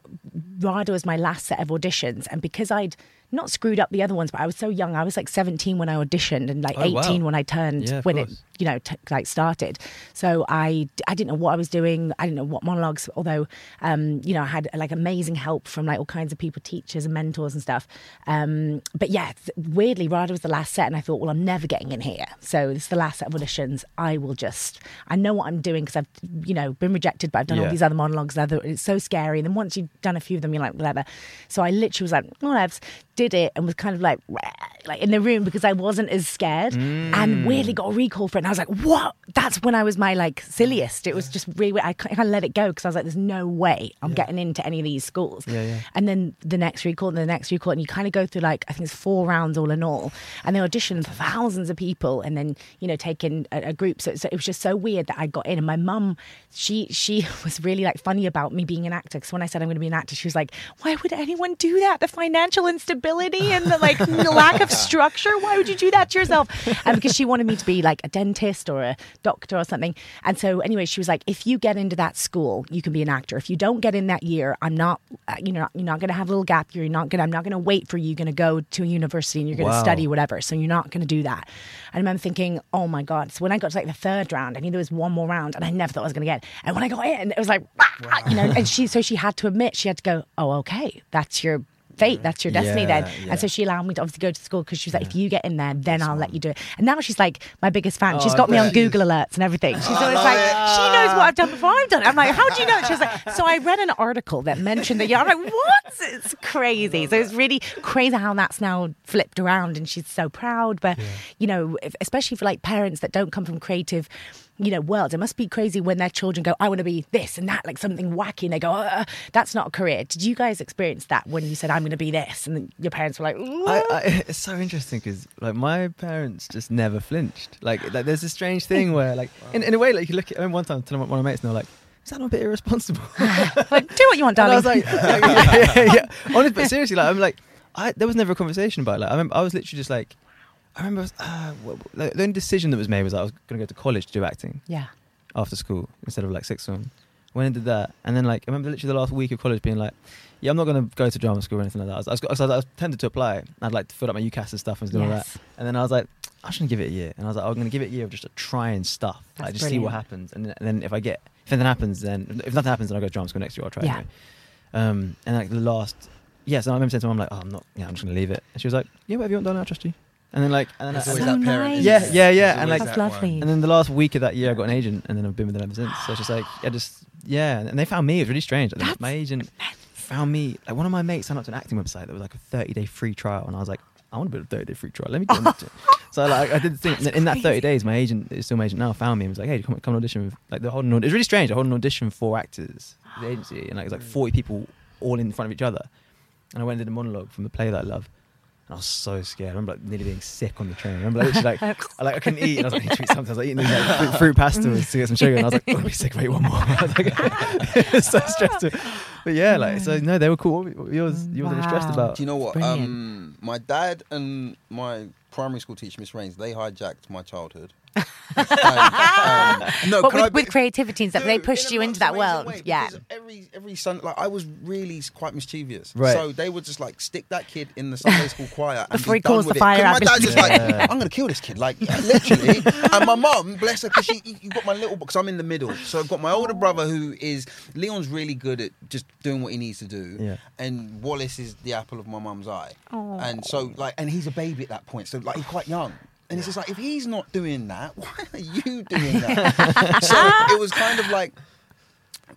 RADA was my last set of auditions. And because I'd not screwed up the other ones, but I was so young. I was like 17 when I auditioned and like Oh, wow. 18 when I turned, Yeah, when it, you know, t- like started. So I, I didn't know what I was doing. I didn't know what monologues, although, um, you know, I had like amazing help from like all kinds of people, teachers and mentors and stuff. Um, but yeah, weirdly, RADA was the last set. And I thought, well, I'm never getting in here. So this is the last set of auditions. I will just, I know what I'm doing because I've, you know, been rejected, but I've done all these other monologues. Other, it's so scary. And then once you've done a few of them, you're like, whatever. So I literally was like, whatever. Did it and was kind of like, like in the room because I wasn't as scared mm. and weirdly got a recall for it. And I was like, what? That's when I was my like silliest. It was just really, weird. I kind of let it go because I was like, there's no way I'm getting into any of these schools. Yeah, yeah. And then the next recall and the next recall. And you kind of go through like, I think it's four rounds all in all. And they audition for thousands of people and then, you know, take in a, a group. So, so it was just so weird that I got in. And my mum, she, she was really like funny about me being an actor. Because when I said I'm going to be an actor, she was like, why would anyone do that? The financial instability and the like lack of structure. Why would you do that to yourself? And because she wanted me to be like a dentist or a doctor or something. And so anyway, she was like, if you get into that school, you can be an actor. If you don't get in that year, I'm not, uh, you know, you're not going to have a little gap year. You're not going to, I'm not going to wait for you. You're going to go to a university and you're going to Wow. study whatever. So you're not going to do that. And I remember thinking, oh my God. So when I got to like the third round, I knew there was one more round and I never thought I was going to get it. And when I got in, it was like, "Ah," you know, and she, so she had to admit, she had to go, oh, okay, that's your fate. That's your destiny Yeah, then. yeah. And so she allowed me to obviously go to school because she was like, if you get in there, then I'll let you do it. And now she's like my biggest fan. She's got me on. Google alerts and everything. She's always like, she knows what I've done before I've done it. I'm like, how do you know? She was like, so I read an article that mentioned that. Yeah, I'm like, what? It's crazy. So it's really crazy how that's now flipped around and she's so proud. But, you know, especially for like parents that don't come from creative you know, worlds. It must be crazy when their children go, I want to be this and that, like something wacky. And they go, uh, that's not a career. Did you guys experience that when you said, I'm going to be this? And your parents were like, I, I, it's so interesting because like my parents just never flinched. Like, like there's a strange thing where like in, in a way like you look at I remember one time telling one of my mates and they're like, is that not a bit irresponsible? like, do what you want, And darling. I was like, yeah, yeah, yeah, yeah. Honest, but seriously, like I'm like, I there was never a conversation about it. Like, I remember I was literally just like, I remember uh, the only decision that was made was I was going to go to college to do acting Yeah. after school instead of like sixth form. Went and did that, and then like I remember literally the last week of college being like, yeah, I'm not going to go to drama school or anything like that. I was, I was, I was, I was tempted to apply. I'd like to fill up my UCAS and stuff and do all that. And then I was like, I shouldn't give it a year. And I was like, I'm gonna give it a year of just trying stuff. That's like just see what happens. And then, and then if I get if anything happens, then if nothing happens, then I'll go to drama school next year. I'll try Yeah. anyway. Um, and like the last, yes, and I remember saying to my mum like, oh, I'm not, yeah, I'm just gonna leave it. And she was like, yeah, whatever you want done, I trust you. And then like, and then, There's I, always So that parent. nice. Yeah, yeah, yeah, and, like- That's that one. lovely. and then the last week of that year, I got an agent, and then I've been with them ever since. So it's just like, I just, yeah, and they found me. It was really strange. Like, my agent found me. Like one of my mates signed up to an acting website that was like a 30 day free trial, and I was like, I want a bit of 30 day free trial. Let me get it. So like, I did the thing. and in that 30 days, my agent is still my agent now. Found me and was like, Hey, come, come audition. With, like they're holding. An, it's really strange. They're holding an audition for actors. The agency, and like it's like 40 people all in front of each other. And I went and did a monologue from the play that I love. And I was so scared. I remember like nearly being sick on the train. I remember like, literally, like I like I couldn't eat. And I was like, I need to eat something. I was like eating these like, fruit, fruit pastilles to mm. get some sugar. And I was like, oh, I'll be sick. Wait one more. I was like, it was so stressful. But yeah, like so mm. no, they were cool. What were yours, mm, yours ever stressed Wow. about? Do you know what? Um, my dad and my primary school teacher, Miss Rains, they hijacked my childhood. And, um, no, But can I with, be- with creativity and stuff, they pushed in you into that world. way, yeah. Every every Sunday, like I was really quite mischievous. Right. So they would just like stick that kid in the Sunday school choir and Before be he calls done with the it. My out, dad's just like, Yeah. I'm gonna kill this kid, like literally. and my mum, bless her, because she you you got my little because I'm in the middle. So I've got my older brother who is Leon's really good at just doing what he needs to do. Yeah. And Wallace is the apple of my mum's eye. Aw. And so like, and he's a baby at that point, so like he's quite young. And it's just like, if he's not doing that, why are you doing that? so it was kind of like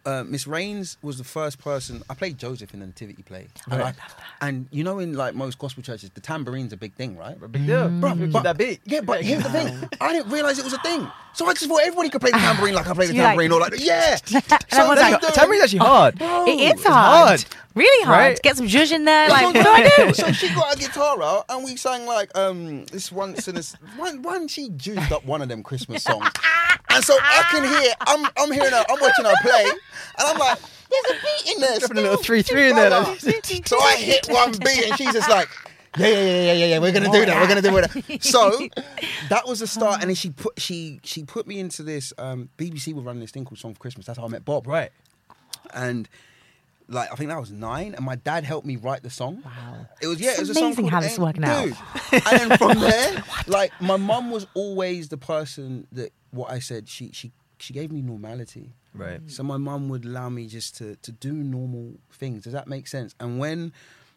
uh, Miss Rains was the first person. I played Joseph in the nativity play, and, I, and you know, in like most gospel churches, the tambourine's a big thing, right? Big deal. Bro, but, that beat. Yeah, but here's the thing: I didn't realize it was a thing. So I just thought everybody could play the tambourine like I play the You're like- tambourine, or like yeah. so like, do it. Tambourine's actually hard. Bro, It is it's hard. hard. Really hard. Right? Get some zhuzh in there. That's Like, what what do I do? So she got a guitar out and we sang like um this once so this one one she juiced up one of them Christmas songs. And so I can hear I'm I'm hearing her, I'm watching her play, and I'm like, there's a beat in there. Dropping a little three three in there. So I hit one beat and she's just like, yeah, yeah, yeah, yeah, yeah, yeah. We're gonna do that. We're gonna do that. So that was the start, and then she put she she put me into this. Um, BBC were running this thing called Song for Christmas. That's how I met Bob. Right. And like I think that was nine, and my dad helped me write the song. Wow. It was yeah, It's it was a song amazing called how this is working out. And then from there, like my mum was always the person that what I said. She she she gave me normality. Right. So my mum would allow me just to to do normal things. Does that make sense? And when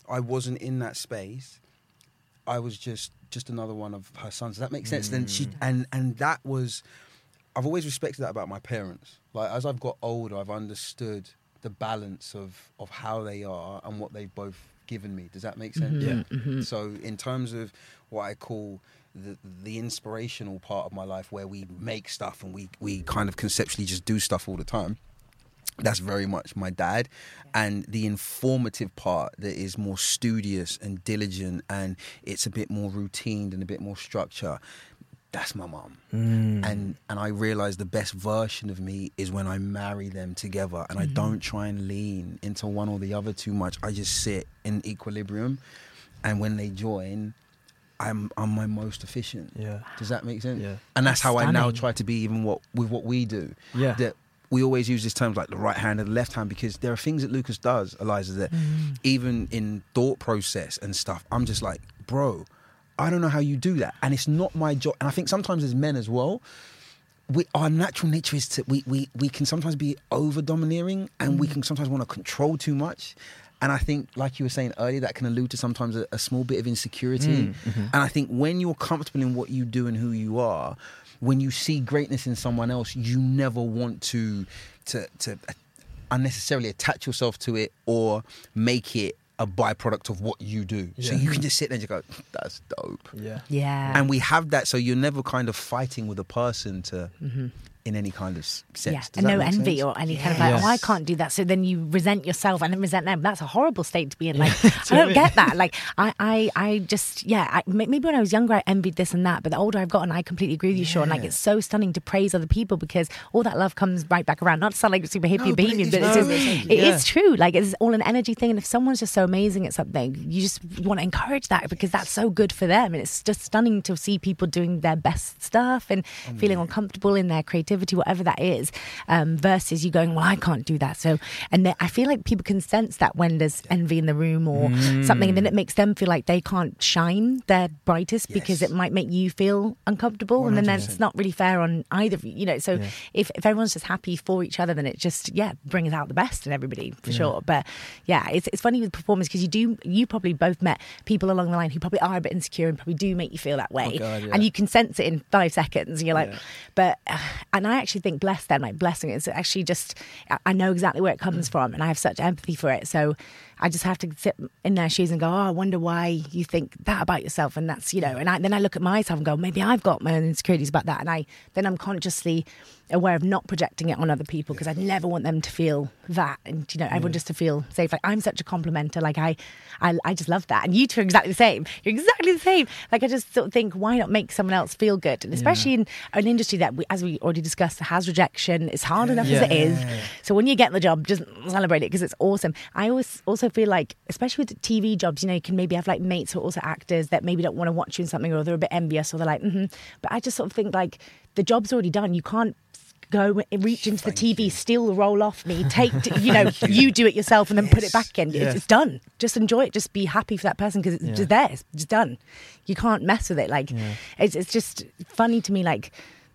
I wasn't in that space, I was just just another one of her sons. Does that make sense? Then she mm. and and that was I've always respected that about my parents. Like as I've got older, I've understood the balance of of how they are and what they've both given me. Does that make sense? Mm-hmm. Yeah. Mm-hmm. So in terms of what I call the the inspirational part of my life where we make stuff and we we kind of conceptually just do stuff all the time. That's very much my dad. And the informative part that is more studious and diligent and it's a bit more routine and a bit more structure that's my mom mm. and and i realize the best version of me is when i marry them together and i mm-hmm. don't try and lean into one or the other too much. I just sit in equilibrium. And when they join i'm i'm my most efficient Yeah. does that make sense Yeah. and that's how i now try to be even what with what we do Yeah. that we always use this terms like the right hand and the left hand because there are things that Lucas does, Eliza, that mm. even in thought process and stuff, I'm just like, bro, I don't know how you do that. And it's not my job. And I think sometimes as men as well, we, our natural nature is to we, we we can sometimes be over domineering and we mm. can sometimes want to control too much. And I think, like you were saying earlier, that can allude to sometimes a, a small bit of insecurity. Mm, mm-hmm. And I think when you're comfortable in what you do and who you are, when you see greatness in someone else, you never want to to to unnecessarily attach yourself to it or make it a byproduct of what you do. So you can just sit there and just go, "That's dope." Yeah. Yeah. and we have that so you're never kind of fighting with a person to mm-hmm. In any kind of sense. Yeah, Does no envy sense? or any kind of like, oh, I can't do that. So then you resent yourself and then resent them. That's a horrible state to be in. Like, I don't get that. Like, I, I, I just, yeah, I, maybe when I was younger, I envied this and that. But the older I've gotten, I completely agree with you, Sean. Like, it's so stunning to praise other people because all that love comes right back around. Not to sound like super hippie No, but it is but it's true. just, it yeah. is true. Like, it's all an energy thing. And if someone's just so amazing at something, you just want to encourage that because that's so good for them. And it's just stunning to see people doing their best stuff and oh, feeling uncomfortable in their creativity, whatever that is, um, versus you going, well, I can't do that. So, and then I feel like people can sense that when there's envy in the room or something, and then it makes them feel like they can't shine their brightest because it might make you feel uncomfortable. And then that's not really fair on either, of you you know. So Yeah. if, if everyone's just happy for each other, then it just, yeah, brings out the best in everybody for sure. But yeah, it's, it's funny with performance because you do, you probably both met people along the line who probably are a bit insecure and probably do make you feel that way. God, yeah. And you can sense it in five seconds. And you're like, Yeah. but, uh, and I actually think blessed then, like blessing is actually just, I- I know exactly where it comes mm. from and I have such empathy for it. So I just have to sit in their shoes and go, oh, I wonder why you think that about yourself. And that's, you know, and I, then I look at myself and go, maybe I've got my own insecurities about that. And I, then I'm consciously aware of not projecting it on other people because I never want them to feel that. And, you know, everyone mm. just to feel safe. Like I'm such a complimenter. Like I, I, I just love that. And you two are exactly the same. You're exactly the same. Like I just sort of think, why not make someone else feel good? And especially in an industry that, we, as we already discussed, has rejection. It's hard enough as Yeah. it is. So when you get the job, just celebrate it because it's awesome. I always also feel like, especially with TV jobs, you know, you can maybe have like mates who are also actors that maybe don't want to watch you in something or they're a bit envious or they're like, mm-hmm. but I just sort of think like the job's already done. You can't go reach into the TV, steal the role off me, take, you know, you do it yourself and then put it back in. Yeah. It's, it's done. Just enjoy it. Just be happy for that person because it's Yeah. just there. It's just done. You can't mess with it. Like, Yeah. it's, it's just funny to me, like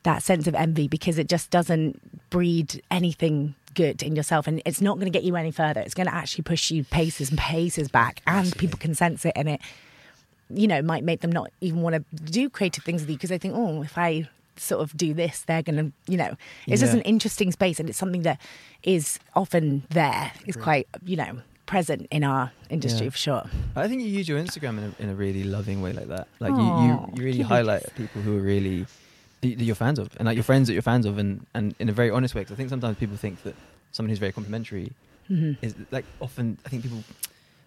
that sense of envy because it just doesn't breed anything good in yourself and it's not going to get you any further. It's going to actually push you paces and paces back and people can sense it and it, you know, might make them not even want to do creative things with you because they think, oh, if I sort of do this, they're going to, you know, it's just an interesting space and it's something that is often there, is quite, you know, present in our industry Yeah. for sure. I think you use your Instagram in a, in a really loving way like that. Like Aw, you, you, you really highlight people who are really that you're fans of, and like your friends that you're fans of, and, and in a very honest way. Because I think sometimes people think that someone who's very complimentary Mhm. is like often. I think people.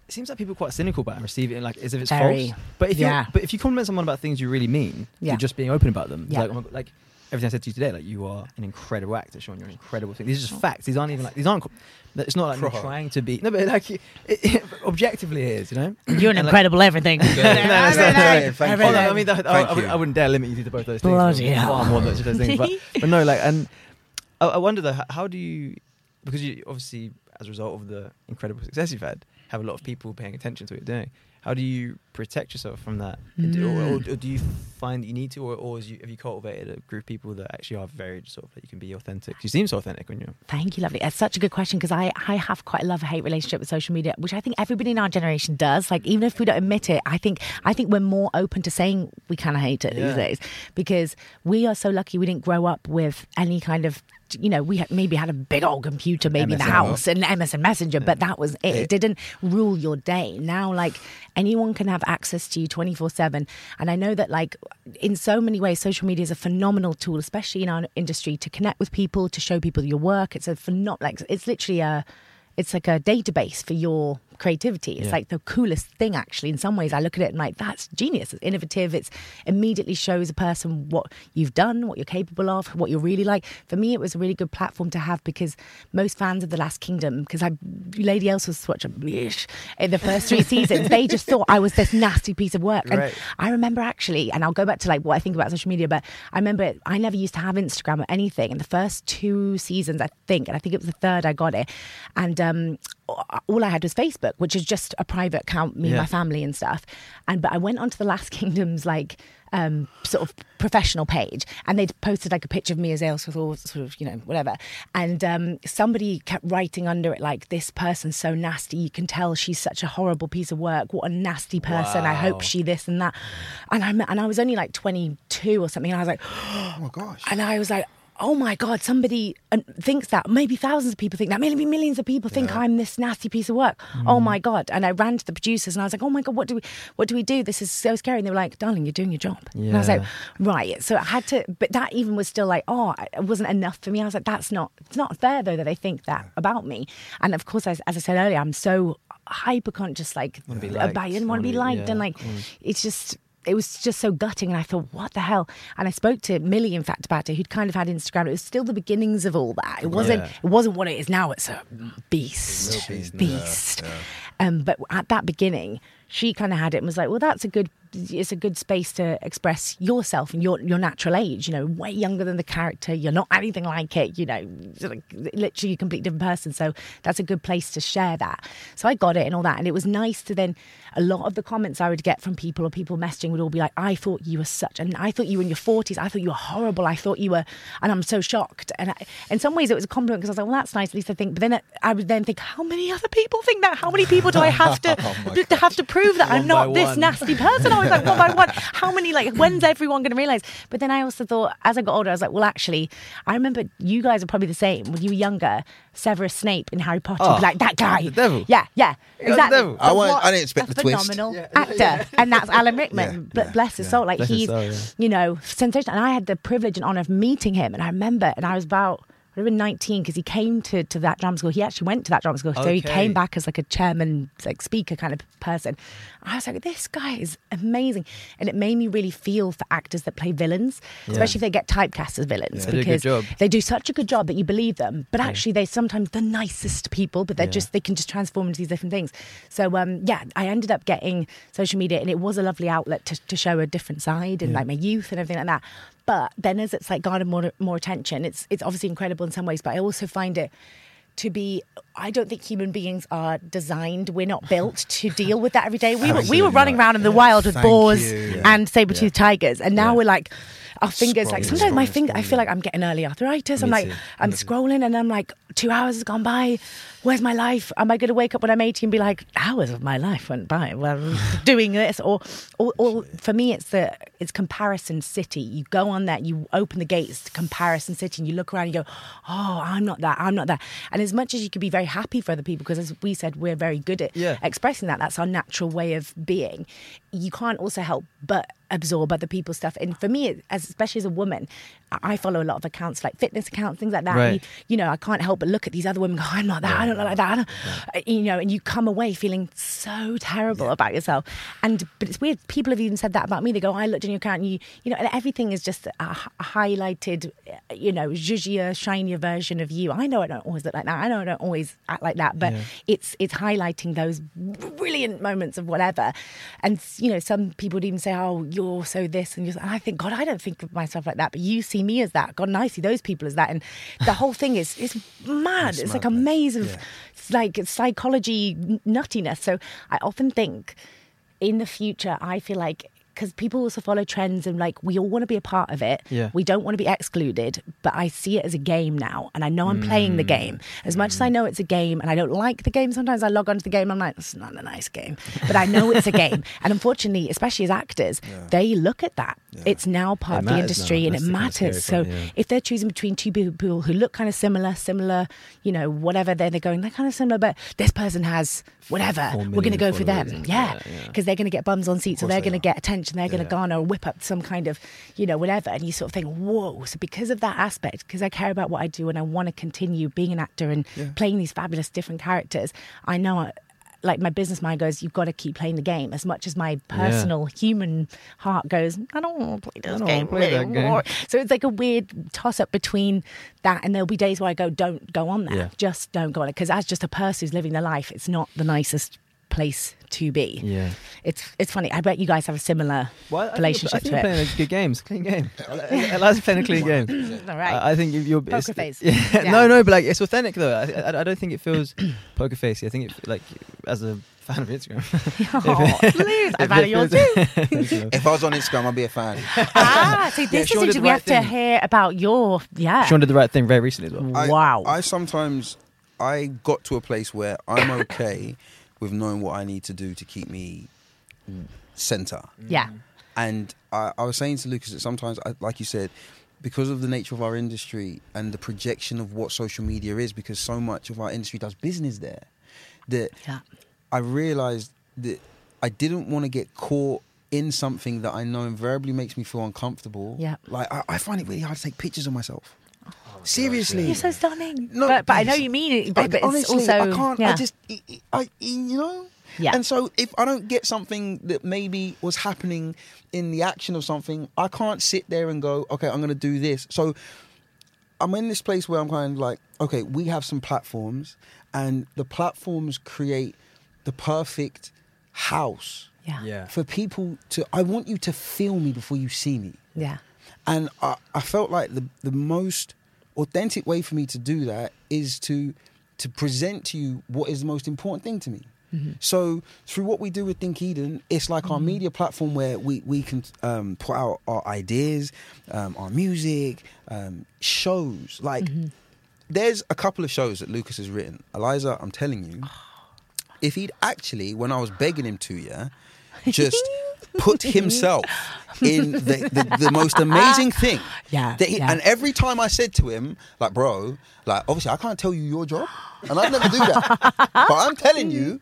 It seems like people are quite cynical about it and receive it like as if it's Very. false. But if Yeah. you but if you compliment someone about things you really mean, Yeah. you're just being open about them. Yeah. Like, oh like everything I said to you today, like you are an incredible actor, Sean. You're an incredible thing. These are just oh. facts. These aren't even like these aren't. It's not like me Bro. trying to be. No, but like it, it, objectively, it is. You know. You're an And, like, incredible everything. no, no, no, no, Thank Oh, you. no, I mean, that, I, Thank I, would, you. I wouldn't dare limit you to both those things. Bloody Far hell. more than those things. But, but no, like, and I, I wonder though, how do you, because you obviously, as a result of the incredible success you've had, have a lot of people paying attention to what you're doing. How do you protect yourself from that? Mm. Do- Or, or, or do you find that you need to, or, or is you, have you cultivated a group of people that actually are very sort of that you can be authentic? You seem so authentic when you're. Thank you, lovely. It's such a good question because I, I have quite a love hate relationship with social media, which I think everybody in our generation does. Like even if we don't admit it, I think I think we're more open to saying we kind of hate it Yeah. these days because we are so lucky we didn't grow up with any kind of you know we had, maybe had a big old computer maybe in the house and MSN Messenger, but that was it. It didn't rule your day. Now like anyone can have access to you twenty four seven, and I know that like in so many ways, social media is a phenomenal tool, especially in our industry, to connect with people, to show people your work. It's a phenom- like it's literally a it's like a database for your creativity. It's Yeah. like the coolest thing, actually. In some ways, I look at it and like, that's genius. It's innovative. It's immediately shows a person what you've done, what you're capable of, what you're really like. For me, it was a really good platform to have because most fans of The Last Kingdom, because I, Lady Aelswith was such a in the first three seasons, they just thought I was this nasty piece of work. And Right. I remember actually, and I'll go back to like what I think about social media, but I remember I never used to have Instagram or anything. In the first two seasons, I think, and I think it was the third I got it, and um, all I had was Facebook, which is just a private account, me and my family and stuff. And but I went onto the Last Kingdom's like um, sort of professional page, and they'd posted like a picture of me as Aelswith or sort of you know whatever, and um, somebody kept writing under it like, "This person's so nasty. You can tell she's such a horrible piece of work. What a nasty person. I hope she this and that." And I and I was only like twenty two or something, and I was like. Oh my gosh. And I was like, oh my god, somebody uh, thinks that. Maybe thousands of people think that. Maybe millions of people think I'm this nasty piece of work. Oh my god! And I ran to the producers and I was like, oh my god, what do we what do we do? This is so scary. And they were like, darling, you're doing your job. Yeah. And I was like, right. So I had to, but that even was still like, oh, it wasn't enough for me. I was like, that's not it's not fair though that they think that about me. And of course, as, as I said earlier, I'm so hyper conscious, like Wanna be about liked, it, want to be liked, yeah, and like mm. it's just it was just so gutting and i thought what the hell? And i spoke to millie in fact about it who'd kind of had instagram. It was still the beginnings of all that. It wasn't Yeah. it wasn't what it is now. It's a beast. Real beast beast um but at that beginning she kind of had it and was like well that's a good it's a good space to express yourself and your your natural age you know way younger than the character you're not anything like it you know literally a complete different person. So that's a good place to share that. So i got it and all that and it was nice to then a lot of the comments i would get from people or people messaging would all be like i thought you were such and i thought you were in your 40s i thought you were horrible i thought you were and i'm so shocked. And I, in some ways it was a compliment because i was like well that's nice at least i think but then i would then think how many other people think that? How many people do i have to oh to have to prove that i'm not this nasty person? I was like one by one. How many like when's everyone going to realize? But then i also thought as i got older i was like well actually i remember you guys are probably the same. When you were younger severus snape in harry potter Oh, like that guy. the devil. yeah yeah exactly. devil. I wasn't- I didn't expect a the twist. phenomenal actor and that's alan rickman. Yeah, but yeah, bless his yeah. soul like Bless he's soul, you know sensational. And i had the privilege and honor of meeting him. And i remember and i was about would have been 19 because he came to, to that drama school. He actually went to that drama school. So he came back as like a chairman, like speaker kind of person. I was like, this guy is amazing. And it made me really feel for actors that play villains, especially if they get typecast as villains. Do good because job. they do such a good job that you believe them. But actually, they're sometimes the nicest people, but they're Yeah. just, they can just transform into these different things. So, um, yeah, I ended up getting social media and it was a lovely outlet to, to show a different side and like my youth and everything like that. But then as it's like garnered more more attention, it's it's obviously incredible in some ways, but I also find it to be I don't think human beings are designed. We're not built to deal with that every day. We were we were running around in the wild with Thank boars you. and saber-toothed tigers, and now Yeah. we're like our fingers like Scrolling, sometimes my finger I feel like I'm getting early arthritis. I'm like too. I'm scrolling and I'm like two hours has gone by. Where's my life? Am I going to wake up when I'm 80 and be like hours of my life went by well doing this or, or or for me it's the it's comparison city. You go on that, you open the gates to comparison city, and you look around and you go, oh, I'm not that, I'm not that. And as much as you could be very happy for other people, because as we said, we're very good at Yeah. expressing that. That's our natural way of being. You can't also help but absorb other people's stuff. And for me, as especially as a woman, I follow a lot of accounts like fitness accounts, things like that. Right. You, you know, I can't help but look at these other women. and Go, I'm not that. I don't look like that. Don't, Uh, You know, and you come away feeling so terrible about yourself. And but it's weird. People have even said that about me. They go, I looked in your account, and you, you know, and everything is just a, h- a highlighted, uh, you know, zhuzhier, shinier version of you. I know I don't always look like that. I know I don't always act like that. But Yeah. it's it's highlighting those brilliant moments of whatever. And you know, some people would even say, "Oh, you're so this," and, you're and I think, God, I don't think of myself like that. But you see me as that. God, and I see those people as that. And the whole thing is is mad. It's, like a maze of it's like psychology nuttiness. So I often think in the future, I feel like. Because people also follow trends and like we all want to be a part of it. Yeah. We don't want to be excluded, but I see it as a game now, and I know I'm playing the game. Mm. As much as I know it's a game, and I don't like the game, sometimes I log onto the game. I'm like, it's not a nice game, but I know it's a game. And unfortunately, especially as actors, they look at that. It's now part It of the industry, now. and That's it the kind of matters. So yeah. if they're choosing between two people who look kind of similar, similar, you know, whatever, then they're going, they're kind of similar, but this person has whatever. We're going to go for them. Yeah, Yeah, yeah. because they're going to get bums on seats, or they're they going to get attention. They're going to Yeah. garner whip up some kind of, you know, whatever. And you sort of think, whoa. So because of that aspect, because I care about what I do and I want to continue being an actor and playing these fabulous different characters, I know. I, like my business mind goes, you've got to keep playing the game as much as my personal human heart goes. I don't want to play this game play that game. anymore. So it's like a weird toss up between that, and there'll be days where I go, don't go on that. Yeah. Just don't go on it. Because as just a person who's living their life, it's not the nicest place to be. Yeah. It's it's funny. I bet you guys have a similar Well, I think you're- relationship I think to you're it. playing a good game. It's a clean game. Eliza's playing a clean game. All right. I, I think you- you're Poker face. Yeah. Yeah. No, no, but like it's authentic though. I, I, I don't think it feels poker facey. I think it like as a fan of Instagram. oh, please, I've had yours too. too. If I was on Instagram, I'd be a fan. ah, see, this Sean is did interesting. We right have to hear about your yeah. Sean did the right thing very recently as well. I, Wow. I sometimes I got to a place where I'm okay with knowing what I need to do to keep me center. Mm. yeah. And I, I was saying to Lucas that sometimes, I, like you said, because of the nature of our industry and the projection of what social media is, because so much of our industry does business there, that Yeah. I realized that I didn't want to get caught in something that I know invariably makes me feel uncomfortable. Yeah. Like I, I find it really hard to take pictures of myself. Oh, Seriously. You're so stunning. No, but, but I know you mean it. I- But, but it's honestly, also I can't. Yeah. I just, I, I, you know. Yeah. And so, if I don't get something that maybe was happening in the action of something, I can't sit there and go, okay, I'm going to do this. So, I'm in this place where I'm kind of like, okay, we have some platforms, and the platforms create the perfect house yeah. Yeah. for people to. I want you to feel me before you see me. Yeah. And I, I felt like the the most authentic way for me to do that is to to present to you what is the most important thing to me. So through what we do with Think Eden, it's like our media platform where we we can um, put out our ideas, um, our music, um, shows. Like there's a couple of shows that Lucas has written. Eliza, I'm telling you, if he'd actually, when I was begging him to, yeah, just put himself in the, the, the most amazing thing. Yeah, that he- yeah. And every time I said to him, like, bro, like, obviously I can't tell you your job, and I'd never do that. but I'm telling you,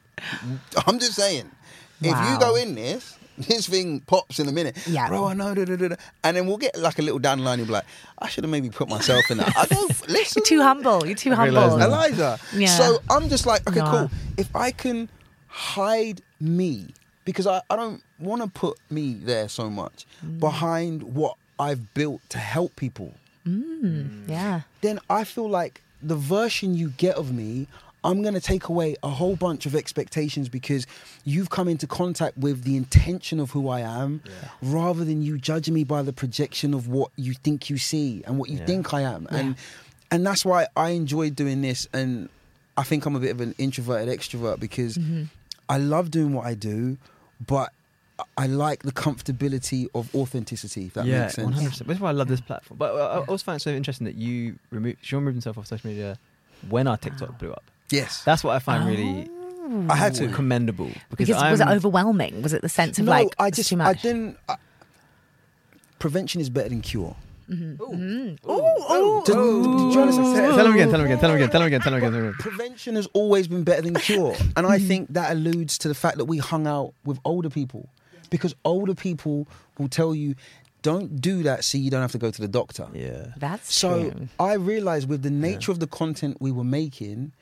I'm just saying, if you go in this, this thing pops in a minute. Yeah. Bro, I know, da, da, da, da. and then we'll get like a little down the line. You'll be like, I should have maybe put myself in that. I go, listen. You're too humble. You're too I humble. that. Eliza. Yeah. So I'm just like, okay, Nah. cool. If I can hide me, because I, I don't want to put me there so much Mm. behind what I've built to help people, mm, mm. Yeah. then I feel like the version you get of me, I'm going to take away a whole bunch of expectations because you've come into contact with the intention of who I am rather than you judging me by the projection of what you think you see and what you Yeah. think I am. And and that's why I enjoy doing this and I think I'm a bit of an introverted extrovert because mm-hmm. I love doing what I do, but I- I like the comfortability of authenticity, if that yeah, makes sense. 100%. That's why I love this platform. But uh, I I also find it so interesting that you removed, Sean removed himself off social media when our TikTok blew up. Yes. That's what I find really I had to. commendable. Because, Because was it overwhelming? Was it the sense of no, like I it's just too I didn't. I, prevention is better than cure. Oh, Do- do you understand? Tell him again, tell him again, tell him again, tell him again, tell him again. Tell him again. Prevention has always been better than cure, and I think that alludes to the fact that we hung out with older people, because older people will tell you, "Don't do that, so you don't have to go to the doctor." Yeah. That's So true. I realized with the nature of the content we were making,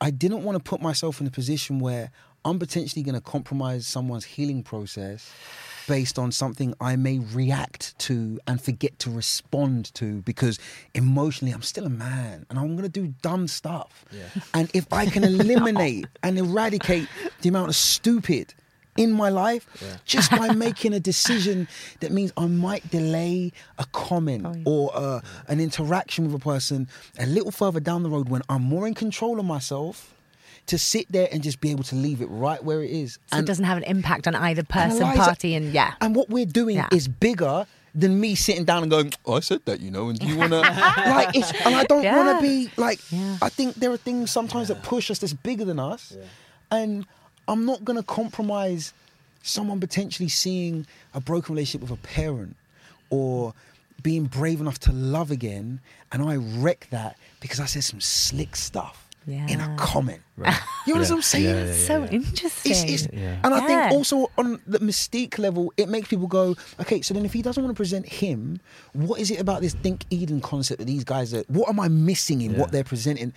I didn't want to put myself in a position where I'm potentially going to compromise someone's healing process based on something I may react to and forget to respond to because emotionally I'm still a man and I'm going to do dumb stuff. Yeah. And if I can eliminate and eradicate the amount of stupid in my life just by making a decision that means I might delay a comment or uh, an interaction with a person a little further down the road when I'm more in control of myself to sit there and just be able to leave it right where it is. So it doesn't have an impact on either person, Eliza- party, and yeah. And what we're doing Yeah. is bigger than me sitting down and going, oh, I said that, you know, and do you want to, like, it's, and I don't Yeah. want to be, like, Yeah. I think there are things sometimes that push us that's bigger than us. And I'm not going to compromise someone potentially seeing a broken relationship with a parent or being brave enough to love again. And I wreck that because I said some slick stuff in a Yeah. comment. You know what I'm saying? Yeah, yeah, so yeah. interesting. It's, it's, Yeah. And I Yeah. think also on the mystique level, it makes people go, okay, so then if he doesn't want to present him, what is it about this Think Eden concept that these guys are, what am I missing in what they're presenting?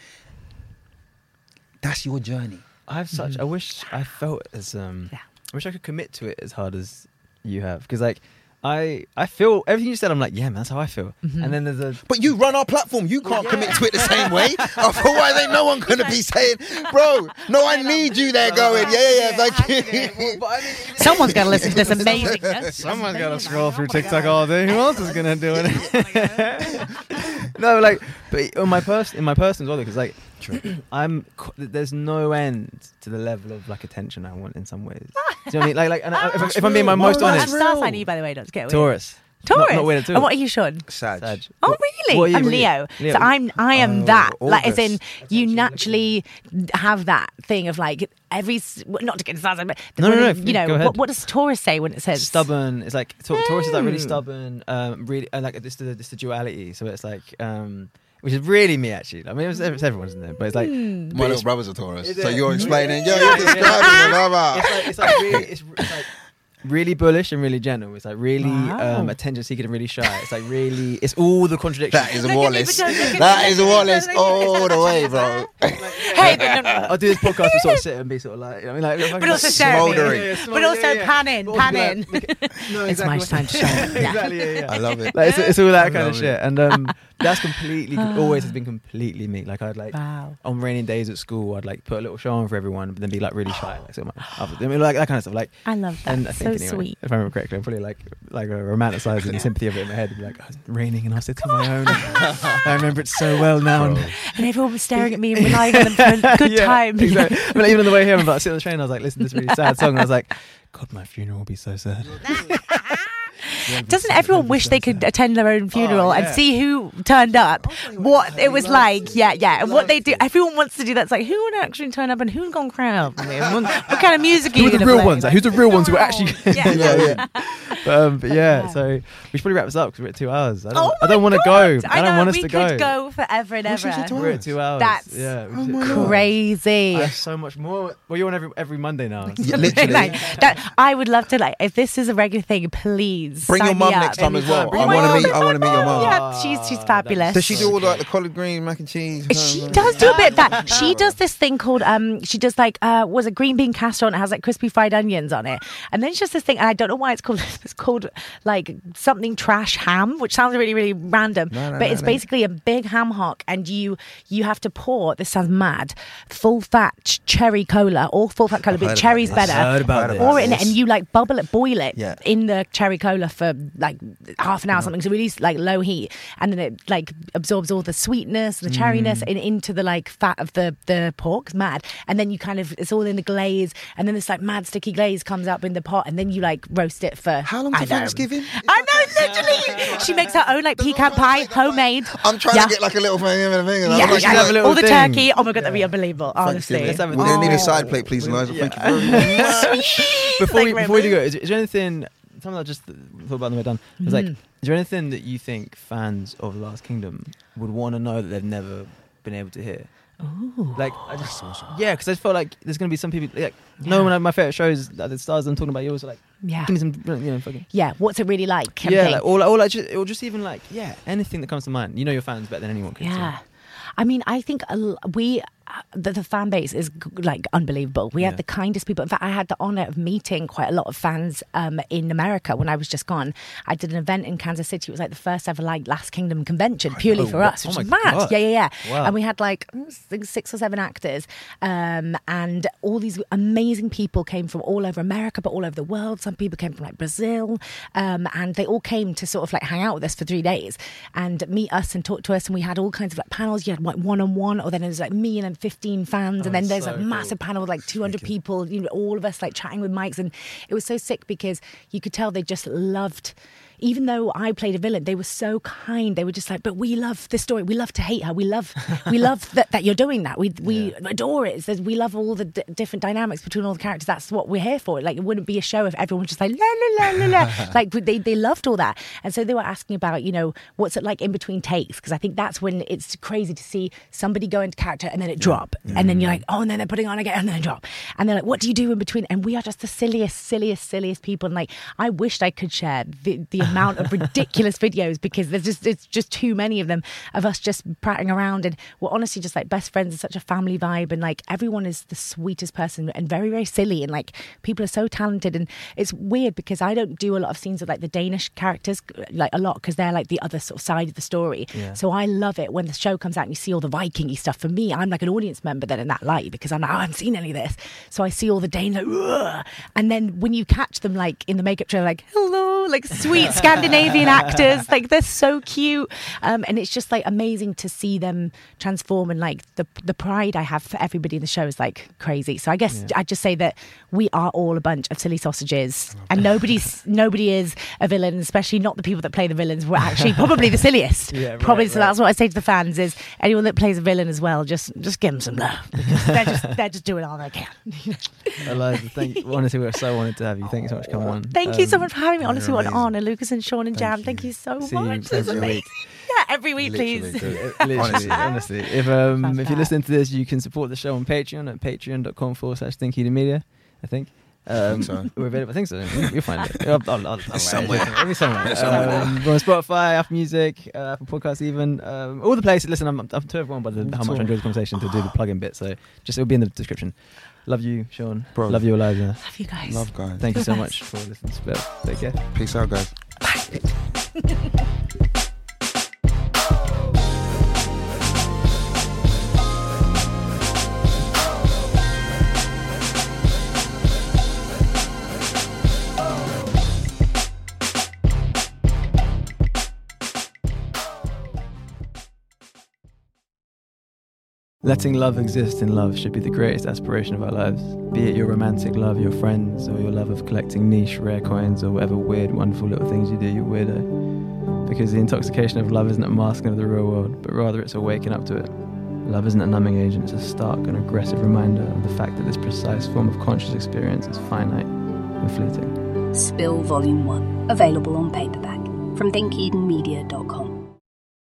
That's your journey. I have such. I wish I felt as um. Yeah. I wish I could commit to it as hard as you have because like I I feel everything you said. I'm like yeah, man, that's how I feel. And then there's a But you run our platform. You can't commit to it the same way. Otherwise, ain't no one going to be saying, bro, no, I need you there going, yeah, yeah, yeah, thank you. Someone's got to listen to this amazing. Someone's got to scroll through TikTok all day. Who else is gonna do it? no, like, but on my person, in my person as well, because like, I'm. There's no end to the level of like attention I want in some ways. Do you know what I mean? Like, like, and I, if, if I'm being my most No, What that's honest, star real. sign are you, by the way? Don't get weird. Taurus. Taurus. Not, not weird at all. And what are you, Sean? Sag. Sag. Oh really? what are you? I'm What are you? Leo. Leo. So I'm I am Oh, that. Like as in August. you naturally have that thing of like every s- well, not to get into but the No, no, one no, of, you know go ahead. what, what does Taurus say when it says stubborn. It's like Tau- Taurus is like really Mm. stubborn. Um, really uh, like this the this the duality. So it's like um, which is really me actually. I mean, it's, it's everyone's in there, but it's like Hmm. My little brother's a Taurus. So you're explaining, yo, Yeah. you're describing another. it's like it's like really it's, it's like really bullish and really gentle. It's like really Wow. um, attention seeking and really shy. It's like really it's all the contradictions. That is a Look at me, Wallace. but don't look at That me. is a Wallace Don't look at me. all the way, bro. hey no, no, no. I'll do this podcast to sort of sit and be sort of like, you know, what I mean, like, but also like, stare at me. Smouldering. but also pan in But also pan in like, look at- no, It's my time to shine. Yeah. exactly, yeah, yeah. I love it. Like, it's, it's all that kind of love shit, and um, that's completely, always has been completely me. Like I'd like wow on rainy days at school, I'd like put a little show on for everyone, but then be like really shy, like, so my, I mean, like that kind of stuff. Like, I love that and I so think anyway, sweet if I remember correctly, I'm probably like like uh, a romanticising the sympathy of it in my head. It'd be like, oh, it's raining, and I'll sit on my own. I remember it so well now. And, and everyone was staring at me and relying on them for a good Yeah, time Exactly. I mean, even on the way here, I'm like sitting on the train. I was like, listen to this really sad song. And I was like, God, my funeral will be so sad. Doesn't everyone wish they could attend their own funeral Oh, and see who turned up? What it was like, yeah, yeah, and what they do. Everyone wants to do that. It's like who would actually turn up and who's gonna cry out for? What, what kind of music are Who you are the real play? ones? Like, who's the real ones who are actually? Yeah. yeah, yeah. But, um, but yeah, yeah. so we should probably wrap this up because we're at two hours. I don't, Oh I don't my want to God! go. I, don't want us we to could go. go forever and ever. your two We're at two hours. That's yeah. we Oh should- my God. Crazy. I have so much more. Well, you're on every every Monday now. Yeah, literally. That, I would love to like if this is a regular thing. Please Bring your sign mum next time as well. I want to meet. I want to meet your mum. Yeah, she's she's fabulous. Does she do all like the collard green mac and cheese? She does do a bit of that. She does this thing called um. She does like uh, was a green bean casserole and it has like crispy fried onions on it. And then she does this thing, and I don't know why it's called. It's called like something trash ham, which sounds really really random. No, no, but no, it's no. basically a big ham hock, and you you have to pour. This sounds mad. Full fat ch- cherry cola or full fat cola, I've but cherry's better. Heard about Heard this. In it, and you like bubble it, boil it Yeah. in the cherry cola for like half an hour, or uh-huh. something. So really like low heat, and then it like absorbs all the sweetness, the cherryness, mm. in, into the like fat of the the pork. It's mad, and then you kind of it's all in the glaze, and then this like mad sticky glaze comes up in the pot, and then you like roast it for How long I to know. Thanksgiving? I know, literally. she makes her own like pecan pie, homemade. I'm trying Yeah. to get like a little thing. and thing, and I'm Yeah, like, yeah. have a little all the thing. turkey. Oh my god, that'd be unbelievable. Honestly, Thanksgiving. Let's have a We're gonna need a side plate, please, Eliza. Thank you very much. before we before we do go, is, is there anything? Something I just thought about on the way down. It's like, Mm. is there anything that you think fans of The Last Kingdom would want to know that they've never been able to hear? Ooh. Like, I just, yeah, because I felt like there's gonna be some people like no one of my favorite shows that the stars I'm talking about yours are like yeah, give me some you know fucking yeah. What's it really like? kind yeah thing. like, or, or like just, or just even like yeah anything that comes to mind you know your fans better than anyone can so- Yeah. I mean, I think a l- we, the, the fan base is like unbelievable. We have Yeah. the kindest people. In fact, I had the honor of meeting quite a lot of fans um, in America when I was just gone. I did an event in Kansas City. It was like the first ever like Last Kingdom convention purely for us, Oh which my was mad. God. Yeah, yeah, yeah. Wow. And we had like mm, six or seven actors, um, and all these amazing people came from all over America, but all over the world. Some people came from like Brazil, um, and they all came to sort of like hang out with us for three days and meet us and talk to us. And we had all kinds of like panels. You had like one on one, or then it was like me and then fifteen fans, and oh, then there's so a massive panel with like two hundred people. You know, all of us like chatting with mics, and it was so sick because you could tell they just loved even though I played a villain, they were so kind. They were just like, "But we love this story. We love to hate her. We love, we love that, that you're doing that. We we adore it. There's- we love all the d- different dynamics between all the characters. That's what we're here for. Like, it wouldn't be a show if everyone was just like la la la la la. like they they loved all that, and so they were asking about, you know, what's it like in between takes? Because I think that's when it's crazy to see somebody go into character and then it drop, and then you're mm-hmm. like, oh, and then they're putting on again and then drop, and they're like, what do you do in between? And we are just the silliest, silliest, silliest people. And like, I wished I could share the, the amount of ridiculous videos because there's just it's just too many of them of us just prattling around and we're honestly just like best friends. It's such a family vibe and like everyone is the sweetest person and very very silly and like people are so talented and it's weird because I don't do a lot of scenes with like the Danish characters like a lot because they're like the other sort of side of the story. Yeah. So I love it when the show comes out and you see all the Vikingy stuff. For me, I'm like an audience member then in that light because I'm like, oh, I haven't seen any of this. So I see all the Danes like, "Ugh." and then when you catch them like in the makeup trailer, like, hello, like sweet Scandinavian actors. Like they're so cute. Um, and it's just like amazing to see them transform and like the the pride I have for everybody in the show is like crazy. So I guess I'd just say that we are all a bunch of silly sausages and nobody's nobody is a villain, especially not the people that play the villains. We're actually probably the silliest. Yeah, right, probably. So right. that's what I say to the fans is anyone that plays a villain as well, just just give them some love. They're just they're just doing all they can. Eliza, thank honestly, we're so honoured to have you. Thank you so much for coming on. Thank you so Um, much for having me. Honestly, what an amazing. honour, Lucas and Sean and Thank Jam. you. Thank you so See much. This is every week. Yeah, every week, Literally, please. Literally, Honestly. honestly. If um, Love if you're listening to this, you can support the show on Patreon at patreon.com forward slash think Media. I think. Um, so. We're available. I think so. You'll find it. I'll, I'll, I'll, I'll somewhere. It'll somewhere. Somewhere. Um, on Spotify, Apple Music, uh, Apple Podcasts, even um, all the places. Listen, I'm, I'm to everyone, but how much I enjoyed the conversation to do the plug-in bit. So just it'll be in the description. Love you, Sean. Bro. Love you, Eliza. Love you guys. Love guys. Thank you You're so the much for listening to Split. Take care. Peace out, guys. Letting love exist in love should be the greatest aspiration of our lives. Be it your romantic love, your friends, or your love of collecting niche, rare coins, or whatever weird, wonderful little things you do, you weirdo. Because the intoxication of love isn't a masking of the real world, but rather it's a waking up to it. Love isn't a numbing agent, it's a stark and aggressive reminder of the fact that this precise form of conscious experience is finite and fleeting. Spill Volume 1. Available on paperback from thinkedenmedia.com.